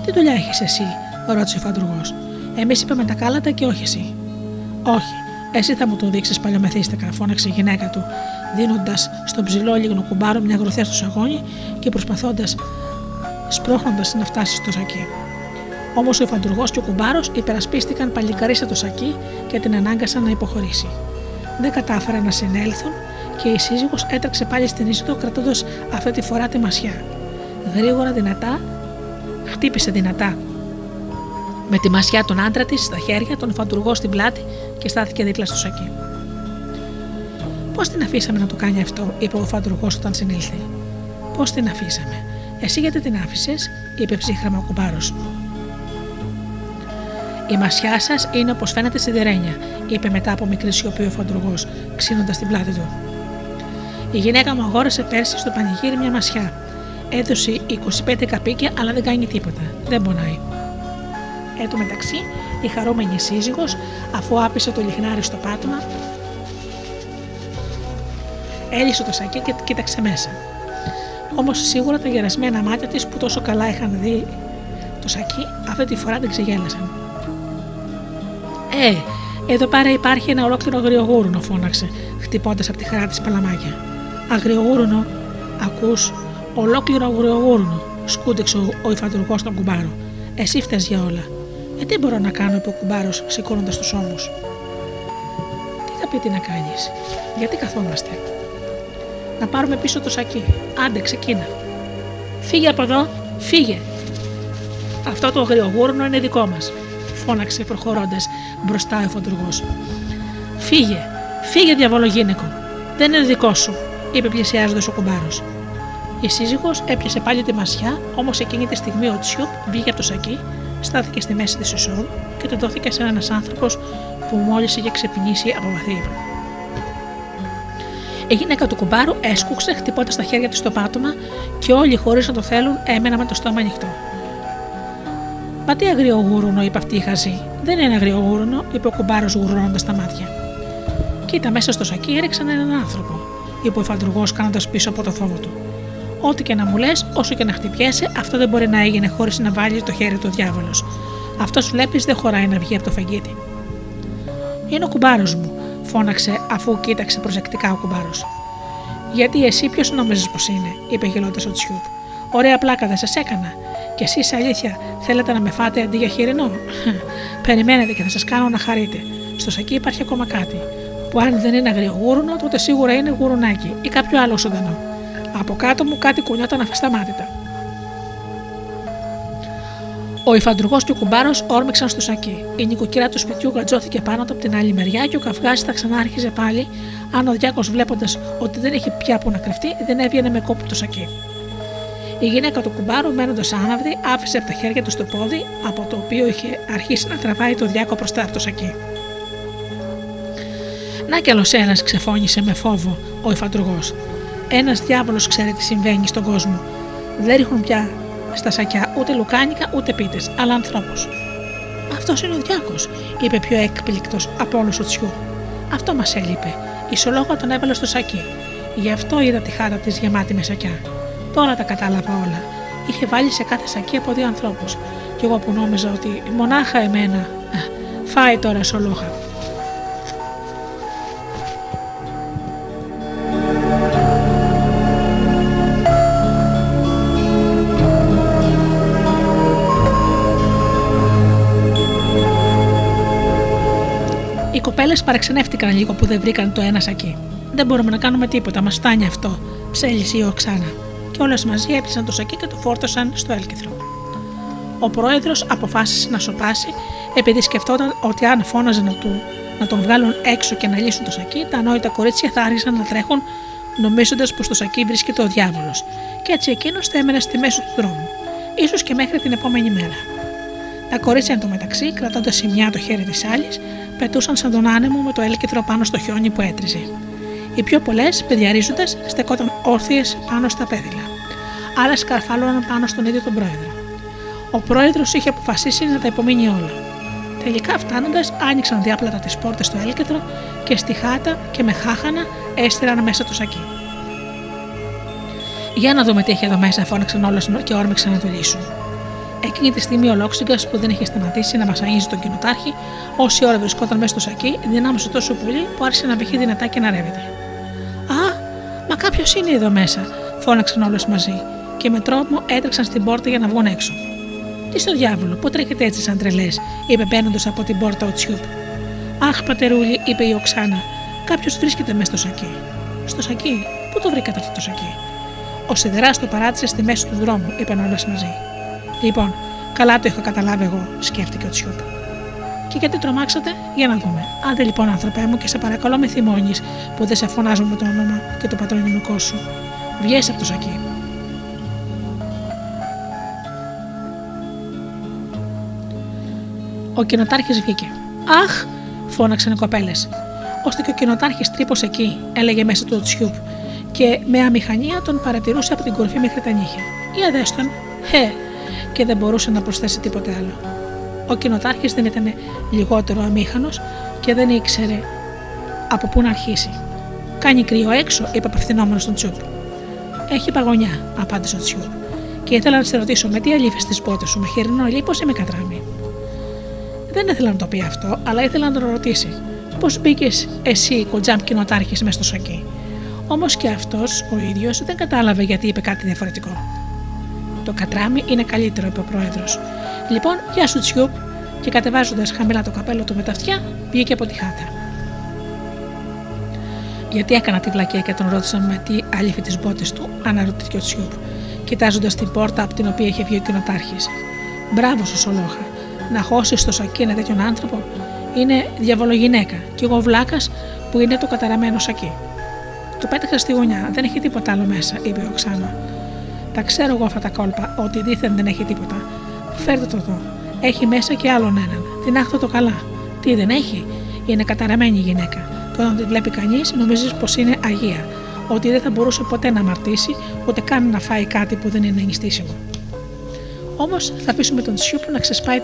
Τι δουλειά έχεις εσύ, ρώτησε ο φαντουργός. Εμείς είπαμε τα κάλατα και όχι εσύ. Όχι, εσύ θα μου το δείξεις παλιομεθύστηκα, φώναξε η γυναίκα του, δίνοντας στον ψηλό λίγο κουμπάρο μια γροθιά στο σαγόνι και προσπαθώντας, σπρώχνοντας να φτάσει στο σακί. Όμως ο φαντουργός και ο κουμπάρος υπερασπίστηκαν παλικαρίσα το σακί και την ανάγκασαν να υποχωρήσει. Δεν κατάφεραν να συνέλθουν και η σύζυγος έτρεξε πάλι στην είσοδο κρατώντας αυτή τη φορά τη μασιά. Γρήγορα, δυνατά, χτύπησε δυνατά με τη μασιά τον άντρα της στα χέρια, τον φαντουργό στην πλάτη και στάθηκε δίπλα στο σακί. Πώς την αφήσαμε να το κάνει αυτό, είπε ο φαντουργός όταν συνήλθε. Πώς την αφήσαμε. Εσύ γιατί την άφησες, είπε ψύχραμα ο κουμπάρος. Η μασιά σας είναι όπως φαίνεται σιδερένια, είπε μετά από μικρή σιωπή ο φαντουργός, ξύνοντας την πλάτη του. Η γυναίκα μου αγόρασε πέρσι στο πανηγύρι μια μασιά. Έδωσε 25 καπίκια, αλλά δεν κάνει τίποτα. Δεν πονάει. Εν τω μεταξύ, η χαρούμενη σύζυγος, αφού άπησε το λιχνάρι στο πάτωμα, έλυσε το σακί και κοίταξε μέσα. Όμως σίγουρα τα γερασμένα μάτια της που τόσο καλά είχαν δει το σακί, αυτή τη φορά δεν ξεγέλασαν. Ε, εδώ πέρα υπάρχει ένα ολόκληρο αγριογούρουνο, φώναξε, χτυπώντας από τη χαρά της παλαμάκια. Αγριογούρουνο, ακούς, ολόκληρο αγριογούρουνο, σκούντεξε ο υφαντουργός στον κουμπάρο. Εσύ φταίει για όλα. Ε, τι μπορώ να κάνω, είπε ο κουμπάρος, σηκώνοντας τους ώμους. Τι θα πει τι να κάνεις, γιατί καθόμαστε; Να πάρουμε πίσω το σακί. Άντε, ξεκίνα. Φύγε από εδώ, φύγε. Αυτό το αγριογούρνο είναι δικό μας, φώναξε προχωρώντας μπροστά ο φαντουργό. Φύγε, φύγε, διαβολογίνικο. Δεν είναι δικό σου, είπε πλησιάζοντας ο κουμπάρο. Η σύζυγος έπιασε πάλι τη μασιά, όμως εκείνη τη στιγμή ο Τσιουπ βγήκε από το σακί στάθηκε στη μέση της εισόδου και το δόθηκε σε ένα άνθρωπος που μόλις είχε ξεπνήσει από βαθύ ύπνο. Η γυναίκα του κουμπάρου έσκουξε χτυπώντας τα χέρια της στο πάτωμα και όλοι χωρίς να το θέλουν έμεναν με το στόμα ανοιχτό. Μα τι αγριογούρουνο, είπε αυτή η χαζή. Δεν είναι αγριογούρουνο, είπε ο κουμπάρος γουρνώντας τα μάτια. Κοίτα, μέσα στο σακί έριξαν έναν άνθρωπο, είπε ο φαντουργός κάνοντας πίσω από το φόβο του. Ό,τι και να μου λες, όσο και να χτυπιέσαι, αυτό δεν μπορεί να έγινε χωρίς να βάλεις το χέρι του ο διάβολος. Αυτός βλέπεις δεν χωράει να βγει από το φαγγίτι. Είναι ο κουμπάρος μου, φώναξε αφού κοίταξε προσεκτικά ο κουμπάρος. Γιατί εσύ ποιος νόμιζε πως είναι, είπε γελώντας ο Τσιούπ. Ωραία πλάκα δεν σας έκανα. Και εσεί αλήθεια θέλετε να με φάτε αντί για χοιρινό. *laughs* Περιμένετε και θα σας κάνω να χαρείτε. Στος σακί υπάρχει ακόμα κάτι. Που αν δεν είναι αγριογούρουνο, τότε σίγουρα είναι γουρουνάκι ή κάποιο άλλο ζωντανό. Από κάτω μου κάτι κουνιόταν αφισταμάτητα. Ο υφαντουργός και ο κουμπάρος όρμηξαν στο σακί. Η νοικοκυρά του σπιτιού γατζώθηκε πάνω του από την άλλη μεριά και ο καυγάς θα ξανάρχιζε πάλι, αν ο Διάκος βλέποντας ότι δεν είχε πια που να κρυφτεί, δεν έβγαινε με κόπο το σακί. Η γυναίκα του κουμπάρου, μένοντας άναυδη, άφησε από τα χέρια του το πόδι, από το οποίο είχε αρχίσει να τραβάει το Διάκο μπροστά από το σακί. Να κι άλλος ένας ξεφώνησε με φόβο ο υφαντουργός. Ένας διάβολος ξέρει τι συμβαίνει στον κόσμο. Δεν ρίχνουν πια στα σακιά ούτε λουκάνικα ούτε πίτες, αλλά ανθρώπους. Αυτός είναι ο Διάκος, είπε πιο έκπληκτος από όλους ο Τσιού. Αυτό μας έλειπε. Ισολόγο τον έβαλε στο σακί. Γι' αυτό είδα τη χάτα της γεμάτη με σακιά. Τώρα τα κατάλαβα όλα. Είχε βάλει σε κάθε σακί από δύο ανθρώπους. Κι εγώ που νόμιζα ότι μονάχα εμένα. Φάει τώρα σολόχα. Κοπέλε παραξενεύτηκαν λίγο που δεν βρήκαν το ένας σακί. Δεν μπορούμε να κάνουμε τίποτα, μας φτάνει αυτό, ψέλισε η Οξάνα. Και όλες μαζί έπιασαν το σακί και το φόρτωσαν στο έλκυθρο. Ο πρόεδρος αποφάσισε να σοπάσει, επειδή σκεφτόταν ότι αν φώναζε να, του, να τον βγάλουν έξω και να λύσουν το σακί, τα ανόητα κορίτσια θα άρχισαν να τρέχουν, νομίζοντας πως στο σακί βρίσκεται ο διάβολος, και έτσι εκείνος θα έμενε στη μέση του δρόμου, ίσως και μέχρι την επόμενη μέρα. Τα κορίτσια εντωμεταξύ, κρατώντας η μια το χέρι της άλλης, πετούσαν σαν τον άνεμο με το έλκυθρο πάνω στο χιόνι που έτριζε. Οι πιο πολλές, παιδιαρίζοντας, στεκόταν όρθιες πάνω στα πέδιλα. Άλλε καρφάλωναν πάνω στον ίδιο τον πρόεδρο. Ο πρόεδρος είχε αποφασίσει να τα υπομείνει όλα. Τελικά φτάνοντας, άνοιξαν διάπλατα τις πόρτες στο έλκυθρο και στη χάτα και με χάχανα έστειλαν μέσα το σακί. Για να δούμε τι έχει εδώ μέσα, φώναξαν όλες και όρμηξαν να το λύσουν. Εκείνη τη στιγμή ο Λόξιγκας που δεν είχε σταματήσει να μασαγίζει τον κοινοτάρχη, όση ώρα βρισκόταν μέσα στο σακί, δυνάμωσε τόσο πολύ που άρχισε να πηχεί δυνατά και να ρεύεται. Α, μα κάποιος είναι εδώ μέσα, φώναξαν όλες μαζί, και με τρόμο έτρεξαν στην πόρτα για να βγουν έξω. Τι στο διάβολο, πού τρέχετε έτσι σαν τρελές, είπε μπαίνοντας από την πόρτα ο Τσιούπ. Αχ, πατερούλη, είπε η Οξάνα, κάποιος βρίσκεται μέσα στο σακί. Στο σακί, πού το βρήκατε αυτό το σακί; Ο σιδεράς το παράτησε στη μέση του δρόμου, είπαν όλες μαζί. Λοιπόν, καλά το είχα καταλάβει εγώ, σκέφτηκε ο Τσιούπ. Και γιατί τρομάξατε, για να δούμε. Άντε λοιπόν, άνθρωπέ μου, και σε παρακαλώ με θυμώνεις που δεν σε φωνάζω με το όνομα και το πατρονιμικό σου. Βγες από το σακί. Ο κοινοτάρχης βγήκε. Αχ, φώναξαν οι κοπέλες. Ώστε και ο κοινοτάρχης τρύπωσε εκεί, έλεγε μέσα του ο Τσιούπ, και με αμηχανία τον παρατηρούσε από την κορυφή μέχρι τα νύχια. Για δέστον, χε, και δεν μπορούσε να προσθέσει τίποτε άλλο. Ο κοινοτάρχης δεν ήταν λιγότερο αμήχανος και δεν ήξερε από πού να αρχίσει. Κάνει κρύο έξω, είπε απευθυνόμενος στον Τσούπ. Έχει παγωνιά, απάντησε ο Τσούπ. Και ήθελα να σε ρωτήσω με τι αλήφες τις πότες σου, με χοιρινό λίπος ή με κατράμι; Δεν ήθελα να το πει αυτό, αλλά ήθελα να τον ρωτήσει. Πώς μπήκες εσύ, κοντζάμπ κοινοτάρχης, μέσα στο σακί. Όμως και αυτός ο ίδιος δεν κατάλαβε γιατί είπε κάτι διαφορετικό. Το κατράμι είναι καλύτερο, είπε ο πρόεδρος. Λοιπόν, γεια σου Τσιούπ, και κατεβάζοντας χαμηλά το καπέλο του με τα αυτιά, βγήκε από τη χάτα. Γιατί έκανα τη βλακία και τον ρώτησαν με τι αλήφη τις μπότες του, αναρωτήθηκε ο Τσιούπ, κοιτάζοντας την πόρτα από την οποία είχε βγει ο κοινοτάρχη. Μπράβο σου, Σολόχα, να χώσεις στο σακί ένα τέτοιον άνθρωπο; Είναι διαβολογυναίκα, και εγώ βλάκας που είναι το καταραμένο σακί. Το πέταξα στη γωνιά, δεν έχει τίποτα άλλο μέσα, είπε ο Ξάνο. Τα ξέρω εγώ αυτά τα κόλπα, ότι δίθεν δεν έχει τίποτα. Φέρτε το εδώ. Έχει μέσα και άλλον έναν. Την άχθο το καλά. Τι δεν έχει, είναι καταραμένη η γυναίκα. Και όταν τη βλέπει κανείς, νομίζεις πως είναι αγία. Ότι δεν θα μπορούσε ποτέ να αμαρτήσει, ούτε καν να φάει κάτι που δεν είναι νηστίσιμο. Όμως θα αφήσουμε τον Σιούπ να ξεσπάει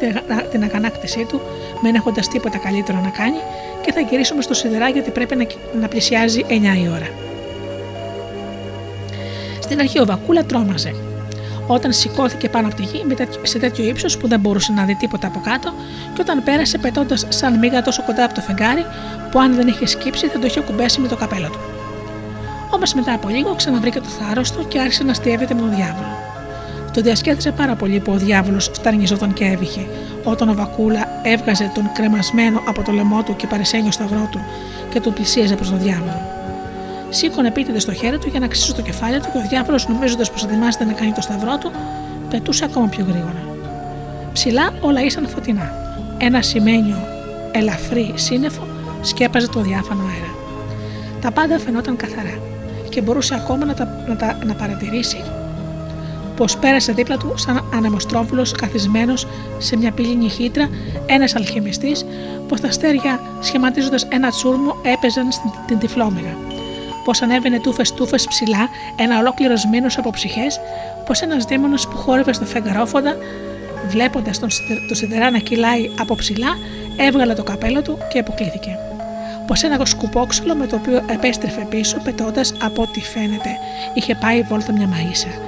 την αγανάκτησή του, μην έχοντας τίποτα καλύτερο να κάνει, και θα γυρίσουμε στο σιδερά γιατί πρέπει να, να πλησιάζει 9 η ώρα. Στην αρχή ο Βακούλα τρόμαζε. Όταν σηκώθηκε πάνω από τη γη σε τέτοιο ύψος που δεν μπορούσε να δει τίποτα από κάτω, και όταν πέρασε πετώντας σαν μίγα τόσο κοντά από το φεγγάρι, που αν δεν είχε σκύψει θα το είχε κουμπέσει με το καπέλο του. Όμως μετά από λίγο ξαναβρήκε το θάρρος του και άρχισε να στιεύεται με τον διάβολο. Το διασκέδασε πάρα πολύ που ο διάβολος φταρνιζόταν και έβηχε, όταν ο Βακούλα έβγαζε τον κρεμασμένο από το λαιμό του και παρισένιο σταυρό του και τον πλησίαζε προς τον διάβολο. Σήκωνε επίτηδες στο χέρι του για να ξύσει το κεφάλι του και ο διάβολος, νομίζοντας πως ετοιμάζεται να κάνει το σταυρό του, πετούσε ακόμα πιο γρήγορα. Ψηλά όλα ήσαν φωτεινά. Ένα σημαίνιο ελαφρύ σύννεφο σκέπαζε το διάφανο αέρα. Τα πάντα φαινόταν καθαρά και μπορούσε ακόμα να, τα, να, τα, να παρατηρήσει πως πέρασε δίπλα του σαν ανεμοστρόβουλος καθισμένος σε μια πύληνη χύτρα ένας αλχημιστής, πως τα αστέρια σχηματίζοντας ένα τσούρμο έπαιζαν στην τυφλόμηρα. Πω ανέβαινε τούφε-τούφε ψηλά ένα ολόκληρος μήνος από ψυχές, πω ένας δίμονα που χόρευε στο φεγγαρόφοντα, βλέποντας τον το σιδερά να κυλάει από ψηλά, έβγαλε το καπέλο του και αποκλήθηκε. Πω ένα σκουπόξυλο με το οποίο επέστρεφε πίσω, πετώντας από ό,τι φαίνεται, είχε πάει βόλτα μια μαΐσα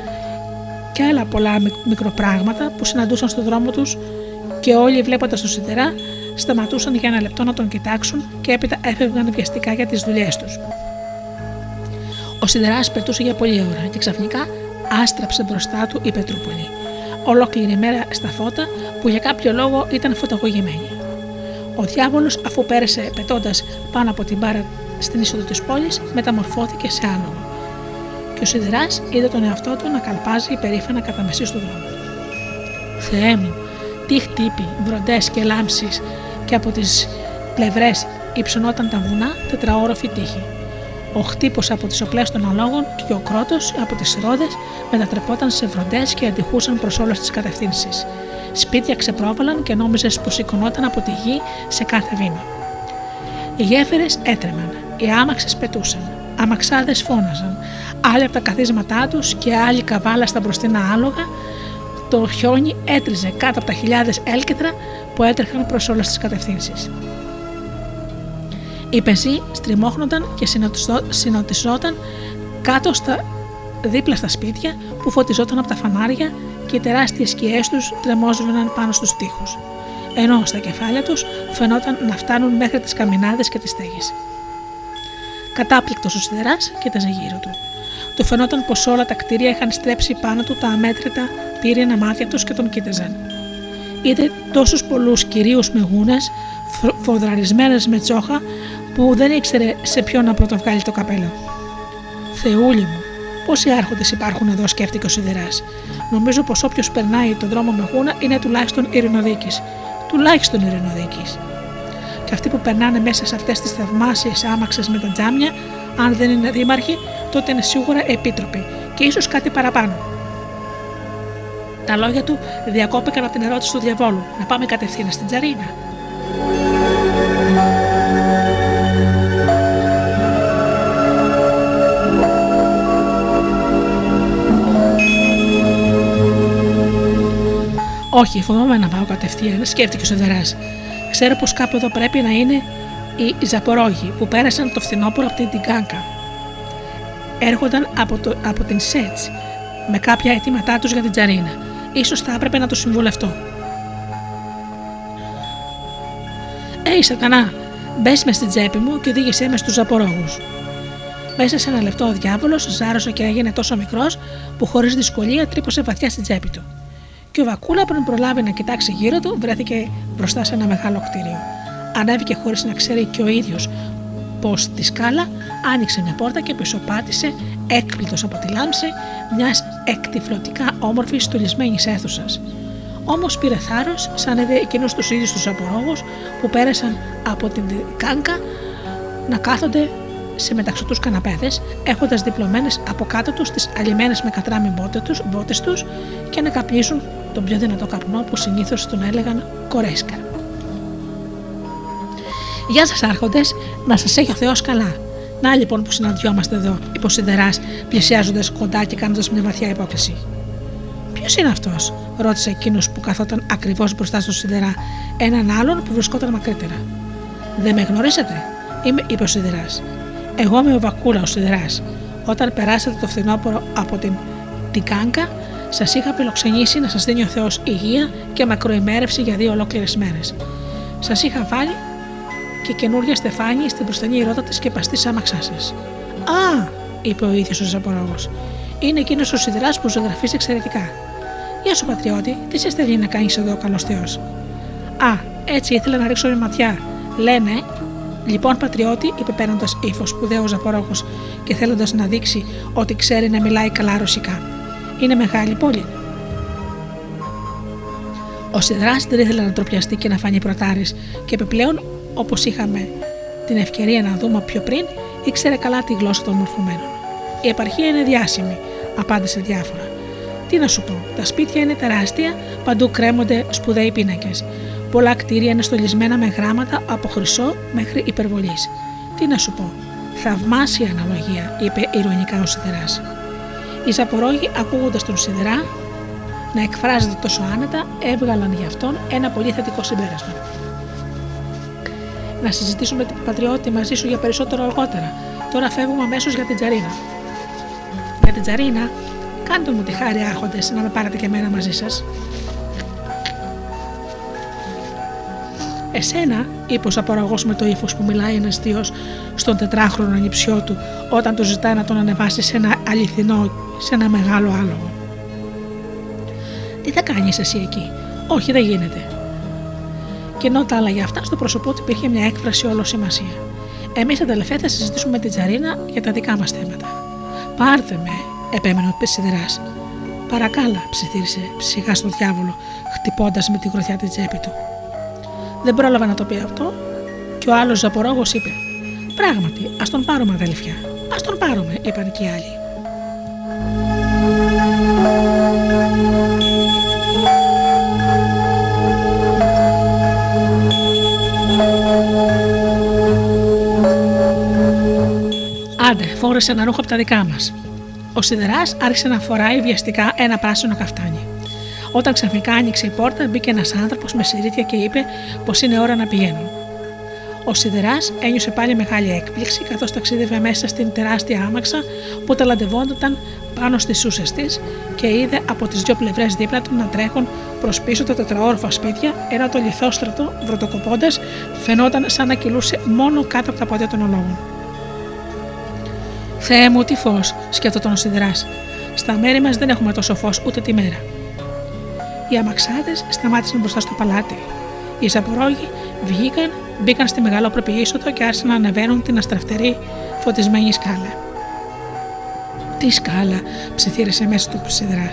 και άλλα πολλά μικροπράγματα που συναντούσαν στον δρόμο τους και όλοι βλέποντας τον σιδερά σταματούσαν για ένα λεπτό να τον κοιτάξουν και έπειτα έφευγαν βιαστικά για τις δουλειές τους. Ο σιδεράς πετούσε για πολλή ώρα και ξαφνικά άστραψε μπροστά του η Πετρούπολη. Ολόκληρη μέρα στα φώτα που για κάποιο λόγο ήταν φωτογωγημένη. Ο διάβολος, αφού πέρασε πετώντας πάνω από την μπάρα στην είσοδο της πόλης, μεταμορφώθηκε σε άνομο και ο Σιδεράς είδε τον εαυτό του να καλπάζει υπερήφανα κατά μεσή του δρόμου. Θεέ μου, τι χτύπη, βροντές και λάμψεις, και από τις πλευρές υψωνόταν τα βουνά τετραόροφη τείχη. Ο χτύπος από τις οπλές των αλόγων και ο κρότος από τις ρόδες μετατρεπόταν σε βροντές και αντιχούσαν προς όλες τις κατευθύνσεις. Σπίτια ξεπρόβαλαν και νόμιζες πως σηκωνόταν από τη γη σε κάθε βήμα. Οι γέφυρες έτρεμαν, οι άμαξες πετούσαν, αμαξάδες φώναζαν, άλλοι από τα καθίσματά τους και άλλοι καβάλα στα μπροστινά άλογα, το χιόνι έτριζε κάτω από τα χιλιάδες έλκετρα που έτρεχαν προς όλες τις κατευθύνσεις. Οι πεζοί στριμώχνονταν και συνοτιζόταν κάτω στα, δίπλα στα σπίτια που φωτιζόταν από τα φανάρια και οι τεράστιες σκιές τους τρεμόζωναν πάνω στους τοίχους. Ενώ στα κεφάλια τους φαινόταν να φτάνουν μέχρι τις καμινάδες και τις στέγες. Κατάπληκτος ο σιδεράς κοίταζε γύρω του. Του φαινόταν πως όλα τα κτίρια είχαν στρέψει πάνω του τα αμέτρητα πύρινα μάτια τους και τον κοίταζαν. Είδε τόσους πολλούς κυρίους με γούνε, φοδραρισμένες με τσόχα, που δεν ήξερε σε ποιον να πρωτοβγάλει το καπέλο. Θεούλη μου, πόσοι άρχοντες υπάρχουν εδώ, σκέφτηκε ο Σιδεράς. Νομίζω πως όποιος περνάει τον δρόμο με γούνα είναι τουλάχιστον ειρηνοδίκης. Τουλάχιστον ειρηνοδίκης. Και αυτοί που περνάνε μέσα σε αυτές τις θαυμάσιες άμαξες με τα τζάμια, αν δεν είναι δήμαρχοι, τότε είναι σίγουρα επίτροποι και ίσως κάτι παραπάνω. Τα λόγια του διακόπηκαν από την ερώτηση του διαβόλου: Να πάμε κατευθείαν στην Τζαρίνα. Όχι, φοβάμαι να πάω κατευθείαν, σκέφτηκε ο Σεδερά. Ξέρω πως κάπου εδώ πρέπει να είναι οι Ζαπορόγοι που πέρασαν το φθινόπωρο από την Τιγκάνκα. Έρχονταν από, το, από την Σέτς με κάποια αιτήματά τους για την Τζαρίνα. σω θα έπρεπε να το συμβουλευτώ. Ει Σατανά, μπες μες στην τσέπη μου και οδήγησέ με στους Ζαπορόγους. Μέσα σε ένα λεπτό ο διάβολος ζάρωσε και έγινε τόσο μικρός που χωρίς δυσκολία τρύπωσε βαθιά στην τσέπη του και ο Βακούλα πριν προλάβει να κοιτάξει γύρω του βρέθηκε μπροστά σε ένα μεγάλο κτίριο. Ανέβηκε χωρίς να ξέρει και ο ίδιος πω τη σκάλα άνοιξε μια πόρτα και πισωπάτησε έκπληκτο από τη λάμψη μιας εκτιφλωτικά όμορφης στολισμένη αίθουσας. Όμως πήρε θάρρος σαν είδε εκείνου τους ίδιους τους απορόγους που πέρασαν από την κάνκα να κάθονται σε μεταξωτού καναπέδες, έχοντας διπλωμένες από κάτω τους τις αλλημένε με κατράμι μπότες τους και να καπνίζουν τον πιο δυνατό καπνό που συνήθως τον έλεγαν κορέσκα. Γεια σας, Άρχοντες, να σας έχει ο Θεός καλά. Να λοιπόν που συναντιόμαστε εδώ, είπε ο Σιδερά, πλησιάζοντας κοντά και κάνοντας μια βαθιά υπόθεση. Ποιος είναι αυτός, ρώτησε εκείνος που καθόταν ακριβώς μπροστά στο Σιδερά, έναν άλλον που βρισκόταν μακρύτερα. Δεν με γνωρίζετε, είμαι, είπε ο Σιδερά. Εγώ είμαι ο Βακούλα, ο Σιδεράς. Όταν περάσατε το φθινόπωρο από την Τικάνκα, Σας είχα φιλοξενήσει να σας δίνει ο Θεός υγεία και μακροημέρευση για δύο ολόκληρες μέρες. Σας είχα βάλει και καινούργια στεφάνη στην προστανή ρότα της σκεπαστής άμαξά σας. Α, είπε ο ίδιος ο Ζαπορόγος. Είναι εκείνος ο σιδεράς που ζωγραφεί εξαιρετικά. Γεια σου, πατριώτη, τι σε στέλνει να κάνεις εδώ ο καλός Θεός; Α, έτσι ήθελα να ρίξω μια ματιά. Λένε, Λοιπόν, πατριώτη, είπε παίρνοντας ύφος σπουδαίος Ζαπορόγος και θέλοντας να δείξει ότι ξέρει να μιλάει καλά ρωσικά. Είναι μεγάλη πόλη. Ο Σιδράς δεν ήθελε να τροπιαστεί και να φανεί προτάρης, και επιπλέον, όπως είχαμε την ευκαιρία να δούμε πιο πριν, ήξερε καλά τη γλώσσα των μορφωμένων. Η επαρχία είναι διάσημη, απάντησε διάφορα. Τι να σου πω, τα σπίτια είναι τεράστια, παντού κρέμονται σπουδαίοι πίνακες. Πολλά κτίρια είναι στολισμένα με γράμματα από χρυσό μέχρι υπερβολής. Τι να σου πω, θαυμάσια αναλογία, είπε ηρωνικά ο Σιδερά. Οι Ζαπορόγοι, ακούγοντας τον Σιδερά να εκφράζεται τόσο άνετα, έβγαλαν για αυτόν ένα πολύ θετικό συμπέρασμα. Να συζητήσουμε την πατριώτη μαζί σου για περισσότερο αργότερα. Τώρα φεύγουμε αμέσως για την Τζαρίνα. Για την Τζαρίνα, κάντε μου τη χάρη, άρχοντες, να με πάρετε και εμένα μαζί σας. Εσένα, είπε ο απορραγό με το ύφος που μιλάει ένας θείος στον τετράχρονο ανιψιό του, όταν του ζητάει να τον ανεβάσει σε ένα αληθινό, σε ένα μεγάλο άλογο. Τι θα κάνεις εσύ εκεί, Όχι, δεν γίνεται. Και ενώ τα άλλα για αυτά, στο πρόσωπό του υπήρχε μια έκφραση όλο σημασία. Εμείς αδελφέ θα συζητήσουμε με την Τζαρίνα για τα δικά μας θέματα. Πάρτε με, επέμενε ο Πεσιδεράς. Παρακάλα, ψιθύρισε ψυχά στο διάβολο, χτυπώντας με τη γροθιά τη τσέπη του. Δεν πρόλαβα να το πει αυτό και ο άλλος Ζαπορόγος είπε: Πράγματι, ας τον πάρουμε, αδέλφια. Α τον πάρουμε, είπαν και οι άλλοι. Φόρεσε ένα ρούχο από τα δικά μας. Ο Σιδεράς άρχισε να φοράει βιαστικά ένα πράσινο καφτάνι. Όταν ξαφνικά άνοιξε η πόρτα, μπήκε ένας άνθρωπος με συρίτια και είπε πως είναι ώρα να πηγαίνουν. Ο Σιδεράς ένιωσε πάλι μεγάλη έκπληξη καθώς ταξίδευε μέσα στην τεράστια άμαξα που ταλαντευόταν πάνω στις σούσε της και είδε από τις δύο πλευρές δίπλα του να τρέχουν προς πίσω τα τετραόρφα σπίτια, ενώ το λιθόστρατο, βρωτοκοπώντα, φαινόταν σαν να κυλούσε μόνο κάτω από τα πόδια των ολόγων. Θεέ μου, τι φως, σκέφτονταν ο Σιδερά. Στα μέρη μας δεν έχουμε τόσο φως ούτε τη μέρα. Οι αμαξάδες σταμάτησαν μπροστά στο παλάτι. Οι ζαπορόγοι βγήκαν, μπήκαν στη μεγαλόπρεπη είσοδο και άρχισαν να ανεβαίνουν την αστραφτερή φωτισμένη σκάλα. Τι σκάλα, ψιθύρισε μέσα του Σιδρά.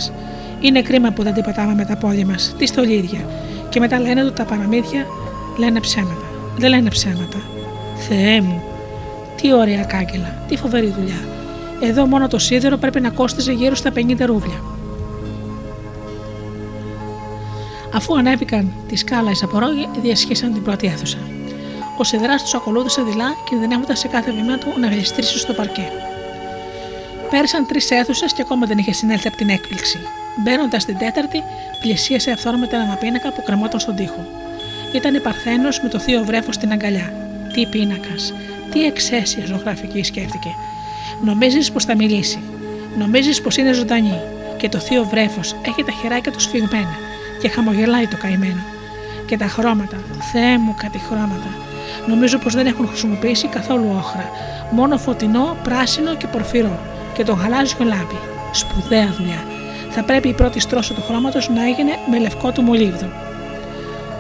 Είναι κρίμα που δεν την πατάμε με τα πόδια μας. Τι στολίδια. Και μετά λένε ότι τα παραμύθια λένε ψέματα. Δεν λένε ψέματα. Θεέ μου, τι ωραία κάγκελα, τι φοβερή δουλειά. Εδώ μόνο το σίδερο πρέπει να κόστιζε γύρω στα 50 ρούβλια. Αφού ανέβηκαν τη σκάλα οι σαπορόγοι, διασχίσαν την πρώτη αίθουσα. Ο σιδεράς τους ακολούθησε δειλά, κινδυνεύοντας σε κάθε βήμα του να γλιστρήσει στο παρκέ. Πέρασαν τρεις αίθουσες και ακόμα δεν είχε συνέλθει από την έκπληξη. Μπαίνοντας στην τέταρτη, πλησίασε αυθόρμητα ένα πίνακα που κρεμόταν στον τοίχο. Ήταν η Παρθένος με το θείο βρέφος στην αγκαλιά. Τι πίνακας, τι εξαίσια ζωγραφική σκέφτηκε. Νομίζεις πως θα μιλήσει. Νομίζεις πως είναι ζωντανή. Και το θείο βρέφος έχει τα χεράκια του σφιγμένα και χαμογελάει το καημένο. Και τα χρώματα, Θεέ μου κάτι χρώματα. Νομίζω πως δεν έχουν χρησιμοποιήσει καθόλου όχρα. Μόνο φωτεινό, πράσινο και πορφυρό. Και το γαλάζιο λάμπει. Σπουδαία δουλειά. Θα πρέπει η πρώτη στρώση του χρώματος να έγινε με λευκό του μολύβδο.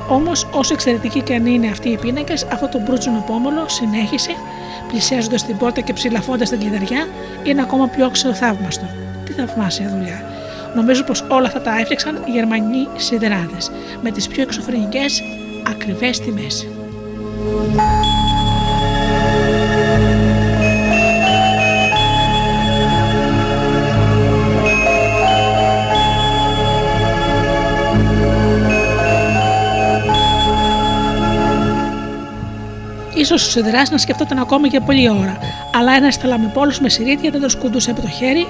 Όμως, όσο εξαιρετική και αν είναι αυτοί οι πίνακες, αυτό το μπρούτσινο πόμολο συνέχισε, πλησιάζοντας την πόρτα και ψηλαφώντας την κλειδαριά, είναι ακόμα πιο ξεοθαύμαστο. Τι θαυμάσια δουλειά. Νομίζω πως όλα αυτά τα έφτιαξαν οι Γερμανοί σιδεράδες, με τις πιο εξωφρενικές ακριβές τιμές. Ίσως ο Σιδερά να σκεφτόταν ακόμα για πολλή ώρα, αλλά ένας θαλαμιπόλος με συρίτια δεν το σκουντούσε από το χέρι,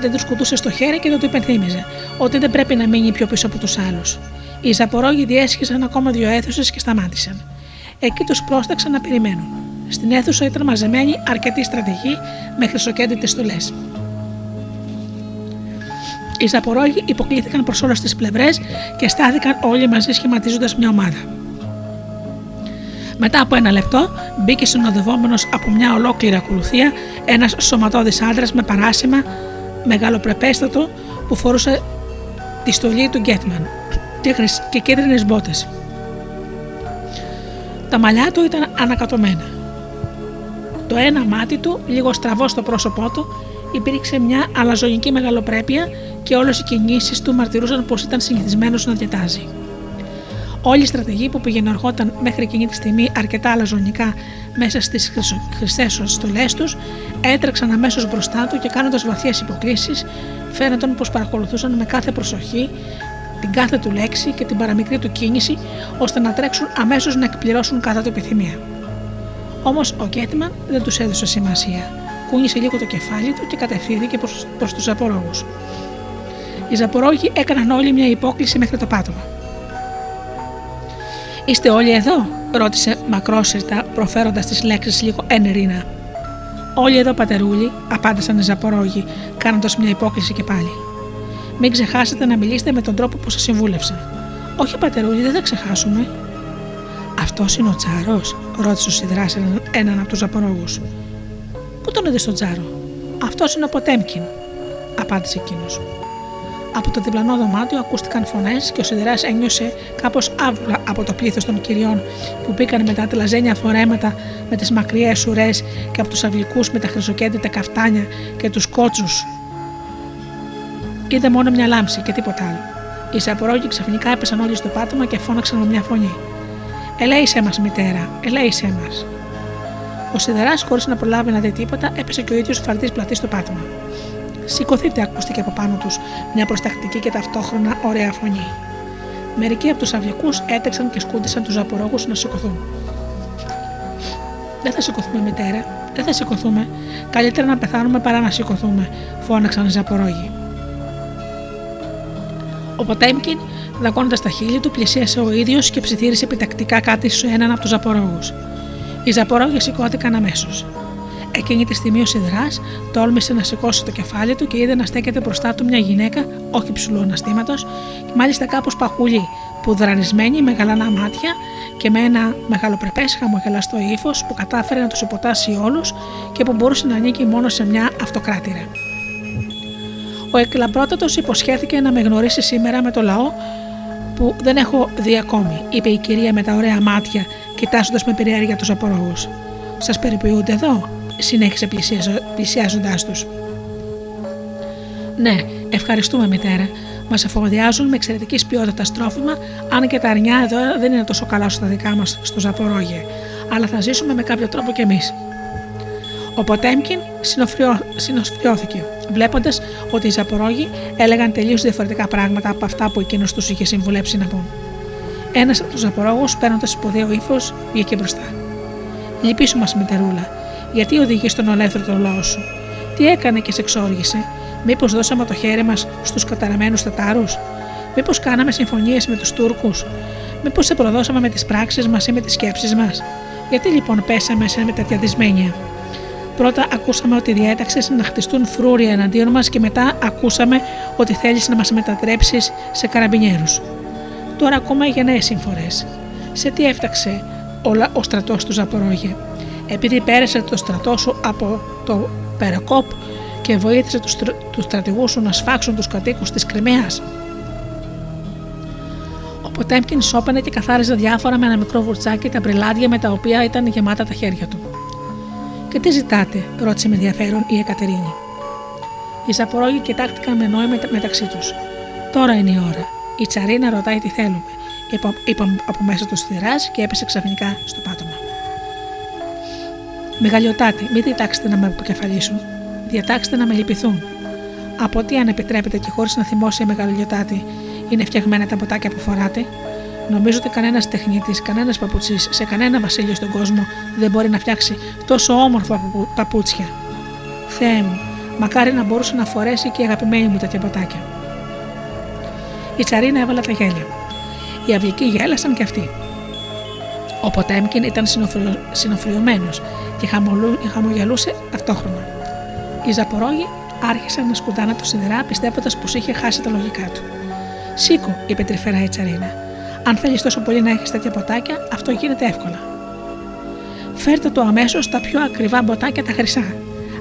δεν το σκουντούσε στο χέρι και δεν του υπενθύμιζε ότι δεν πρέπει να μείνει πιο πίσω από τους άλλους. Οι Ζαπορόγοι διέσχισαν ακόμα δύο αίθουσες και σταμάτησαν. Εκεί τους πρόσταξαν να περιμένουν. Στην αίθουσα ήταν μαζεμένοι αρκετοί στρατηγοί με χρυσοκέντητε στολές. Οι Ζαπορόγοι υποκλήθηκαν προς όλες τις πλευρές και στάθηκαν όλοι μαζί σχηματίζοντας μια ομάδα. Μετά από ένα λεπτό μπήκε συνοδευόμενος από μια ολόκληρη ακολουθία ένας σωματώδης άντρας με παράσημα μεγαλοπρεπέστατο που φορούσε τη στολή του Γκέτμαν και κίτρινες μπότες. Τα μαλλιά του ήταν ανακατωμένα. Το ένα μάτι του, λίγο στραβό στο πρόσωπό του, υπήρξε μια αλαζονική μεγαλοπρέπεια και όλες οι κινήσεις του μαρτυρούσαν πως ήταν συνηθισμένος να διατάζει. Όλοι οι στρατηγοί που ερχόταν μέχρι εκείνη τη στιγμή αρκετά αλαζονικά μέσα στις χρυσές στολέ τους, έτρεξαν αμέσως μπροστά του και κάνοντας βαθιές υποκλήσεις, φαίνονταν πως παρακολουθούσαν με κάθε προσοχή την κάθε του λέξη και την παραμικρή του κίνηση, ώστε να τρέξουν αμέσως να εκπληρώσουν κάθε του επιθυμία. Όμως ο Γκέτμαν δεν τους έδωσε σημασία. Κούνησε λίγο το κεφάλι του και κατευθύνθηκε προς τους Ζαπορόγου. Οι Ζαπορόγοι έκαναν όλοι μια υπόκληση μέχρι το πάτωμα. Είστε όλοι εδώ, ρώτησε μακρόσυρτα, προφέροντας τις λέξεις λίγο ένερινα. Όλοι εδώ, πατερούλη, απάντησαν οι Ζαπορόγοι, κάνοντας μια υπόκληση και πάλι. Μην ξεχάσετε να μιλήσετε με τον τρόπο που σας συμβούλευσα. Όχι, πατερούλη, δεν θα ξεχάσουμε. Αυτός είναι ο Τσάρο, ρώτησε ο Σιδρά έναν από τους Ζαπορόγους. Πού τον είδες στον Τσάρο, Αυτός είναι ο Ποτέμκιν, απάντησε εκείνος. Από το διπλανό δωμάτιο ακούστηκαν φωνές και ο Σιδεράς ένιωσε κάπως άβουλα από το πλήθος των κυριών που μπήκαν μετά τα λαζένια φορέματα με τις μακριές ουρές και από τους αυλικούς με τα χρυσοκέντητα καφτάνια και τους κότσους. Είδε μόνο μια λάμψη και τίποτα άλλο. Οι σαπορόγοι ξαφνικά έπεσαν όλοι στο πάτωμα και φώναξαν με μια φωνή. Ελέησέ μας, μητέρα, ελέησέ μας. Ο Σιδεράς, χωρίς να προλάβει να δει τίποτα, έπεσε και ο ίδιος φαρτή πλατής στο πάτωμα. Σηκωθείτε, ακούστηκε από πάνω τους μια προστακτική και ταυτόχρονα ωραία φωνή. Μερικοί από τους αυλικού έτρεξαν και σκούντισαν τους απορόγους να σηκωθούν. Δεν θα σηκωθούμε, μητέρα, δεν θα σηκωθούμε. Καλύτερα να πεθάνουμε παρά να σηκωθούμε, φώναξαν οι Ζαπορόγοι. Ο Ποτέμκιν, δακώνοντας τα χείλη του, πλησίασε ο ίδιος και ψιθύρισε επιτακτικά κάτι σε έναν από τους Ζαπορόγου. Οι Ζαπορόγοι σηκώθηκαν αμέσως. Εκείνη τη στιγμή ο Σιδράς τόλμησε να σηκώσει το κεφάλι του και είδε να στέκεται μπροστά του μια γυναίκα, όχι ψηλού αναστήματος, και μάλιστα κάπως παχουλή, που δρανισμένη με γαλανά μάτια και με ένα μεγαλοπρεπέ χαμογελαστό ύφος που κατάφερε να τους υποτάσει όλους και που μπορούσε να ανήκει μόνο σε μια αυτοκράτηρα. Ο εκλαμπρότατος υποσχέθηκε να με γνωρίσει σήμερα με το λαό που δεν έχω δει ακόμη, είπε η κυρία με τα ωραία μάτια, κοιτάζοντας με περιέργεια τους απορρόγου. Σας περιποιούνται εδώ, συνέχισε πλησιάζοντάς τους. Ναι, ευχαριστούμε μητέρα. Μας εφοδιάζουν με εξαιρετική ποιότητα τρόφιμα, αν και τα αρνιά εδώ δεν είναι τόσο καλά όσο τα δικά μας στο Ζαπορόγε. Αλλά θα ζήσουμε με κάποιο τρόπο κι εμείς. Ο Ποτέμκιν συνοφριώθηκε, βλέποντας ότι οι Ζαπορόγοι έλεγαν τελείως διαφορετικά πράγματα από αυτά που εκείνος τους είχε συμβουλέψει να πούν. Ένας από τους Ζαπορόγους, παίρνοντας σπουδαίο ύφος, βγήκε μπροστά. Λυπήσου μας, μητερούλα, γιατί οδηγείς τον ολέθρο λαό σου; Τι έκανε και σε εξόργησε, Μήπως δώσαμε το χέρι μας στους καταραμένους Τατάρους, Μήπως κάναμε συμφωνίες με τους Τούρκους, Μήπως σε προδώσαμε με τις πράξεις μας ή με τις σκέψεις μας; Γιατί λοιπόν πέσαμε σε τέτοια δυσμένεια; Πρώτα ακούσαμε ότι διέταξες να χτιστούν φρούρια εναντίον μας και μετά ακούσαμε ότι θέλεις να μας μετατρέψεις σε καραμπινιέρους. Τώρα ακόμα για νέες συμφορές. Σε τι έφταξε όλα ο στρατός του Ζαπορόγε; Επειδή πέρασε το στρατό σου από το Περοκόπ και βοήθησε τους, τους στρατηγούς σου να σφάξουν τους κατοίκους της Κρυμαίας. Ο Ποτέμκιν σώπανε και καθάριζε διάφορα με ένα μικρό βουρτσάκι τα μπριλάδια με τα οποία ήταν γεμάτα τα χέρια του. Και τι ζητάτε, ρώτησε με ενδιαφέρον η Εκατερίνη. Οι Ζαπορόγοι κοιτάχτηκαν με νόημα μεταξύ τους. Τώρα είναι η ώρα. Η Τσαρίνα ρωτάει τι θέλουμε, είπε από μέσα του σθηρά και έπεσε ξαφνικά στο πάτωμα. Μεγαλειοτάτη, μην διτάξετε να με αποκεφαλίσουν. Διατάξτε να με λυπηθούν. Από τι αν επιτρέπετε και χωρίς να θυμώσει η μεγαλειοτάτη είναι φτιαγμένα τα ποτάκια που φοράτε. Νομίζω ότι κανένας τεχνίτης, κανένας παπουτσί σε κανένα βασίλειο στον κόσμο δεν μπορεί να φτιάξει τόσο όμορφα παπούτσια. Θεέ μου, μακάρι να μπορούσε να φορέσει και η αγαπημένη μου τέτοια ποτάκια. Η Τσαρίνα έβαλε τα γέλια. Οι αυλικοί γέλασαν κι αυτοί. Ο Ποτέμκιν ήταν συνοφριωμένος και χαμογελούσε ταυτόχρονα. Οι Ζαπορόγοι άρχισαν να σκουντάνε το σιδερά πιστεύοντας πως είχε χάσει τα λογικά του. Σήκω, είπε τρυφερά η Τσαρίνα. Αν θέλεις τόσο πολύ να έχεις τέτοια ποτάκια, αυτό γίνεται εύκολα. Φέρτε το αμέσως τα πιο ακριβά μποτάκια τα χρυσά.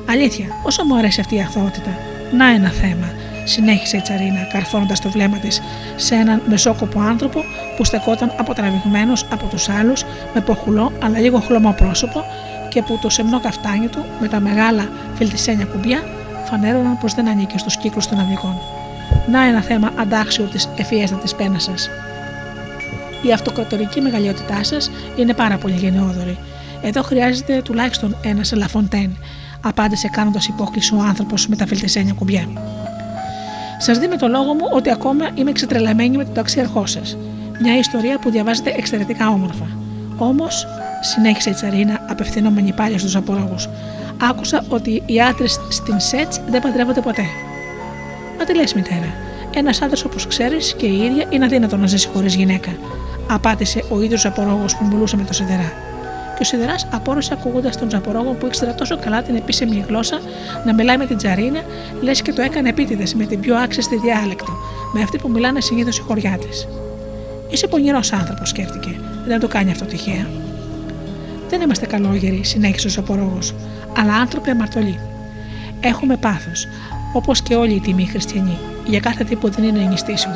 Αλήθεια, όσο μου αρέσει αυτή η αθωότητα. Να ένα θέμα, συνέχισε η Τσαρίνα, καρφώνοντας το βλέμμα της σε έναν μεσόκοπο άνθρωπο που στεκόταν αποτραβηγμένος από τους άλλους με ποχουλό αλλά λίγο χλωμό πρόσωπο και που το σεμνό καφτάνι του με τα μεγάλα φιλτισένια κουμπιά φανέρωναν πως δεν ανήκει στου κύκλου των αυγικών. Να ένα θέμα αντάξιο της ευφιέστατη πένας σας. Η αυτοκρατορική μεγαλειότητά σας είναι πάρα πολύ γενναιόδορη. Εδώ χρειάζεται τουλάχιστον ένας Λαφοντέν, απάντησε κάνοντας υπόκληση ο άνθρωπος με τα φιλτισένια κουμπιά. Σας δίνω το λόγο μου ότι ακόμα είμαι ξετρελαμένη με τον ταξιαρχό σας. Μια ιστορία που διαβάζετε εξαιρετικά όμορφα. Όμως συνέχισε η Τσαρίνα, απευθυνόμενη πάλι στους απορρόγου. Άκουσα ότι οι άντρες στην ΣΕΤ δεν παντρεύονται ποτέ. Μα τι λες, μητέρα. Ένας άντρας όπως ξέρεις και η ίδια είναι αδύνατο να ζήσει χωρίς γυναίκα. Απάντησε ο ίδιος απορρόγο που μιλούσε με το Σιδερά. Και ο Σιδεράς απόρρωσε ακούγοντας τον Τζαπορόγο που ήξερε τόσο καλά την επίσημη γλώσσα να μιλάει με την Τζαρίνα, λες και το έκανε επίτηδες με την πιο άξιστη διάλεκτο, με αυτή που μιλάνε συνήθως οι χωριάτε. Είσαι πονηρός άνθρωπος, σκέφτηκε. Δεν το κάνει αυτό τυχαία. Δεν είμαστε καλόγεροι, συνέχισες ο Σαπορόγο, αλλά άνθρωποι αμαρτωλοί. Έχουμε πάθος, όπως και όλοι οι τιμοί χριστιανοί, για κάθε τι που δεν είναι ενιστήσιμο.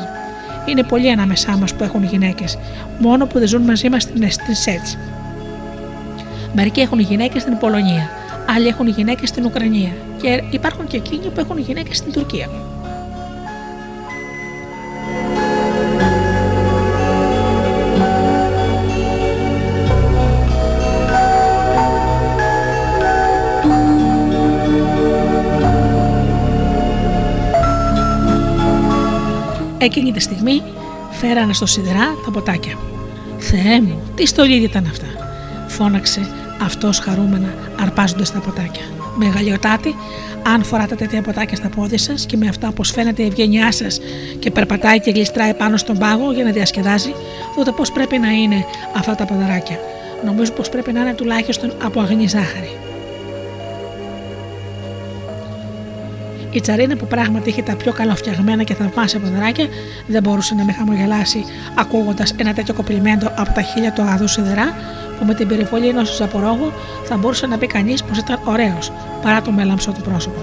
Είναι πολλοί ανάμεσά μας που έχουν γυναίκες, μόνο που δεν ζουν μαζί μας στην, στην ΣΕΤΣ. Μερικοί έχουν γυναίκες στην Πολωνία, άλλοι έχουν γυναίκες στην Ουκρανία και υπάρχουν και εκείνοι που έχουν γυναίκες στην Τουρκία. Εκείνη τη στιγμή φέρανε στο σιδερά τα ποτάκια. Θεέ μου, τι στολίδι ήταν αυτά, φώναξε αυτός χαρούμενα αρπάζοντας τα ποτάκια. Μεγαλειοτάτη, αν φοράτε τέτοια ποτάκια στα πόδια σας και με αυτά όπως φαίνεται η ευγένειά σας και περπατάει και γλιστράει πάνω στον πάγο για να διασκεδάζει, τότε πώς πρέπει να είναι αυτά τα ποδαράκια; Νομίζω πως πρέπει να είναι τουλάχιστον από αγνή ζάχαρη. Η τσαρίνα που πράγματι είχε τα πιο καλοφτιαγμένα και θαυμάσια ποδαράκια δεν μπορούσε να με χαμογελάσει ακούγοντας ένα τέτοιο κοπλιμέντο από τα χίλια του αγαδού σιδερά που με την περιβολή ενός ζαπορόγου θα μπορούσε να πει κανείς πως ήταν ωραίος παρά το μέλαμψο του πρόσωπο.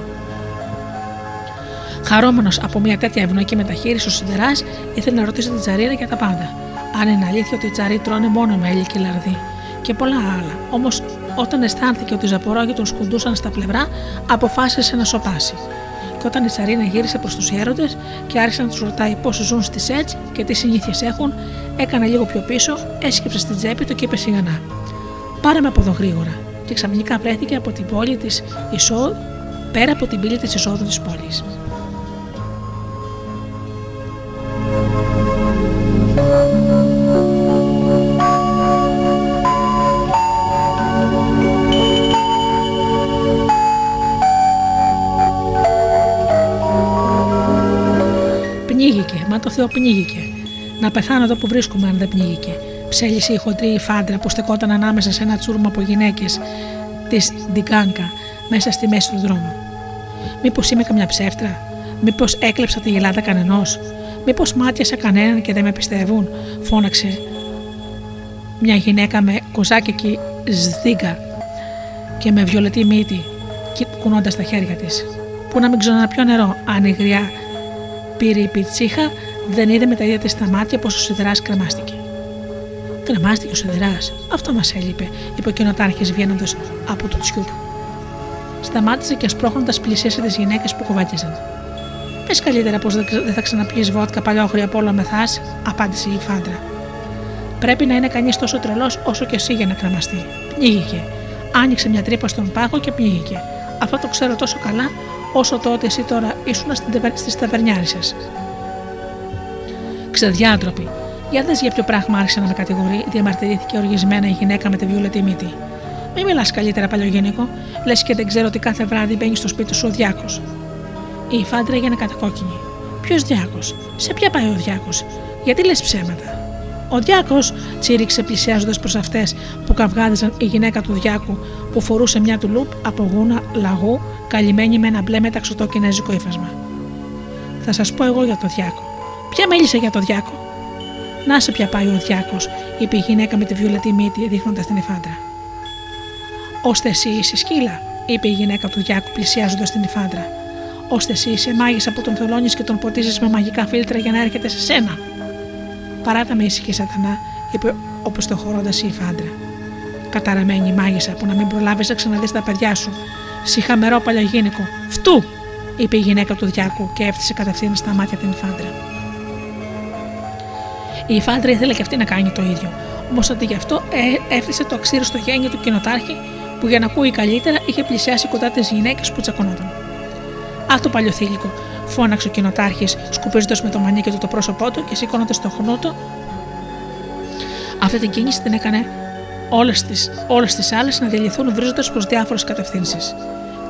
Χαρούμενο από μια τέτοια ευνοϊκή μεταχείριση, ο Σιδεράς ήθελε να ρωτήσει την Τσαρίνα για τα πάντα. Αν είναι αλήθεια ότι οι Τσαροί τρώνε μόνο μέλι και λαρδί και πολλά άλλα. Όμως, όταν αισθάνθηκε ότι οι Ζαπορόγοι τον σκουντούσαν στα πλευρά, αποφάσισε να σοπάσει. Και όταν η Τσαρίνα γύρισε προς τους έρωτες και άρχισε να τους ρωτάει πώ ζουν στη Σέτ και τι συνήθειες έχουν, έκανε λίγο πιο πίσω, έσκυψε στην τσέπη του και είπε σιγανά: Πάρε με από εδώ γρήγορα. Και ξαφνικά βρέθηκε από την πόλη της Ισό, πέρα από την πύλη της εισόδου της πόλης. Θεό πνίγηκε. Να πεθάνω εδώ που βρίσκομαι αν δεν πνίγηκε. Ψέλισε η χοντρή φάντρα που στεκόταν ανάμεσα σε ένα τσούρμα από γυναίκες της Ντιγκάνκα μέσα στη μέση του δρόμου. Μήπως είμαι καμιά ψεύτρα, Μήπως έκλεψα τη γελάδα κανενός, Μήπως μάτιασα κανέναν και δεν με πιστεύουν, φώναξε μια γυναίκα με κοζάκι σδίγκα και με βιολετή μύτη, κουνώντας τα χέρια της. Πού να μην ξαναπιώ νερό, αν η γριά πήρε η πιτσίχα, δεν είδε με τα ίδια της τα μάτια πως ο σιδεράς κρεμάστηκε. Κρεμάστηκε ο σιδεράς, αυτό μας έλειπε, είπε ο κοινοτάρχης βγαίνοντας από το τσιούπ. Σταμάτησε και σπρώχνοντα πλησίασε τις γυναίκες που κουβέντιζαν. Πες καλύτερα πως δεν θα ξαναπιείς βότκα παλιόχρη από όλα μεθά, απάντησε η φάντρα. Πρέπει να είναι κανείς τόσο τρελός όσο και εσύ για να κρεμαστεί. Πνίγηκε. Άνοιξε μια τρύπα στον πάγο και πνίγηκε. Αυτό το ξέρω τόσο καλά όσο το ότι εσύ τώρα ήσουν στις ταβερνιάρε σα. Ξεδιάντροποι, για δες για ποιο πράγμα άρχισε να με κατηγορεί, διαμαρτυρήθηκε οργισμένα η γυναίκα με τη βιολετή μύτη. Μην μιλάς καλύτερα, παλιογενικό, λες και δεν ξέρω ότι κάθε βράδυ μπαίνει στο σπίτι σου ο διάκος. Η φάντρα έγινε κατακόκκινη. Ποιος διάκος, σε ποια πάει ο διάκος, γιατί λες ψέματα; Ο Διάκος τσίριξε πλησιάζοντας προς αυτές που καυγάδιζαν η γυναίκα του Διάκου που φορούσε μια τουλούπ από γούνα λαγού καλυμμένη με ένα μπλε μεταξωτό κινέζικο ύφασμα. Θα σας πω εγώ για το Διάκο. Ποια μίλησε για το Διάκο; Να σε πια πάει ο Διάκος, είπε η γυναίκα με τη βιολετή μύτη δείχνοντα την υφάντρα. Ωστε εσύ είσαι σκύλα, είπε η γυναίκα του Διάκου πλησιάζοντας την υφάντρα. Ωστε εσύ είσαι μάγισσα που τον θολώνεις και τον ποτίζεις με μαγικά φίλτρα για να έρχεται σε σένα. Παράτα με ήσυχη σατανά, είπε οπισθοχωρώντα η φάντρα. Καταραμένη μάγισσα που να μην προλάβεις να ξαναδείς τα παιδιά σου. Συχαμερό παλιογίνικο. Φτού! είπε η γυναίκα του Διάκου και έφτιασε κατευθείαν στα μάτια την φάντρα. Η φάντρα ήθελε και αυτή να κάνει το ίδιο. Όμως αντί γι' αυτό ε, έφτιασε το αξίριστο γένιο του κοινοτάρχη που για να ακούει καλύτερα είχε πλησιάσει κοντά τις γυναίκες που τσακωνόταν. Α το παλιοθήλικο, φώναξε ο κοινοτάρχης, σκουπίζοντας με το μανίκι του το πρόσωπό του και σηκώνοντα το χνούτο. Αυτή την κίνηση την έκανε όλες τις όλες τις άλλες να διαλυθούν βρίζοντας προς διάφορες κατευθύνσεις.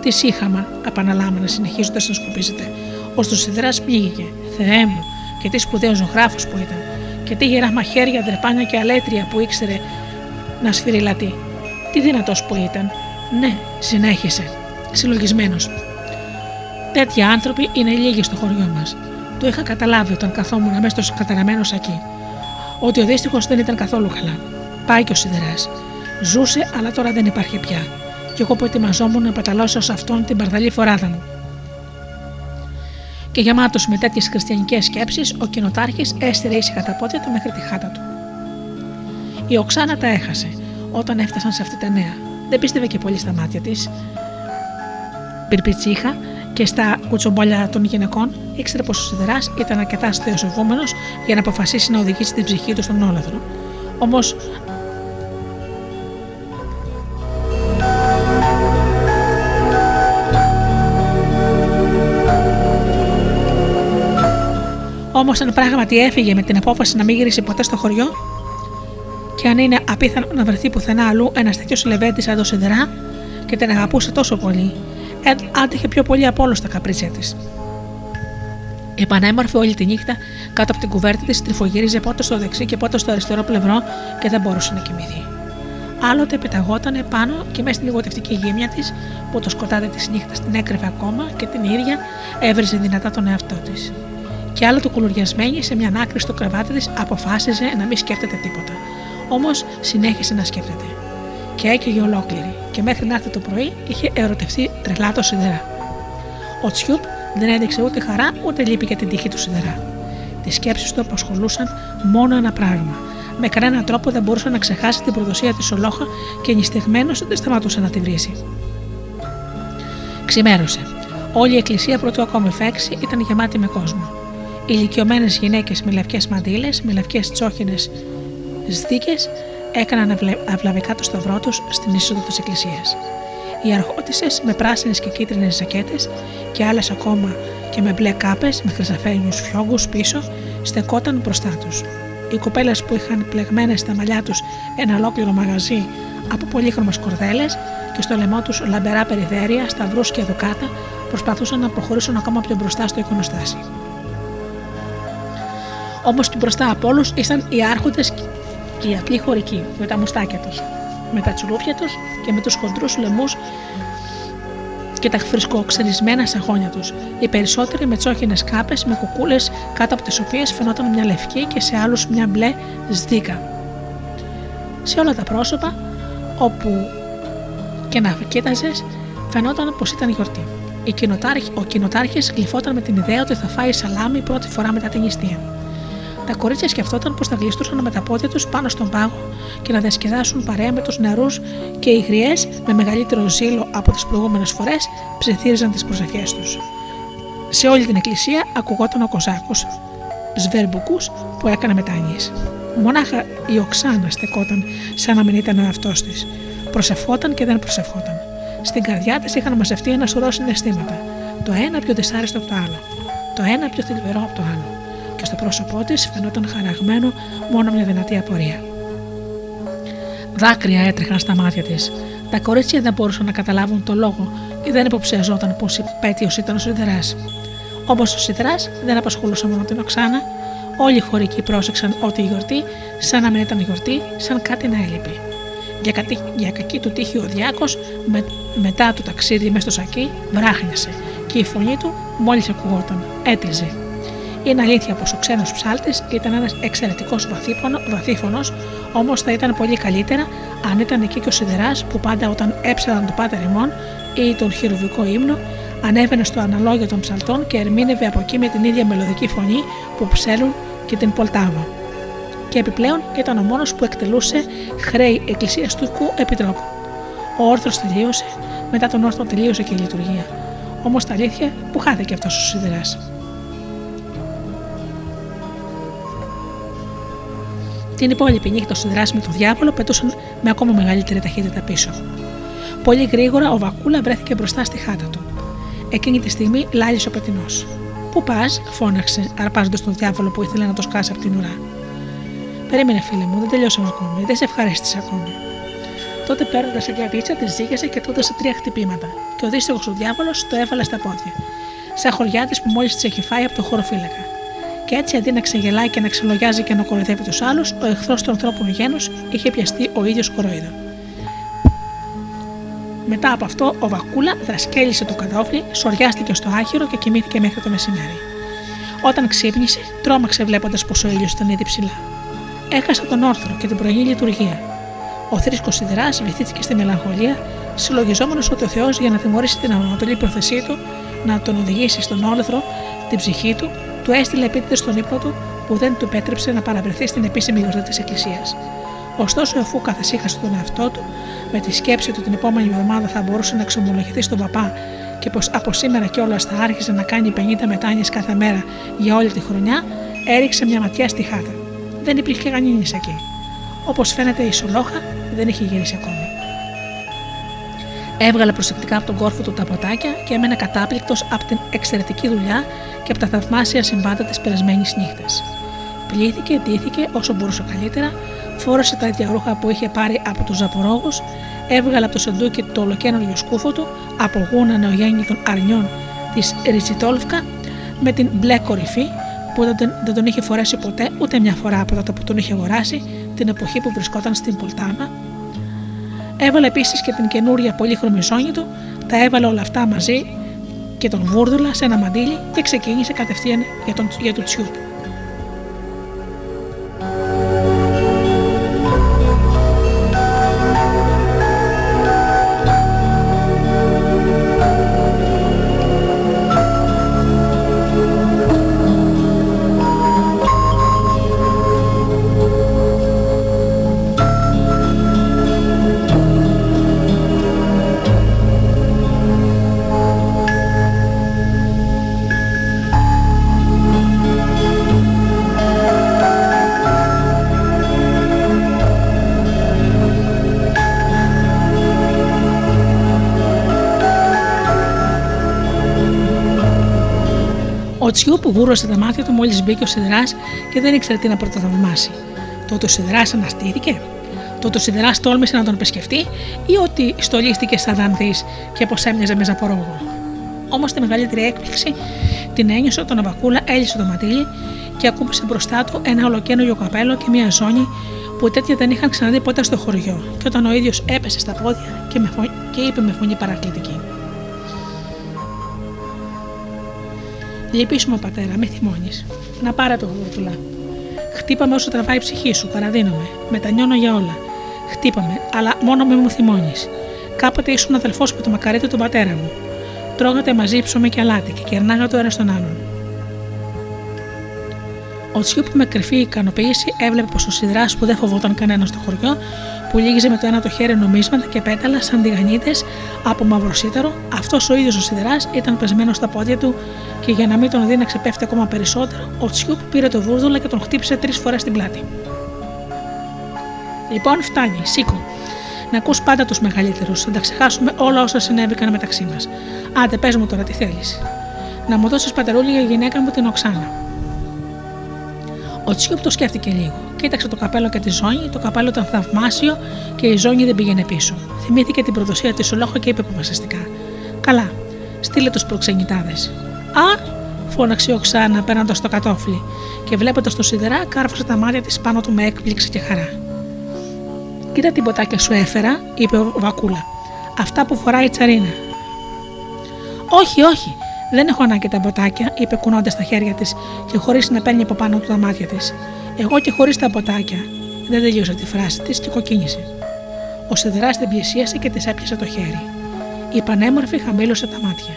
Τις είχαμε, επαναλάμβανε συνεχίζοντας να σκουπίζεται. Ω τους σιδερά πήγε. Θεέ μου, και τι σπουδαίος ζωγράφος που ήταν. Και τι γερά μαχαίρια, δρεπάνια και αλέτρια που ήξερε να σφυριλατεί. Τι δυνατός που ήταν. Ναι, συνέχισε, συλλογισμένος. Τέτοιοι άνθρωποι είναι λίγοι στο χωριό μας. Το είχα καταλάβει όταν καθόμουν μέσα στο καταραμένο σακί. Ότι ο δύστιχος δεν ήταν καθόλου καλά. Πάει και ο σιδεράς. Ζούσε, αλλά τώρα δεν υπάρχει πια. Κι εγώ που ετοιμαζόμουν να πεταλώσω σε αυτόν την παρδαλή φοράδα μου. Και γεμάτος με τέτοιες χριστιανικές σκέψεις, ο κοινοτάρχης έστειλε ήσυχα τα πόδια του μέχρι τη χάτα του. Η Οξάνα τα έχασε όταν έφτασαν σε αυτή τα νέα. Δεν πίστευε και πολύ στα μάτια της. Πυρπιτσίχα και στα κουτσομπόλια των γυναικών, ήξερε πως ο Σιδεράς ήταν αρκετά θεοσοβούμενο για να αποφασίσει να οδηγήσει την ψυχή του στον όλαθρο. Όμως Όμως, αν πράγματι έφυγε με την απόφαση να μην γυρίσει ποτέ στο χωριό, και αν είναι απίθανο να βρεθεί πουθενά αλλού ένας τέτοιος λεβέντης σαν το Σιδερά και την αγαπούσε τόσο πολύ, άντεχε πιο πολύ από όλο τα καπρίτσια της. Επανέμορφη όλη τη νύχτα κάτω από την κουβέρτη της, τριφογύριζε πότε στο δεξί και πότε στο αριστερό πλευρό και δεν μπορούσε να κοιμηθεί. Άλλοτε πεταγότανε πάνω και μέσα στην λιγοτευτική γύμνια της, που το σκοτάδι της νύχτας την έκρυβε ακόμα και την ίδια έβριζε δυνατά τον εαυτό της. Και άλλο το κουλουριασμένη σε μια άκρη στο κρεβάτι της αποφάσιζε να μην σκέφτεται τίποτα. Όμως συνέχισε να σκέφτεται. Και έκαιγε ολόκληρη, και μέχρι να έρθει το πρωί είχε ερωτευτεί τρελά το σιδερά. Ο Τσιούπ δεν έδειξε ούτε χαρά ούτε λύπη για την τύχη του σιδερά. Τις σκέψεις του απασχολούσαν μόνο ένα πράγμα. Με κανέναν τρόπο δεν μπορούσε να ξεχάσει την προδοσία της Ολόχα και νηστεγμένος δεν σταματούσε να τη βρίζει. Ξημέρωσε. Όλη η εκκλησία πρωτού ακόμη φέξει ήταν γεμάτη με κόσμο. Ηλικιωμένες γυναίκες με λευκές μαντήλες, με λευκές τσόχινες σδίκε έκαναν αυλαβικά το σταυρό τους στην είσοδο της εκκλησίας. Οι αρχότισε με πράσινες και κίτρινες ζακέτες και άλλες ακόμα και με μπλε κάπες με χρυσαφένιους φιόγκους πίσω στεκόταν μπροστά τους. Οι κοπέλε που είχαν πλεγμένες στα μαλλιά τους ένα ολόκληρο μαγαζί από πολύχρωμες κορδέλες και στο λαιμό τους λαμπερά περιδέρια, σταυρούς και δουκάτα προσπαθούσαν να προχωρήσουν ακόμα πιο μπροστά στο εικονοστάσι. Όμω πιο μπροστά από όλους ήσαν οι άρχοντες και οι απλοί χωρικοί με τα μουστάκια τους, με τα τσουλούφια τους και με τους χοντρούς λαιμού και τα φρισκοξενισμένα σαγόνια τους. Οι περισσότεροι με τσόχινες κάπες με κουκούλες κάτω από τις οποίες φαινόταν μια λευκή και σε άλλους μια μπλε σδίκα. Σε όλα τα πρόσωπα, όπου και να κοίταζες, φαινόταν πως ήταν γιορτή. Ο κοινοτάρχης γλυφόταν με την ιδέα ότι θα φάει σαλάμι πρώτη φορά μετά την νηστεία. Τα κορίτσια σκεφτόταν πως θα γλιστούσαν με τα πόδια τους πάνω στον πάγο και να διασκεδάσουν παρέα με τους νερούς και οι γριές με μεγαλύτερο ζήλο από τις προηγούμενες φορές ψιθύριζαν τις προσευχές τους. Σε όλη την εκκλησία ακουγόταν ο Κοζάκος, σβέρμπουκου που έκανε μετάνοιες. Μονάχα η Οξάνα στεκόταν σαν να μην ήταν ο εαυτός της. Προσευχόταν και δεν προσευχόταν. Στην καρδιά της είχαν μαζευτεί ένα σωρό συναισθήματα. Το ένα πιο δυσάρεστο από το άλλο. Το ένα πιο θλιβερό από το άλλο και στο πρόσωπό της φαινόταν χαραγμένο μόνο μια δυνατή απορία. Δάκρυα έτρεχαν στα μάτια της. Τα κορίτσια δεν μπορούσαν να καταλάβουν το λόγο και δεν υποψιαζόταν πως υπέτειο ήταν ο Σιδεράς. Όμως ο Σιδεράς δεν απασχολούσε μόνο την Οξάνα, όλοι οι χωρικοί πρόσεξαν ότι η γιορτή, σαν να μην ήταν γιορτή, σαν κάτι να έλειπε. Για, κατή, για κακή του τύχη ο Διάκος, με, μετά το ταξίδι μέσα στο σακί, βράχνιασε και η φωνή του μόλις ακουγόταν, έτριζε. Είναι αλήθεια πως ο ξένος ψάλτης ήταν ένας εξαιρετικός βαθύφωνο, όμως θα ήταν πολύ καλύτερα αν ήταν εκεί και ο Σιδεράς που πάντα όταν έψαλαν το Πάτερ Ιμών ή τον χειροβικό ύμνο, ανέβαινε στο αναλόγιο των ψαλτών και ερμήνευε από εκεί με την ίδια μελωδική φωνή που ψέλουν και την Πολτάβα. Και επιπλέον ήταν ο μόνος που εκτελούσε χρέη εκκλησιαστικού επιτρόπου. Ο όρθρος τελείωσε, μετά τον όρθρο τελείωσε και η λειτουργία. Όμως τα αλήθεια που χάθηκε αυτός ο Σιδεράς. Την υπόλοιπη νύχτα ο Σιδρά με τον διάβολο πετούσαν με ακόμα μεγαλύτερη ταχύτητα πίσω. Πολύ γρήγορα ο Βακούλα βρέθηκε μπροστά στη χάτα του. Εκείνη τη στιγμή λάλησε ο πετεινός. Πού πας, φώναξε, αρπάζοντας τον διάβολο που ήθελε να το σκάσει από την ουρά. Περίμενε, φίλε μου, δεν τελειώσαμε ακόμη, δεν σε ευχαρίστησε ακόμη. Τότε παίρνοντας σε διαβίτσα, τη ζήγασε και του έδωσε τρία χτυπήματα, και ο δύστιχο ο διάβολο το έβαλε στα πόδια. Σαν χωριά τη που μόλις της έχει φάει από το χώρο φύλακα και έτσι αντί να ξεγελάει και να ξελογιάζει και να κοροϊδεύει τους άλλους, ο εχθρός του ανθρώπινου γένους είχε πιαστεί ο ίδιος κοροϊδό. Μετά από αυτό, ο Βακούλα δρασκέλισε το κατόφλι, σοριάστηκε στο άχυρο και κοιμήθηκε μέχρι το μεσημέρι. Όταν ξύπνησε, τρόμαξε βλέποντας πως ο ήλιος ήταν ήδη ψηλά. Έχασε τον όρθρο και την πρωινή λειτουργία. Ο θρήσκος Σιδεράς βυθίστηκε στη μελαγχολία, συλλογιζόμενος ότι ο Θεός για να τιμωρήσει την ανατολή πρόθεσή του, να τον οδηγήσει στον όλεθρο την ψυχή του, του έστειλε επίτηδε στον ύπνο του που δεν του επέτρεψε να παραβρεθεί στην επίσημη γιορτή της Εκκλησίας. Ωστόσο, αφού καθησύχασε τον εαυτό του, με τη σκέψη του την επόμενη εβδομάδα θα μπορούσε να εξομολογηθεί στον παπά και πως από σήμερα κιόλας θα άρχισε να κάνει 50 μετάνιε κάθε μέρα για όλη τη χρονιά, έριξε μια ματιά στη χάτα. Δεν υπήρχε κανεί εκεί. Όπως φαίνεται, η Σολόχα δεν είχε γυρίσει ακόμη. Έβγαλε προσεκτικά από τον κόρφο του τα ποτάκια και έμενε κατάπληκτος από την εξαιρετική δουλειά και από τα θαυμάσια συμβάντα της περασμένης νύχτας. Πλήθηκε, ντύθηκε όσο μπορούσε καλύτερα, φόρεσε τα ίδια ρούχα που είχε πάρει από τους Ζαπορόγους, έβγαλε από το σεντούκι το ολοκένουργιο σκούφο του από γούνα νεογέννητων αρνιών της Ριτσιτόλφκα με την μπλε κορυφή που δεν, δεν τον είχε φορέσει ποτέ ούτε μια φορά από τότε που τον είχε αγοράσει την εποχή που βρισκόταν στην Πολτάνα Έβαλε επίσης και την καινούρια πολύχρωμη ζώνη του, τα έβαλε όλα αυτά μαζί και τον βούρδουλα σε ένα μαντίλι και ξεκίνησε κατευθείαν για, τον, για το τσιούπ. Που βούρωσε τα μάτια του μόλις μπήκε ο Σιδερά και δεν ήξερε τι να πρωτοθαυμάσει. Τότε ο Σιδερά αναστήθηκε, τότε ο Σιδερά τόλμησε να τον επισκεφτεί ή ότι στολίστηκε σαν δανδύ και πω έμοιαζε με ζαπορόγο. Όμως τη μεγαλύτερη έκπληξη την ένιωσε όταν ο Βακούλα έλυσε το ματίλι και ακούμπησε μπροστά του ένα ολοκένουργιο καπέλο και μια ζώνη που τέτοια δεν είχαν ξαναδεί ποτέ στο χωριό, και όταν ο ίδιος έπεσε στα πόδια και, με και είπε με φωνή παρακλητική. Λυπήσουμε, πατέρα, μη θυμώνεις. Να πάρε το βούρτουλα. Χτύπαμε όσο τραβάει η ψυχή σου, παραδίνομαι. Μετανιώνω για όλα. Χτύπαμε, αλλά μόνο με μου θυμώνεις. Κάποτε ήσουν αδελφός με το μακαρίτι του πατέρα μου. Τρώγατε μαζί ψωμί και αλάτι και κερνάγατε το ένας στον άλλον. Ο Τσιούπ με κρυφή ικανοποίηση έβλεπε πως ο Σιδράς που δεν φοβόταν κανένας στο χωριό, που λύγιζε με το ένα το χέρι νομίσματα και πέταλα σαν τηγανίτες από μαυροσίταρο, αυτός ο ίδιος ο Σιδράς ήταν πεσμένος στα πόδια του και για να μην τον δει να ξεπέφτει ακόμα περισσότερο, ο Τσιούπ πήρε το βούρδουλα και τον χτύπησε τρεις φορές στην πλάτη. Λοιπόν, φτάνει, σήκω. Να ακούς πάντα τους μεγαλύτερους, θα τα ξεχάσουμε όλα όσα συνέβηκαν μεταξύ μας. Άντε, πες μου τώρα τι θέλεις. Να μου δώσεις πατερούλη για γυναίκα μου την Οξάνα. Ο Τσιούπ το σκέφτηκε λίγο. Κοίταξε το καπέλο και τη ζώνη, το καπέλο ήταν θαυμάσιο και η ζώνη δεν πήγαινε πίσω. Θυμήθηκε την προδοσία της Ολόχα και είπε αποφασιστικά: Καλά, στείλε τους προξενητάδες. Α! φώναξε ο Ξάνα παίρνοντας το κατόφλι και βλέποντας το σιδερά, κάρφωσε τα μάτια της πάνω του με έκπληξη και χαρά. Κοίτα την ποτάκια σου έφερα, είπε ο Βακούλα. Αυτά που φοράει η τσαρίνα. Όχι, όχι, δεν έχω ανάγκη τα ποτάκια, είπε κουνώντας τα χέρια της και χωρίς να παίρνει από πάνω του τα μάτια της. Εγώ και χωρίς τα ποτάκια. Δεν τελείωσε τη φράση της και κοκκίνησε. Ο Σιδεράς την πλησίασε και της έπιασε το χέρι. Η πανέμορφη χαμήλωσε τα μάτια.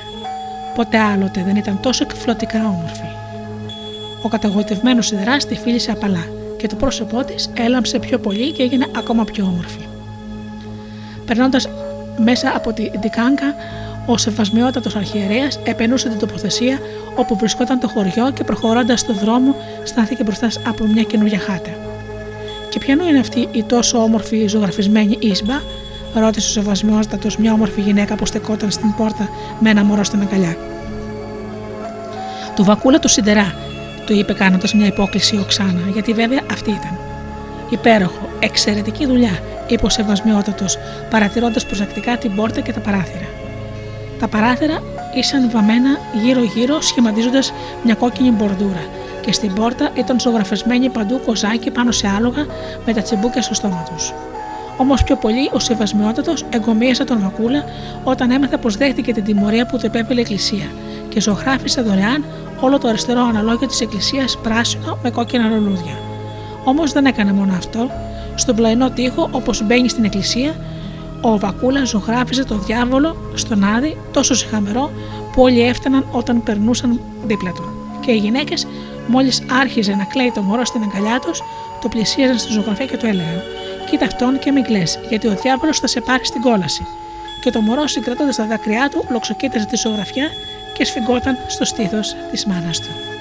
Ποτέ άλλοτε δεν ήταν τόσο εκφλωτικά όμορφη. Ο καταγοητευμένος σιδεράς τη φίλησε απαλά και το πρόσωπό της έλαμψε πιο πολύ και έγινε ακόμα πιο όμορφη. Περνώντας μέσα από την Ντικάνκα, ο σεβασμιότατος αρχιερέας επενούσε την τοποθεσία όπου βρισκόταν το χωριό και προχωρώντας στον δρόμο στάθηκε μπροστά από μια καινούργια χάτα. Και ποιανού είναι αυτή η τόσο όμορφη ζωγραφισμένη ίσμπα, ρώτησε ο σεβασμιότατο μια όμορφη γυναίκα που στεκόταν στην πόρτα με ένα μωρό στην αγκαλιά. Του βακούλα του σιδερά, του είπε κάνοντας μια υπόκληση ο Ξάνα, γιατί βέβαια αυτή ήταν. Υπέροχο, εξαιρετική δουλειά, είπε ο σεβασμιότατος, παρατηρώντας προσεκτικά την πόρτα και τα παράθυρα. Τα παράθυρα ήσαν βαμμένα γύρω-γύρω σχηματίζοντας μια κόκκινη μπορδούρα και στην πόρτα ήταν ζωγραφισμένοι παντού κοζάκι πάνω σε άλογα με τα τσιμπούκια στο στόμα τους. Όμως πιο πολύ ο σεβασμιότατος εγκομίασε τον Βακούλα όταν έμαθε πως δέχτηκε την τιμωρία που του επέβαινε η Εκκλησία και ζωγράφισε δωρεάν όλο το αριστερό αναλόγιο της Εκκλησίας πράσινο με κόκκινα λουλούδια. Όμως δεν έκανε μόνο αυτό. Στον πλαϊνό τοίχο, όπως μπαίνει στην Εκκλησία, ο Βακούλας ζωγράφιζε το διάβολο στον άδει τόσο συχαμερό που όλοι έφταναν όταν περνούσαν δίπλα του. Και οι γυναίκες, μόλις άρχιζε να κλαίει το μωρό στην αγκαλιά τους, το πλησίαζαν στη ζωγραφία και του έλεγαν: Κοίτα αυτόν και μην κλε, γιατί ο διάβολος θα σε πάρει στην κόλαση. Και το μωρό συγκρατώντας τα δάκρυά του, λοξοκοίταζε τη ζωγραφιά και σφιγγόταν στο στήθος της μάνας του.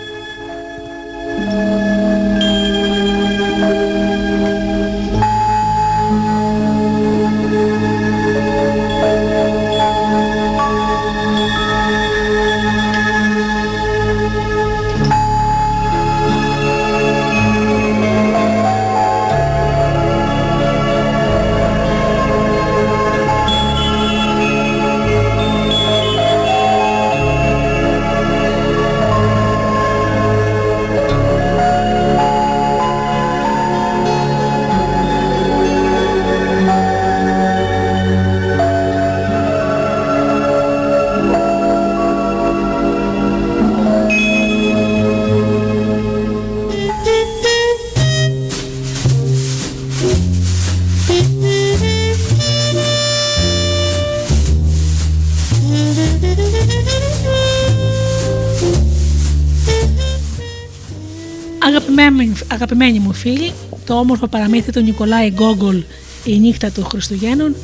Αγαπημένοι, αγαπημένοι μου φίλοι, το όμορφο παραμύθι του Νικολάη Γκόγκολ «Η νύχτα του Χριστουγέννων»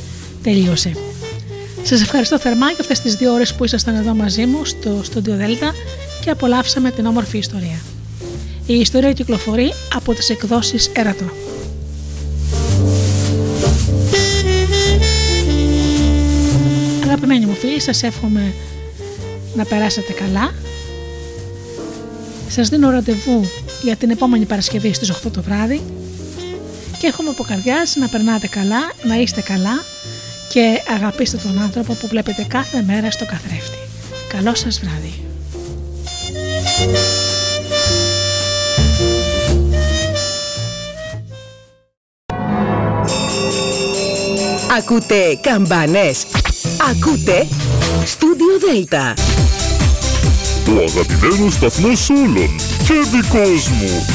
τελείωσε. Σας ευχαριστώ θερμά για αυτές τις δύο ώρες που ήσασταν εδώ μαζί μου στο Studio Delta και απολαύσαμε την όμορφη ιστορία. Η ιστορία κυκλοφορεί από τις εκδόσεις Ερατό. Αγαπημένοι μου φίλοι, σας εύχομαι να περάσετε καλά. Σας δίνω ραντεβού για την επόμενη Παρασκευή στις 8 το βράδυ και εύχομαι από καρδιάς να περνάτε καλά, να είστε καλά και αγαπήστε τον άνθρωπο που βλέπετε κάθε μέρα στο καθρέφτη. Καλό σας βράδυ. Ακούτε καμπάνες. Ακούτε Στούντιο Δέλτα. Το αγαπημένο σταθμός όλων και δικός μου.